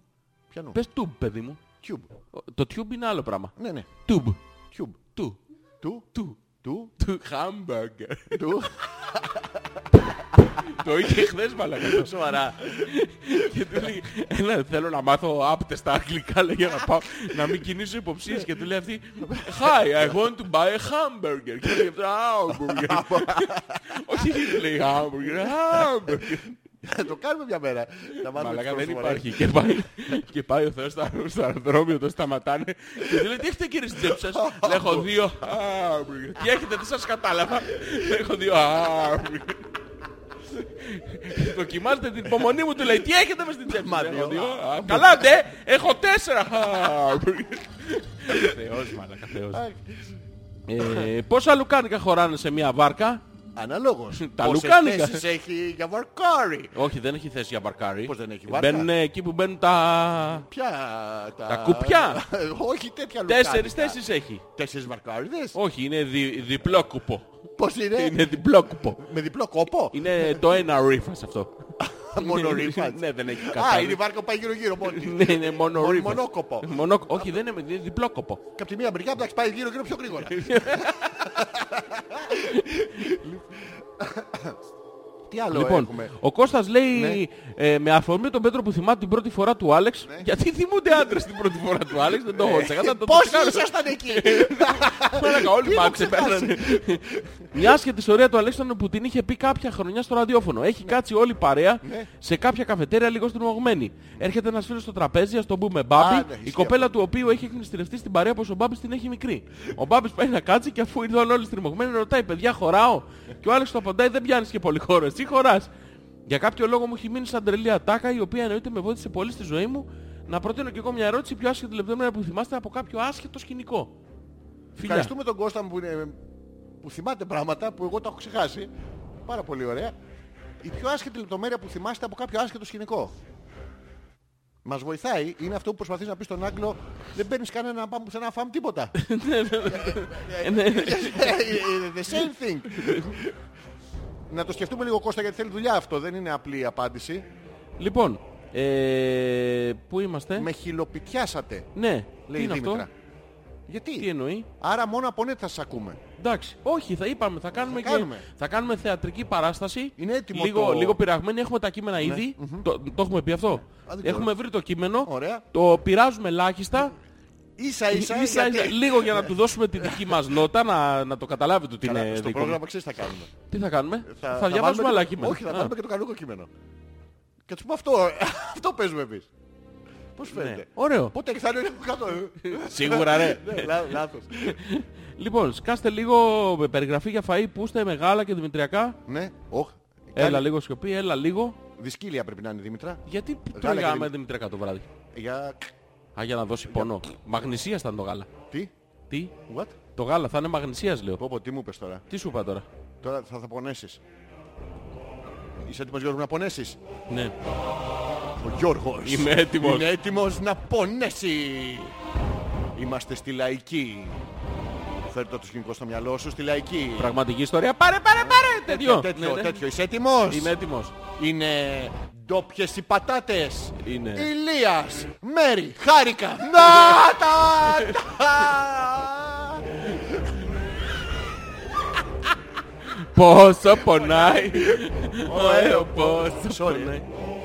πιανού. Πες tube, παιδί μου. Tube. Το tube είναι άλλο πράγμα. Ναι, ναι. Tube. Tube. Του. Του, Του. Του, Του. Hamburger. του; (laughs) Το είχε χθες μαλακά. το Σοβαρά. Και του λέει, έλα θέλω να μάθω άπτες στα αγγλικά λέει, για να πάω να μην κινήσω υποψίες και του λέει αυτή Hi, I want to buy a hamburger και λέει hamburger (laughs) Όχι δεν λέει hamburger, hamburger Θα (laughs) το κάνουμε μια μέρα. Θα μάθουμε Μαλάκα τις δεν προσφορές. υπάρχει. και πάει, και πάει ο Θεός στα- στο αεροδρόμιο, το σταματάνε. Και του λέει τι έχετε κύριε στην τσέπη σας; Λέει, Έχω δύο hamburger Τι έχετε δεν σας κατάλαβα; Λέει, Έχω δύο hamburger Δοκιμάζετε την υπομονή μου, του λέει Τι έχετε μες στην τσέπη Μα σας;» δύο. Έχω δύο hamburger. Καλά ντε, έχω τέσσερα hamburger Θεός μαλάκα, Θεός. Ε, Πόσα λουκάνικα χωράνε σε μια βάρκα; Αναλόγως. Τα Πόσες λουκάνικα. θέσεις έχει για βαρκάρι. Όχι, δεν έχει θέση για μπαρκάρι. Πώς δεν έχει, βάρκα; Μπαίνουν εκεί που μπαίνουν τα... Ποια Τα κουπιά. (laughs) Όχι τέτοια λουκάνικα. Τέσσερις θέσεις έχει. Τέσσερις βαρκάριδες; Όχι, είναι δι, διπλό κουπό. Πώς είναι; Είναι διπλό κουπό. Με διπλό κόπο. Είναι το ένα ρίφας αυτό. (laughs) Μόνο ρήφα. Ναι, δεν έχει Α, κατάλληλη. είναι η βάρκα που πάει γύρω γύρω μόνη. Ναι, είναι μόνο Μόνο- ρίφας. μονόκοπο. Μονό- Όχι, δεν είναι, είναι διπλό κοπό. Και από τη μία μεριά εντάξει πάει γύρω γύρω πιο γρήγορα. (laughs) (laughs) Τι άλλο Λοιπόν, έχουμε; ο Κώστας λέει Ναι. ε, με αφορμή τον Πέτρο που θυμάται την πρώτη φορά του Άλεξ. Γιατί θυμούνται άντρες την πρώτη φορά του Άλεξ, δεν το έχω ξεχάσει. θα το Πόσοι τσεκάρω. ήσασταν εκεί; (laughs) Μαλάκα, (laughs) όλοι Τι μα έχω ξεπέρασαν. Μια άσχετη ιστορία του Αλέξανδρου που την είχε πει κάποια χρονιά στο ραδιόφωνο. Έχει κάτσει όλη η παρέα Ναι. σε κάποια καφετέρια λίγο στριμωγμένη. Έρχεται ένας φίλος στο τραπέζι, ας τον πούμε Μπάμπη, Α, ναι, η ισχύει κοπέλα του οποίου έχει εκνηστηρευτεί στην παρέα πως ο Μπάμπης την έχει μικρή. Ο Μπάμπης πάει να κάτσει και αφού ήρθαν όλοι στριμωγμένοι ρωτάει παιδιά χωράω; Και ο Άλεξ του απαντάει δεν πιάνεις και πολύ χώρο, εσύ χωράς. Για κάποιο λόγο μου έχει μείνει σαν τρελή ατάκα η οποία εννοείται με βοήθησε πολύ στη ζωή μου να προτείνω και εγώ μια ερώτηση πιο άσχετη λεπτομέρεια που θυμάστε από κάποιο άσχετο σκηνικό. Φιλιά. Ευχαριστούμε τον Κώστα μου που, είναι, που θυμάται πράγματα που εγώ τα έχω ξεχάσει. Πάρα πολύ ωραία. Η πιο άσχετη λεπτομέρεια που θυμάστε από κάποιο άσχετο σκηνικό. Μας βοηθάει, είναι αυτό που προσπαθείς να πεις στον Άγγλο δεν παίρνεις κανένα να πάμε πουθενά να φάμε τίποτα. Ε, (laughs) ναι. (laughs) (laughs) The same thing. Να το σκεφτούμε λίγο Κώστα γιατί θέλει δουλειά αυτό, δεν είναι απλή απάντηση. Λοιπόν, ε, πού είμαστε; Με χιλοπιτιάσατε, Ναι, λέει τι η είναι Δήμητρα. αυτό. Γιατί, Τι εννοεί; άρα μόνο από net θα σας ακούμε. Εντάξει, όχι, θα είπαμε, θα κάνουμε, Θα και, κάνουμε. θα κάνουμε θεατρική παράσταση. Είναι έτοιμο λίγο, το- Ναι. λίγο πειραγμένη, έχουμε τα κείμενα ήδη. Το, το έχουμε πει αυτό. δεν ξέρω. έχουμε βρει το κείμενο. Ωραία. Το πειράζουμε ελάχιστα. Ίσα ίσα, Ίσα, γιατί- ίσα, λίγο για να του δώσουμε τη δική μας νότα, να, να το καταλάβει του τι Καλά, είναι στο δικό πρόγραμμα μου. ξέρεις τι θα κάνουμε. Τι θα κάνουμε; Θα, βάλουμε διαβάζουμε το- άλλα κείμενα. Όχι, θα Α, βάλουμε και το κανονικό κείμενο. Και τους πούμε αυτό, (laughs) αυτό παίζουμε εμείς. Πώς φαίνεται; ναι. Ωραίο. Πότε θα είναι κάτω. ε; Σίγουρα ρε. Ναι, λά- Λάθος. λοιπόν, σκάστε λίγο με περιγραφή για φαΐ, πούστα, μεγάλα και δημητριακά. Ναι, όχ. Έλα Κάνει- λίγο σιωπή, έλα λίγο. Δυσκύλια πρέπει να είναι Δήμητρα. Γιατί και τρώγαμε δημη- δημητριακά το βράδυ; Για... Α, για να δώσει πόνο. Μαγνησίας ήταν το γάλα. Τι, Τι, what; το γάλα θα είναι μαγνησίας λέω. Πω πω, τι μου είπες τώρα; Τι σου είπα τώρα; Τώρα θα, θα πονέσεις. Είσαι έτοιμος Γιώργο να πονέσεις; Ναι. Ο Γιώργος. Είμαι έτοιμος. Είναι έτοιμος να πονέσει. Είμαστε στη λαϊκή. Φέρ το σκηνικό στο μυαλό σου, στη λαϊκή. Πραγματική ιστορία. Πάρε, πάρε, πάρε. Τέτοιο. τέτοιο, Ναι, ναι. τέτοιο. Είσαι έτοιμος; Είμαι έτοιμος. Είναι ντόπιες οι πατάτες. Είναι. Ηλίας, Μέρι, Χάρικα. (laughs) Να τα τα. Πόσο πονάει. Ωε, πόσο Sorry. πονάει.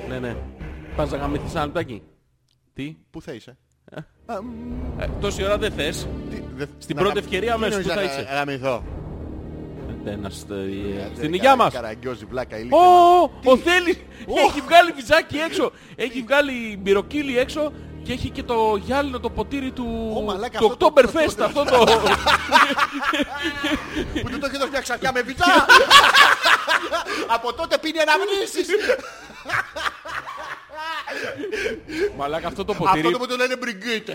Ναι, ναι. Πας να γαμηθείς ένα λεπτάκι. Τι; Πού θα είσαι; Ε, Τόση ώρα δεν θες. Τι, δε- Στην να πρώτη γα- ευκαιρία τι αμέσως, εννοείς πού θα να είσαι; γα- γαμηθώ; Ένα στο- Ε, Στην υγειά μας. Καραγκιόζη, βλάκα, ηλίθεια. Ω, ο Θέλης έχει βγάλει βυζάκι έξω. Έχει βγάλει μπυροκύλι έξω και έχει και το γυάλινο το ποτήρι του, Ω, μαλάκα, του αυτό το- Oktoberfest. Αυτό το... (laughs) Που του το έχει δώσει μια ξαφιά με βιτζά. (laughs) Από τότε πίνει αναμνήσεις. Μαλάκα αυτό το Αυτό ποτήρι το που του λένε μπριγκίτε.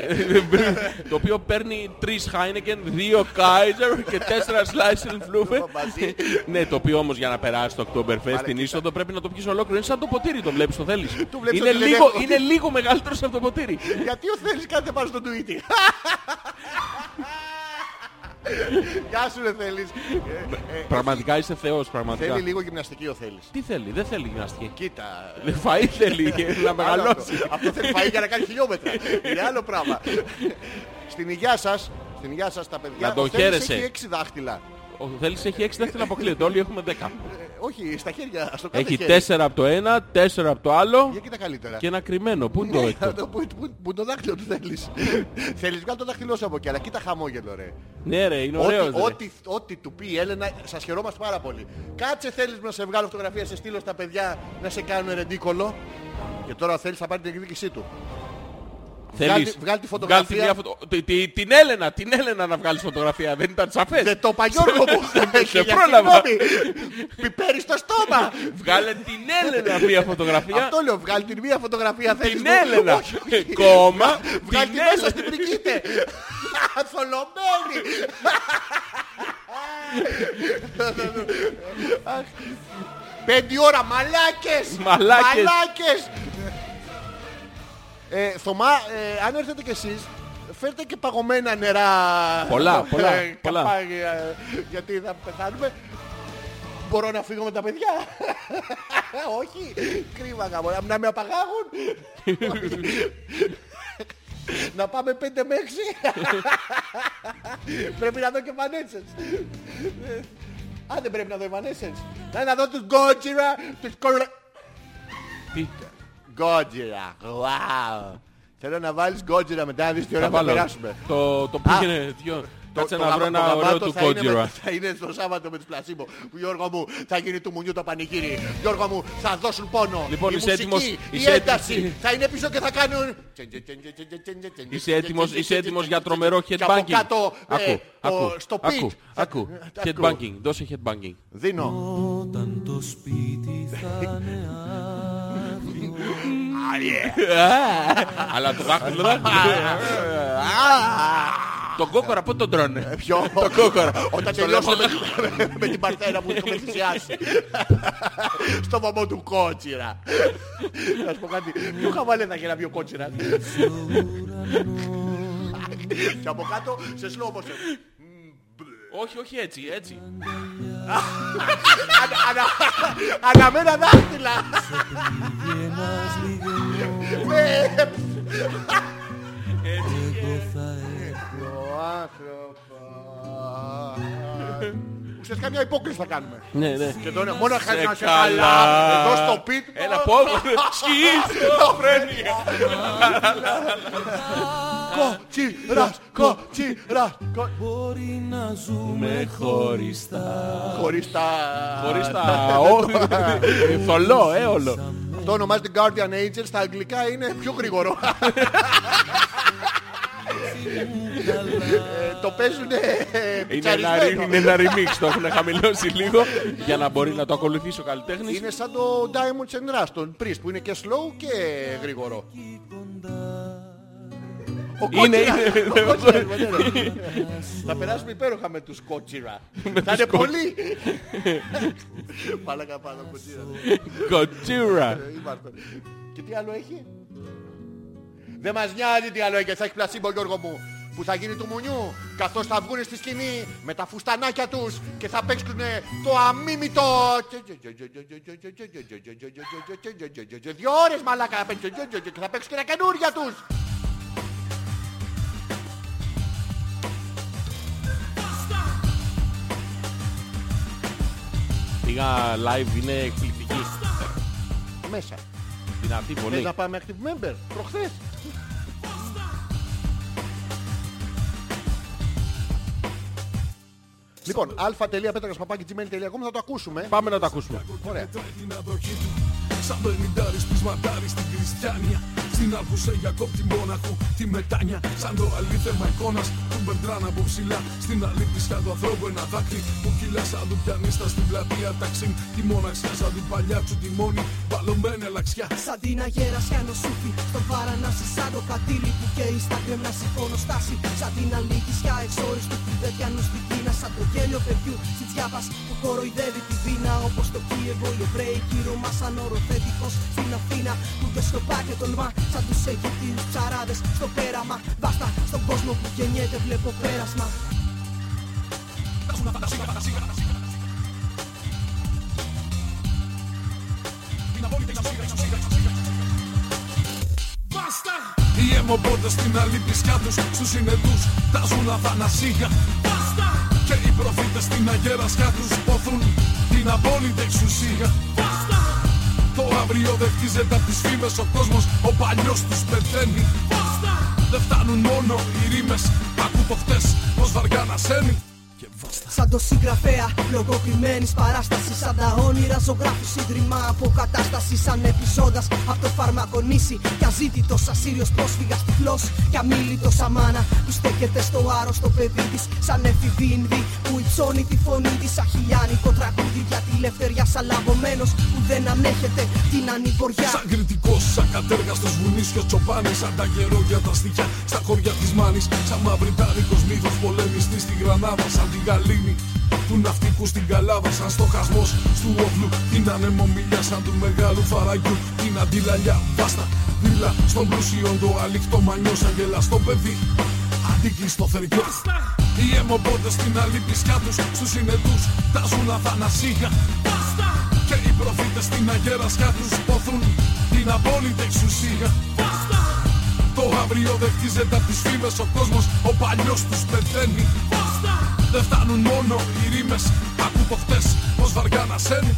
(laughs) το οποίο παίρνει τρεις Heineken, δύο Kaiser και τέσσερα Slice and Flufe. Μαζί. ναι, το οποίο όμως για να περάσει το Oktoberfest την κοίτα. είσοδο πρέπει να το πιεις ολόκληρο. Είναι σαν το ποτήρι, το βλέπεις, το θέλεις. (laughs) Το βλέπεις είναι, ότι δεν λίγο, έχω. είναι λίγο μεγαλύτερο από το ποτήρι. Γιατί ο Θέλης κάνετε πάνω στο Twitter. (laughs) Γεια σου ρε Θέλης. Ε, ε, Πραγματικά είσαι θεός, πραγματικά. Θέλει λίγο γυμναστική ο Θέλης. Τι θέλει, δεν θέλει γυμναστική. Κοίτα. Φαΐ θέλει να Άλλο μεγαλώσει. αυτό. Αυτό θέλει φαΐ για να κάνει χιλιόμετρα. Είναι άλλο πράγμα. (laughs) Στην υγειά σας, στην υγειά σας τα παιδιά, Να τον ο Θέλης χαίρεσαι. έχει έξι δάχτυλα. Ο Θέλης έχει έξι δάχτυλα αποκλείεται, όλοι έχουμε δέκα. Ε, όχι, στα χέρια, στο κάθε Έχει χέρι. τέσσερα από το ένα, τέσσερα από το άλλο Για κοίτα καλύτερα. και ένα κρυμμένο. Πού είναι το Ναι, έκτο; αυτό Πού πού- πού είναι το δάχτυλο του θέλεις. (laughs) Θέλεις βγάλει το δάχτυλό σου από εκεί, αλλά κοίτα χαμόγελο ρε. Ναι ρε, είναι Ό,τι, ωραίος ρε. ό,τι, ό,τι του πει η Έλενα, σας χαιρόμαστε πάρα πολύ. Κάτσε θέλεις να σε βγάλω φωτογραφία, σε στείλω στα παιδιά να σε κάνουν ρεντίκολο. Και τώρα θέλεις να πάρει την εκδίκησή του. Θέλεις; Βγάλ' τη- βγάλ' τη φωτογραφία. Βγάλ' τη μια φωτο- τη- τη- Την Έλενα, την Έλενα να βγάλεις φωτογραφία. Δεν ήταν σαφές. Δεν το είπα Γιώργο μου. (laughs) σε Χίλια πρόλαβα. συγγνώμη. Πιπέρι στο στόμα. Βγάλε την Έλενα μια φωτογραφία. Αυτό λέω, βγάλει την μία φωτογραφία θέλεις. Την μου. Έλενα. Όχι, όχι. Κόμμα. Βγάλει την τη μέσα Έλενα. στην πρικίτε. (laughs) Θολωμένη. (laughs) Αχ. Πέντε ώρα, μαλάκες! Μαλάκες. Μαλάκες! Ε, Θωμά, ε, αν έρθετε κι εσείς, φέρτε και παγωμένα νερά. Πολλά, πολλά, Ε, πολλά. καπάκι, ε, γιατί θα πεθάνουμε. Μπορώ να φύγω με τα παιδιά. (laughs) Όχι, κρίμα γάμο, να- να με απαγάγουν. να πάμε πέντε με έξι. (laughs) πρέπει να δω και Evanescence. Ε, Α, δεν πρέπει να δω Evanescence. Να, να δω τους Gojira, τους κορε... Τι, Gojira. Wow. Θέλω να βάλεις Gojira μετά να δεις τι ώρα θα θα βάλω. περάσουμε. Το, το Α, πήγαινε, δυο. Κάτσε Το- να το βρω γαμπά- ένα το ωραίο γαμπάτο του θα είναι με- κότζιρα. Θα είναι στο Σάββατο με τους πλασίμπο. Που Γιώργο μου θα γίνει του μουνιού το πανηγύρι. Γιώργο μου θα δώσουν πόνο. Λοιπόν, η είσαι μουσική, έτοιμος- η είσαι ένταση έτοιμος- θα είναι πίσω και θα κάνουν... Είσαι έτοιμος, είσαι έτοιμος για τρομερό Και από headbanging. κάτω, ε, Άκου, το- άκου, στο άκου, beat. άκου. Άκου. Headbanging, δώσε headbanging. Δίνω. Όταν το σπίτι θα είναι άδειο Αλλά το δάχτυλο δεν. Τον κόκορα πότε τον τρώνε; Ποιο; Το κόκορα. Όταν τελειώσω με, με την παρτέρα που έχουμε θυσιάσει. Στο βωμό του κότσιρα. Να σου πω κάτι. Ποιο χαβάλε θα είχε να βγει ο κότσιρας; Και από κάτω σε slow motion. Όχι, όχι έτσι, έτσι. Ανα- ανα- Αναμένα δάχτυλα. και ένας λιγός Ε, εγώ θα έχω Ο άνθρωπος. Ουσιαστικά μια υπόκριση θα κάνουμε. Ναι, ναι. Και τώρα μόνο χάρη να σε καλά. καλά. Εδώ στο πιτ. Έλα, πω, σχizοφρένεια. (laughs) Κοτσιράς, κοτσιράς. κο- Μπορεί να ζούμε χωριστά Χωρίς τα... Χωρίς τα... ο- Θολό, ε, όλο. Αυτό ονομάζεται Guardian Angel. Στα αγγλικά είναι πιο γρήγορο. (laughs) Ε, Το παίζουν Είναι ένα, πιτσαρισμένο. είναι ένα remix, το έχουν χαμηλώσει λίγο για να μπορεί να το ακολουθήσει ο καλλιτέχνης. Είναι σαν το Diamonds and Rust, τον Priest, που είναι και slow και γρήγορο. Ο Είναι, Κότσιρα. είναι, Ο Κότσιρα, ναι, ναι. Θα περάσουμε υπέροχα με τους Κότσιρα. Θα είναι πολλοί. (laughs) Πάλακα πάνω Κότσιρα. Godzilla. Ε, είμαστε. Και τι άλλο έχει; Δεν μας νοιάζει τι άλλο έχει. Θα έχει πλασίμπο Γιώργο μου. Που θα γίνει του μουνιού. Καθώς θα βγουν στη σκηνή με τα φουστανάκια τους και θα παίξουν το αμίμητο. Δύο ώρες μαλάκα θα παίξουν και θα παίξουν και τα καινούρια τους. Πήγα live, είναι εκπληκτική. Μέσα. Δυνατή Θες πολύ. να πάμε active member; Προχθές. Λοιπόν, α.πέτρακας.gmail.com θα το ακούσουμε. Πάμε να το ακούσουμε. Ωραία. την αδοχή του Σαν πενιντάρις πεισματάρι στην Κριστιανία Στην άκουσε για κόπτη μόναχο τη μετάνια Σαν το αλήθεμα εικόνας του Μπερντράν από ψηλά. Στην αλήθεια του ανθρώπου ένα δάκρυ Που κυλά σαν του πιανίστα στην πλατεία ταξίν. Τη μόναξιά σαν την παλιά του τη μόνη Βαλωμένη αλλαξιά Σαν την αγέρασια νοσούφι Στον παρανάσι σαν το κατήλι που καίει στα κρεμνά σηκώνοστάση Σαν την αλήθισια εξόριστου που δεν πιάνουν στην Κίνα Σαν το γέλιο παιδιού. Στη τσιάπας που κοροϊδεύει τη βίνα Όπως το Κίεβο οι Εβραίοι κύρωμα σαν οροθετικός στην Αθήνα. Που δεν σκοπά και τολμά σαν τους Αιγυπτίους ψαράδες στο πέραμα. Βάστα στον κόσμο που γεννιέται βλέπω πέρασμα. Οι αιμοπότες στην αλήθεια τους Στους συνετούς τάζουν αθανασίγα Και οι προφήτες στην αγέρασιά τους Ποθούν την απόλυτη εξουσία. Το αύριο δεν χτίζεται απ' τις φήμες Ο κόσμος ο παλιός τους πεθαίνει. Δεν φτάνουν μόνο οι ρήμες Ακού το χτες πως βαριά να σένει. Και βάστα Σαν το συγγραφέα λογοκριμένης παράστασης Σαν τα όνειρα ζωγράφου ίδρυμα αποκατάστασης Σαν επεισόδας από το φαρμακονήσι Κι αζήτητος ασύριος πρόσφυγας τυφλός Κι αμήλυτος αμάνα. Που στέκεται στο άρρωστο παιδί της Σαν έφηβη Ινδή που υψώνει τη φωνή της Σαν χιλιάνικο τραγούδι για τη λευτεριά Σαν λαβωμένος που δεν ανέχεται την ανηποριά Σαν κριτικός, σαν κατέργαστος βουνής και ο τσοπάνης Σαν τα γερό για τα στοιχιά Στα χωριά της Μάνης. Σαν μαυριτάνικος μύθος πολεμιστής στην Γρανάδα Σαν την Γαλήνη του ναυτικού στην Καλάβα Σαν στοχασμός του όπλου. Την ανεμομιλιά σαν του μεγάλου φαραγιού. Την αντιλαλιά βάστα δίλα Στον πλούσιον το αλήκτο μανιός Σαν γελαστό παιδί. Αντίκει στο θεριό. Οι αιμοπότες στην αλήπησιά τους Στους συνετούς τάζουν αθανασίγα. Και οι προφήτες στην αγέρασιά τους Ποθούν την απόλυτη εξουσία. Το αύριο δεν χτίζεται απ' τις φήμες Ο κόσμος ο παλιός τους πεθαίνει Δεν φτάνουν μόνο οι ρήμες Ακού το χτες πως βαριά να σένει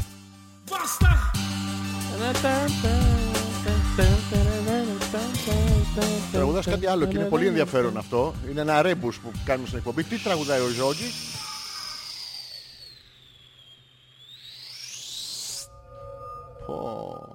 Τραγουδάς κάτι άλλο και είναι πολύ ενδιαφέρον αυτό. Είναι ένα ρέμπους που κάνουμε στην εκπομπή. Τι τραγουδάει ο Ζόγκης. Πω.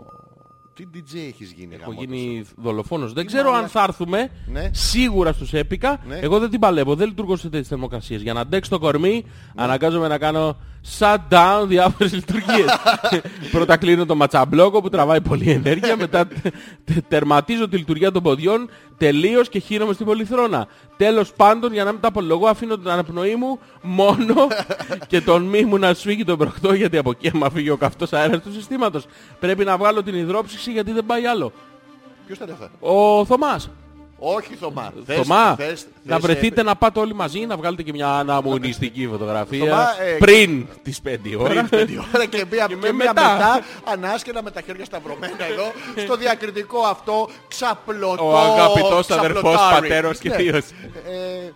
Τι DJ έχεις γίνει Έχω γάμο γίνει δολοφόνος. Δεν ξέρω αν θα έρθουμε Ναι. σίγουρα στους έπικα. Ναι. Εγώ δεν την παλεύω. Δεν λειτουργώ σε τέτοιες θερμοκρασίες. Για να αντέξει το κορμί, αναγκάζομαι να κάνω shutdown διάφορες λειτουργίες. (laughs) Πρώτα κλείνω το ματσαμπλόκο που τραβάει πολύ ενέργεια. (laughs) μετά τε- τε- τερματίζω τη λειτουργία των ποδιών τελείως και χύνομαι στην πολυθρόνα. Τέλος πάντων, για να μην τα απολογώ, αφήνω την αναπνοή μου μόνο (laughs) και τον μη μου να σφίγγει τον προκτό γιατί από εκεί άμα φύγει ο καυτός αέρας του συστήματος. Πρέπει να βγάλω την υδρόψυξη γιατί δεν πάει άλλο. Ποιος θα είναι αυτά. Ο Θωμάς. Όχι Θωμά. Θες- Θωμά, θες- να θες, βρεθείτε ε, να πάτε όλοι μαζί, να βγάλετε και μια αναμονιστική φωτογραφία Θωμά, ε, πριν τις 5 ώρα. πριν πέντε ώρα και μία, (laughs) Και και με μία μετά. μετά. ανάσκελα με τα χέρια σταυρωμένα εδώ στο διακριτικό αυτό ξαπλωτό Ο αγαπητός αδερφός, ξαπλωτάρι. πατέρος και Ναι. θείος. Ε,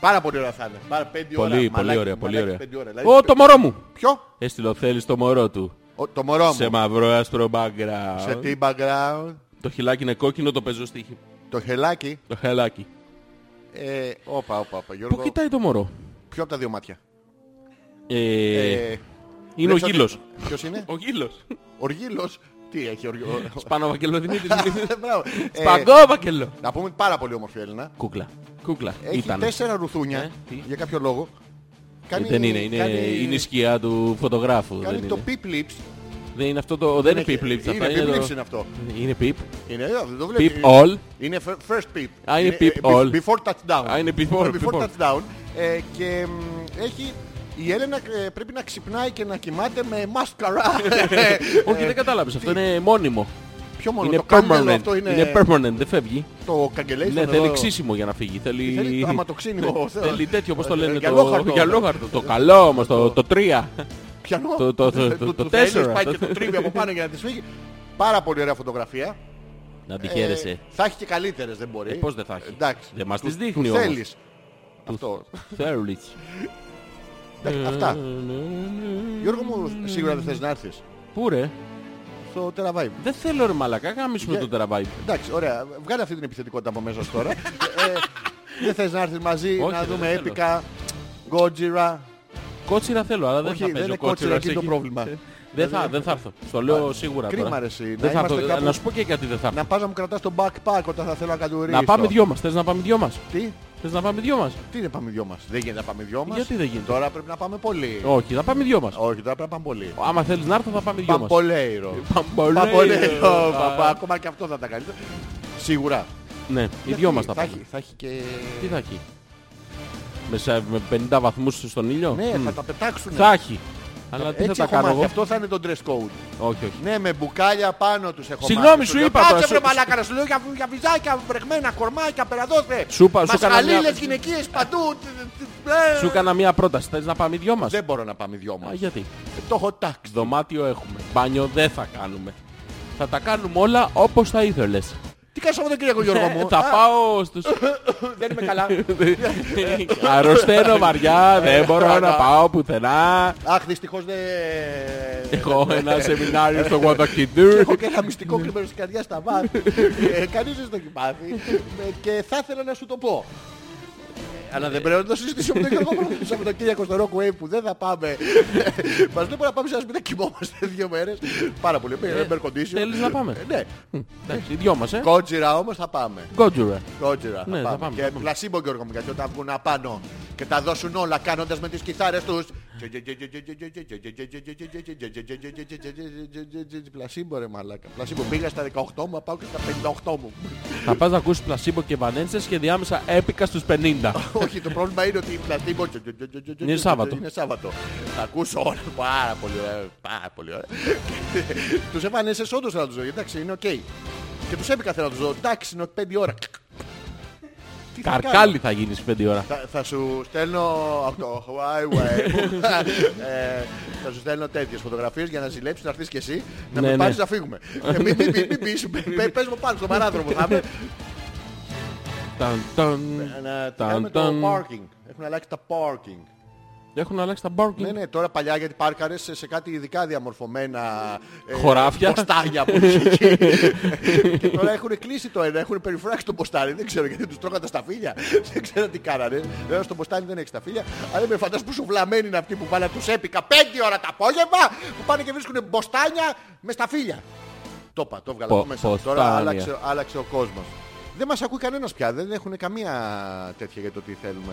πάρα πολύ ωραία θα είναι. Πάρα πέντε ώρα. Πολύ, πολύ Μαλάκι, ωραία, πολύ μαλάκι, ωραία. πέντε ώρα. Δηλαδή, Ω, το μωρό μου. Ποιο; Έστειλε ο Θέλης το μωρό του. Ο- το μωρό Σε μου. μαυρό άσπρο background. Σε τι background; Το χιλάκι είναι κόκκινο, το παίζω στοίχη. Το χελάκι. Το χελάκι. Ε, όπα, όπα, όπα. Γιώργο. Πού κοιτάει το μωρό; Ποιο από τα δύο μάτια. Ε, Ε, είναι ο λες ότι- Γίλος. Ποιος είναι; Ο Γίλος. Ο Γίλος. Τι έχει ο Γίλος. Σπάνο Βακελοδημήτρης. (laughs) Μπράβο. Ε, Σπαγκό Βακελό. Να πούμε πάρα πολύ όμορφη Έλληνα. Κούκλα. Κούκλα. Έχει Ήταν. τέσσερα ρουθούνια Ε, τι; για κάποιο λόγο. Ε, Δεν είναι, είναι, κάνει- είναι η σκιά του φωτογράφου. Κάνει δεν το είναι. peep lips. Δεν είναι αυτό το. Δεν είναι έχει- peep lips αυτά. Είναι peep το- lips είναι αυτό. Είναι peep. Είναι, ε, δεν το βλέπεις. Peep all. Είναι fir- first peep. Α, είναι peep ε, all. Before touchdown. Α, είναι before, Before before. touchdown. Ε, Και μ, έχει... Η Έλενα ε, πρέπει να ξυπνάει και να κοιμάται με μάσκαρα. (laughs) Όχι, δεν κατάλαβες. Αυτό είναι μόνιμο. Ποιο μόνο, Είναι το κάγκελο permanent. αυτό είναι... Είναι permanent, δεν φεύγει. Το καγκελέι Ναι, θέλει ξύσιμο για να φύγει. Θέλει, Θέλει αματοξίνιο. (laughs) θέλει τέτοιο, όπως το Ε, λένε, γυαλόχαρτο. το γυαλόχαρτο. Το καλό όμως, το, το 3. Πιανό. Το- το- το- Ε, το- του- το του θέλεις, τέσσερα. Πάει και το (laughs) τρίβει από πάνω για να τη φύγει. Πάρα πολύ ωραία φωτογραφία. Να τη Ε, χαίρεσαι. θα έχει και καλύτερες, δεν μπορεί. Ε, πώς δεν θα έχει; Εντάξει. Δεν μας Του- τις του δείχνει όμως. θέλεις. Αυτό. Θέλεις. (laughs) Εντάξει, Αυτά. Γιώργο μου, σίγουρα δεν θες να έρθεις Πού ρε; στο τεραβάι. Δεν θέλω ρε μαλακά, γάμισουμε Για- το τεραβάι. Εντάξει, ωραία. Βγάλε αυτή την επιθετικότητα από μέσα σου τώρα. (laughs) ε, δεν θες να έρθεις μαζί, Όχι, να δεν δούμε θέλω. έπικα, Gojira. Κότσιρα θέλω, αλλά δεν Όχι, θα δεν παίζω είναι κότσιρα, κότσιρα. εκεί είναι το εκεί. πρόβλημα. Δεν θα, δεν θα έρθω. Στο λέω σίγουρα Κρίμα τώρα. ρε εσύ. Δεν θα είμαστε έρθω. κάπου- Να σου πω και γιατί δεν θα έρθω. Να πας να μου κρατάς το backpack όταν θα θέλω να κατουρίσω. Να πάμε δυο μας. Θες να πάμε δυο μας; Τι, Θες να πάμε δυο μας; τι είναι πάμε δυο μας; Δεν γίνεται να πάμε δυο μας; Γιατί δεν γίνεται; Τώρα πρέπει να πάμε πολύ. Όχι, θα πάμε δυο μας. Όχι, τώρα πρέπει να πάμε πολύ. Άμα θέλεις να έρθω θα πάμε δυο μας. Παμπολέιρο. Παμπολέιρο. Παμπολέιρο. Α. παπα, Ακόμα και αυτό θα τα καλύτερα. Σίγουρα. Ναι, οι δυο μας θα θα πάμε. έχει, θα έχει και... Τι θα έχει; Με σε- Με 50 βαθμούς στον ήλιο; Ναι, Μμ. θα τα πετάξουν. Θα έχει. Αλλά τι θα Έτσι τα έχω κάνω μάθει. εγώ; Αυτό θα είναι το dress code. Όχι, όχι. Ναι, με μπουκάλια πάνω τους έχω Συγγνώμη, μάθει. σου λέω, είπα Κάτσε τώρα, βρε σου- μαλάκα να σου λέω για, για βυζάκια, βρεγμένα, κορμάκια, περαδόθε. Σου είπα- σου έκανα μια- Μασχαλίλες, γυναικείες παντού. Ε, Σου έκανα μία πρόταση. Θες να πάμε οι δυο μας; Δεν μπορώ να πάμε δυο Α, μας. γιατί; Ε, Το έχω τάξει. Δωμάτιο έχουμε. Μπάνιο δεν θα κάνουμε. Θα τα κάνουμε όλα όπως θα ήθελες. Τι κάνεις Σαββατοκύριακο Γιώργο Ε, μου. θα Α, πάω στους... (laughs) Δεν είμαι καλά. (laughs) Αρρωσταίνω βαριά, δεν μπορώ να καλά. πάω πουθενά. Αχ, δυστυχώς δεν... Έχω (laughs) ένα σεμινάριο στο Και Γουαδοκιντούρ. Έχω και ένα μυστικό κρυμμένο στην καρδιά στα βάθη. Ε, Κανείς δεν στο έχει πάθει. Ε, Και θα ήθελα να σου το πω. Ε, Αλλά δεν πρέπει να το συζητήσουμε με τον Γιώργο μου. Σαββατοκύριακο στο Rock Wave που δεν θα πάμε. Μας λέει να πάμε σε ένα σπίτι να κοιμόμαστε δύο μέρες. Πάρα πολύ. Με air condition. Θέλεις να πάμε; Ε, Ναι. Εντάξει, οι δυο μας, ε. Κότζιρα όμως θα πάμε. Γκότζουρα. Κότζιρα Ναι, θα θα πάμε. πάμε, Και θα πάμε. πλασίμπο Γιώργο μου γιατί όταν βγουν απάνω και τα δώσουν όλα κάνοντας με τις κιθάρες τους Πλασίμπο ρε μαλάκα. Πλασίμπο πήγα στα 18 μου, πάω και στα 58 μου. Θα πας να ακούσεις πλασίμπο και βανέντσες και διάμεσα έπικα στους 50. Όχι, το πρόβλημα είναι ότι η πλασίμπο Είναι Σάββατο. Είναι Σάββατο. Θα ακούσω όλα. Πάρα πολύ ωραία. Πάρα πολύ ωραία. Τους έβανες όντως να τους δω. Εντάξει, είναι οκ. Και τους έπικα θέλω να τους δω. Εντάξει, είναι 5 ώρα. Τι θα κάνω; Καρκάλι θα γίνεις 5 ώρα. Θα, θα σου στέλνω από το highway μου, ε, θα σου στέλνω τέτοιες φωτογραφίες για να ζηλέψεις να έρθεις και εσύ να Ναι, με ναι. πάρεις να φύγουμε. Ε, Μην μην- μην- μην πεις, πε- πες μου πάνω στο παράδρομο. Θα είμαι Ταν, ταν. να θα Ταν, κάνουμε το ταν. parking. Έχουν αλλάξει τα parking. Έχουν αλλάξει τα barking. Ναι, ναι, τώρα παλιά γιατί πάρκαρες σε, σε κάτι ειδικά διαμορφωμένα ε, Χωράφια. ποστάνια που είχε εκεί. (laughs) και τώρα έχουν κλείσει το ένα, έχουν περιφράξει το ποστάνι. Δεν ξέρω γιατί τους τρώγαν τα σταφύλια. δεν ξέρω τι κάνανε. Βέβαια στο ποστάνι δεν έχεις σταφύλια. Αλλά με φαντάζομαι πόσο βλαμμένοι είναι αυτοί που πάνε να τους έπικα 5 ώρα το απόγευμα που πάνε και βρίσκουν μποστάνια με σταφύλια. Το είπα, το έβγαλα Πο- από μέσα. μου. Τώρα ποστάνια. άλλαξε, άλλαξε ο κόσμος. Δεν μας ακούει κανένας πια, δεν έχουν καμία τέτοια για το τι θέλουμε.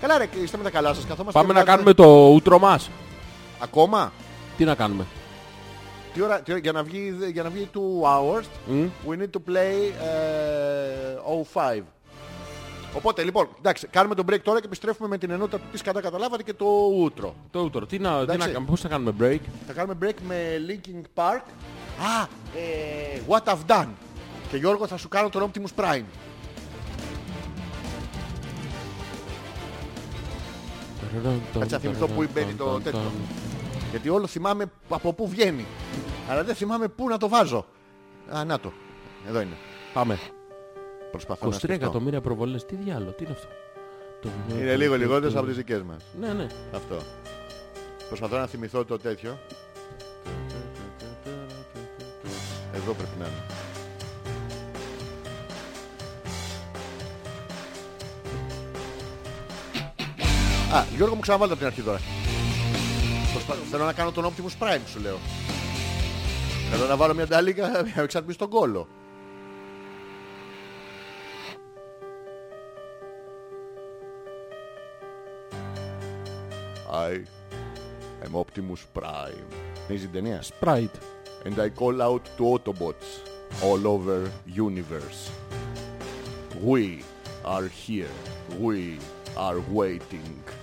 Καλά ρε, είστε με τα καλά σας, καθόμαστε Πάμε και να βγάζουμε- κάνουμε το ούτρο μας. Ακόμα; Τι να κάνουμε; Τι ώρα, τι ώρα- για, να βγει, για να βγει 2 hours, Μμ. we need to play ε, 05. Οπότε λοιπόν, εντάξει, κάνουμε τον break τώρα και επιστρέφουμε με την ενότητα του τι κατά καταλάβατε και το ούτρο. Το ούτρο. Τι να, τι να Εντάξει. κάνουμε. Πώς θα κάνουμε break; Θα κάνουμε break με Linkin Park. Α, ε, What I've Done. Και Γιώργο θα σου κάνω τον Optimus Prime. Κάτσε να θυμηθώ πού μπαίνει το τέτοιο. Γιατί όλο θυμάμαι από πού βγαίνει. Αλλά δεν θυμάμαι πού να το βάζω. Α, να το. Εδώ είναι. Πάμε. Προσπαθώ 23 να σκεφτώ. εκατομμύρια προβολές. Τι διάλογο. Τι είναι αυτό; Το- Είναι λίγο λιγότερες από τις δικές μας. Ναι, ναι. Αυτό. Προσπαθώ να θυμηθώ το τέτοιο. Εδώ πρέπει να είναι. Α, Γιώργο μου ξαναβάλτε από την αρχή τώρα. Προσπα... Θέλω να κάνω τον Optimus Prime σου λέω. Θέλω να βάλω μια ντάλικα για (laughs) να εξαρτήσει τον κόλλο. I am Optimus Prime. Είναι την ταινία; Sprite. And I call out to Autobots all over universe. We are here. We are waiting.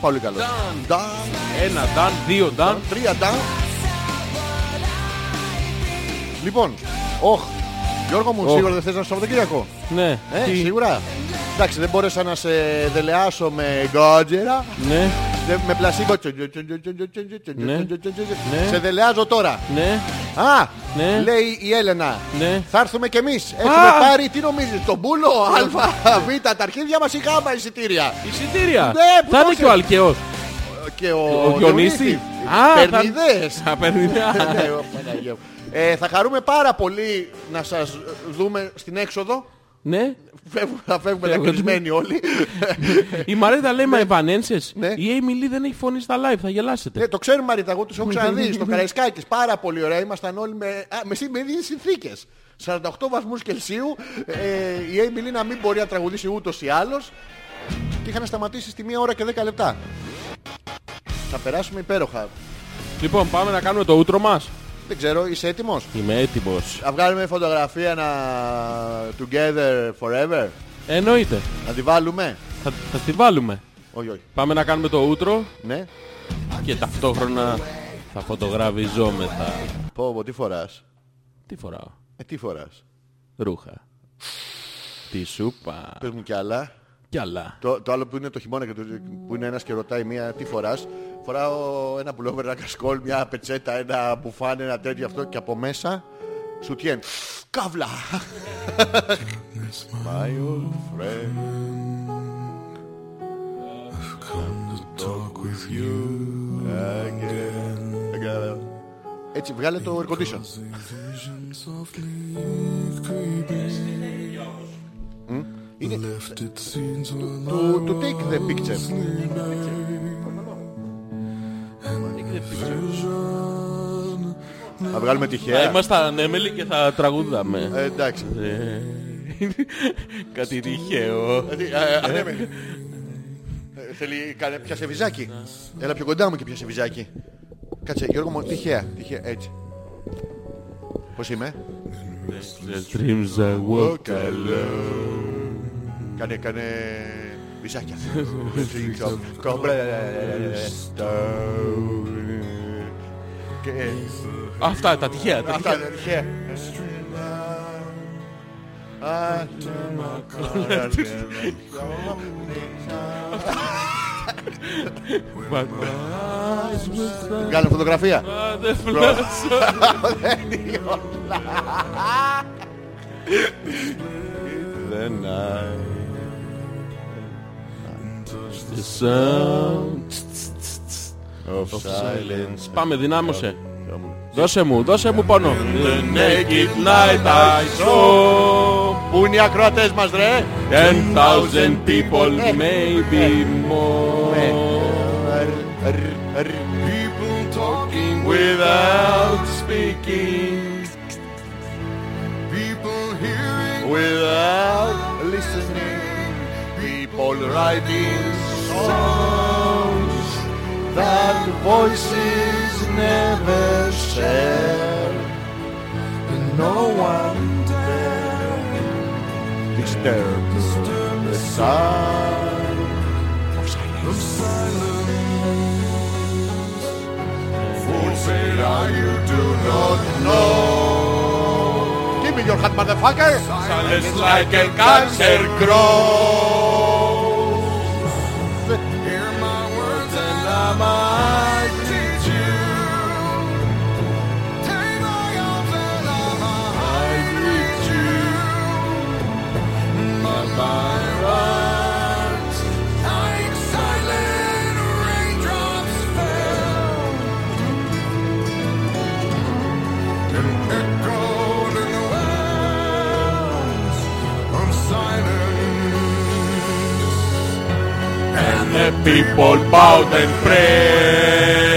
Πολύ καλός. Done. Done. Ένα done, δύο done. Τρία down. Λοιπόν, όχ. Γιώργο μου, Οχ. σίγουρα δεν θες να σου Σαββατοκύριακο. Ναι. Ε, Τι; σίγουρα. Εντάξει, δεν μπόρεσα να σε δελεάσω με γκότζερα. Ναι. Δεν- Με πλασίμπο. Ναι. Σε δελεάζω τώρα. Ναι. Α, Ναι. λέει η Έλενα. Ναι. Θα έρθουμε κι εμείς. Έχουμε πάρει, τι νομίζεις, τον πούλο, α, β, τα αρχίδια μας ή γάμα εισιτήρια; Εισιτήρια. Ναι, που Θα το είναι και ο ξέρεις. Αλκαιός. Και ο, Ο Διονύσης. Α, θα- Παίρνει ιδέες. Θα παίρνει ιδέα. (laughs) Ναι, ο Παναγία μου. Ε, θα χαρούμε πάρα πολύ να σας δούμε στην έξοδο. Ναι. Φεύγουμε, θα φεύγουμε Φεύγουμε. δακρυσμένοι όλοι. Η Μαρίτα λέει μα Ευανένσες. Ναι. Η Emily δεν έχει φωνή στα live. Θα γελάσετε. Ναι, το ξέρουμε Μαρίτα, εγώ τους έχω ξαναδεί στο (laughs) Καραϊσκάκης. Πάρα πολύ ωραία. Ήμασταν όλοι με, α, με, σύ- με ίδιες συνθήκες. 48 βαθμούς Κελσίου. Ε, η Έμιλι να μην μπορεί να τραγουδήσει ούτως ή άλλως. Και είχαν σταματήσει στη μία ώρα και 10 λεπτά. Θα περάσουμε υπέροχα. Λοιπόν, πάμε να κάνουμε το ούτρο μας. Δεν ξέρω, είσαι έτοιμος; Είμαι έτοιμος. Να βγάλουμε φωτογραφία να... Together forever; Εννοείται. Να τη βάλουμε; Θα, θα τη βάλουμε. Όχι, όχι. Πάμε να κάνουμε το ούτρο Ναι. και ταυτόχρονα θα φωτογραφιζόμεθα. Πω, πω, τι φοράς; Τι φοράω; Ε, τι φοράς; Ρούχα. Τη σούπα. Πες μου κι άλλα. Κι άλλα. Το, το άλλο που είναι το χειμώνα και το, που είναι ένας και ρωτάει μία τι φοράς; Φοράω ένα πουλόβερ, ένα κασκόλ, μια πετσέτα, ένα μπουφάν, ένα τέτοιο αυτό και από μέσα σουτιέν. Καύλα! My old friend. Talk with you Again. Έτσι, βγάλε το air condition. softly creeping. Είναι Left it scenes where to, to take the picture. Θα βγάλουμε Θα τυχαία. ήμασταν ανέμελοι και θα τραγουδάμε. Ε, εντάξει. Κάτι τυχαίο. Ε, τι, ε, ανέβαινε. Ε, Θέλει, κάνε, πιάσε βυζάκι. Έλα πιο κοντά μου και πιάσε βυζάκι. Κάτσε, Γιώργο μου, τυχαία, τυχαία, έτσι. Πώς είμαι; The dreams I walk Κάνε, κάνε βυζάκια. (laughs) Cobblestone. Και Αυτά τα τυχαία. τα αυτά τυχαία. είναι τυχαία. Α, But my eyes will stand Κάνε φωτογραφία. by the flash Δεν The sound of silence. Πάμε, δυνάμωσε. Δώσε μου, δώσε μου πόνο. The naked night I saw Πού είναι οι ακροατές μας ρε? Ten thousand people, maybe more people talking Without speaking people hearing Without listening People writing songs That voices never share. And no one dare Disturb the sound of silence. Fools say I you do not know Give me your hat motherfucker. Silence like a cancer grows people bowed and prayed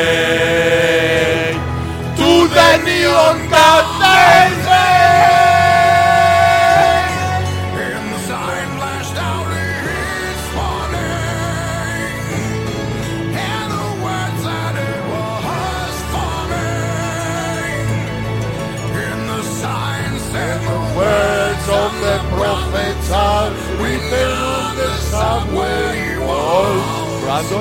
του,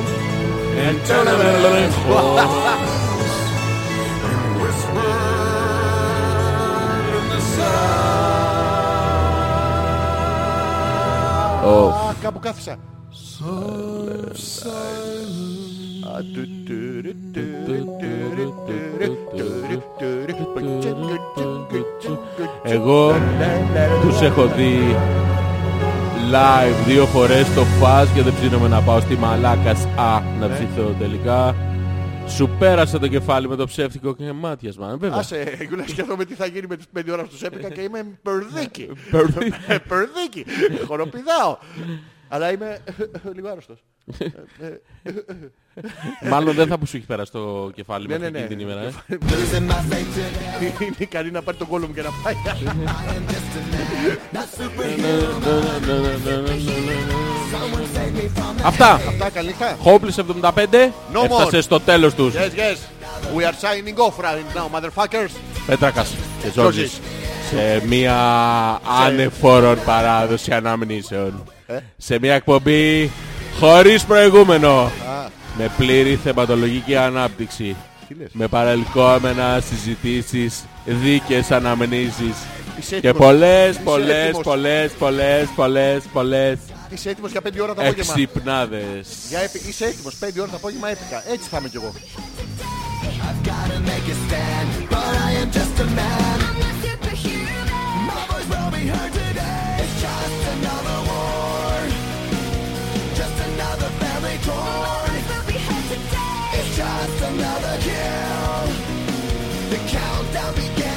ρου, του, ρου. Εγώ τους έχω δει live δύο φορές στο φας και δεν ψήνομαι να πάω στη Μαλάκας Α να ψηθώ τελικά. Σου πέρασε το κεφάλι με το ψεύτικο και μάτιασμα. Βέβαια. Άσε, Γιούλα, σκέφτομαι τι θα γίνει με τις πέντε ώρα στους έπικα και είμαι περδίκη. Περδίκη. Περδίκη. Χοροπηδάω. Αλλά είμαι λίγο άρρωστος. Μάλλον δεν θα που σου έχει πέρασει το κεφάλι Ναι, με ναι, αυτή ναι. την ημέρα. ε. Είναι ικανή να πάρει τον κόλλο μου και να πάει. Αυτά. Αυτά καλή νύχτα. Hopeless 75 No έφτασε more. στο τέλος τους. Yes, yes. We are signing off right now, motherfuckers. Πέτρακας και Ζώζης. Ζώζης. Σε μια ανεφόρον παράδοση αναμνήσεων. Ε. Σε μια εκπομπή χωρίς προηγούμενο με πλήρη θεματολογική ανάπτυξη. Με παρελκόμενα συζητήσεις, δίκες αναμνήσεις. Και πολλές, πολλές, πολλές, πολλές, πολλές, πολλές. Είσαι έτοιμος για 5 ώρα το απόγευμα; Εξυπνάδες. Για επι... Είσαι έτοιμος 5 ώρα το απόγευμα έπικα. Έτσι θα είμαι κι εγώ. Just another family toy just another kill. The countdown begins.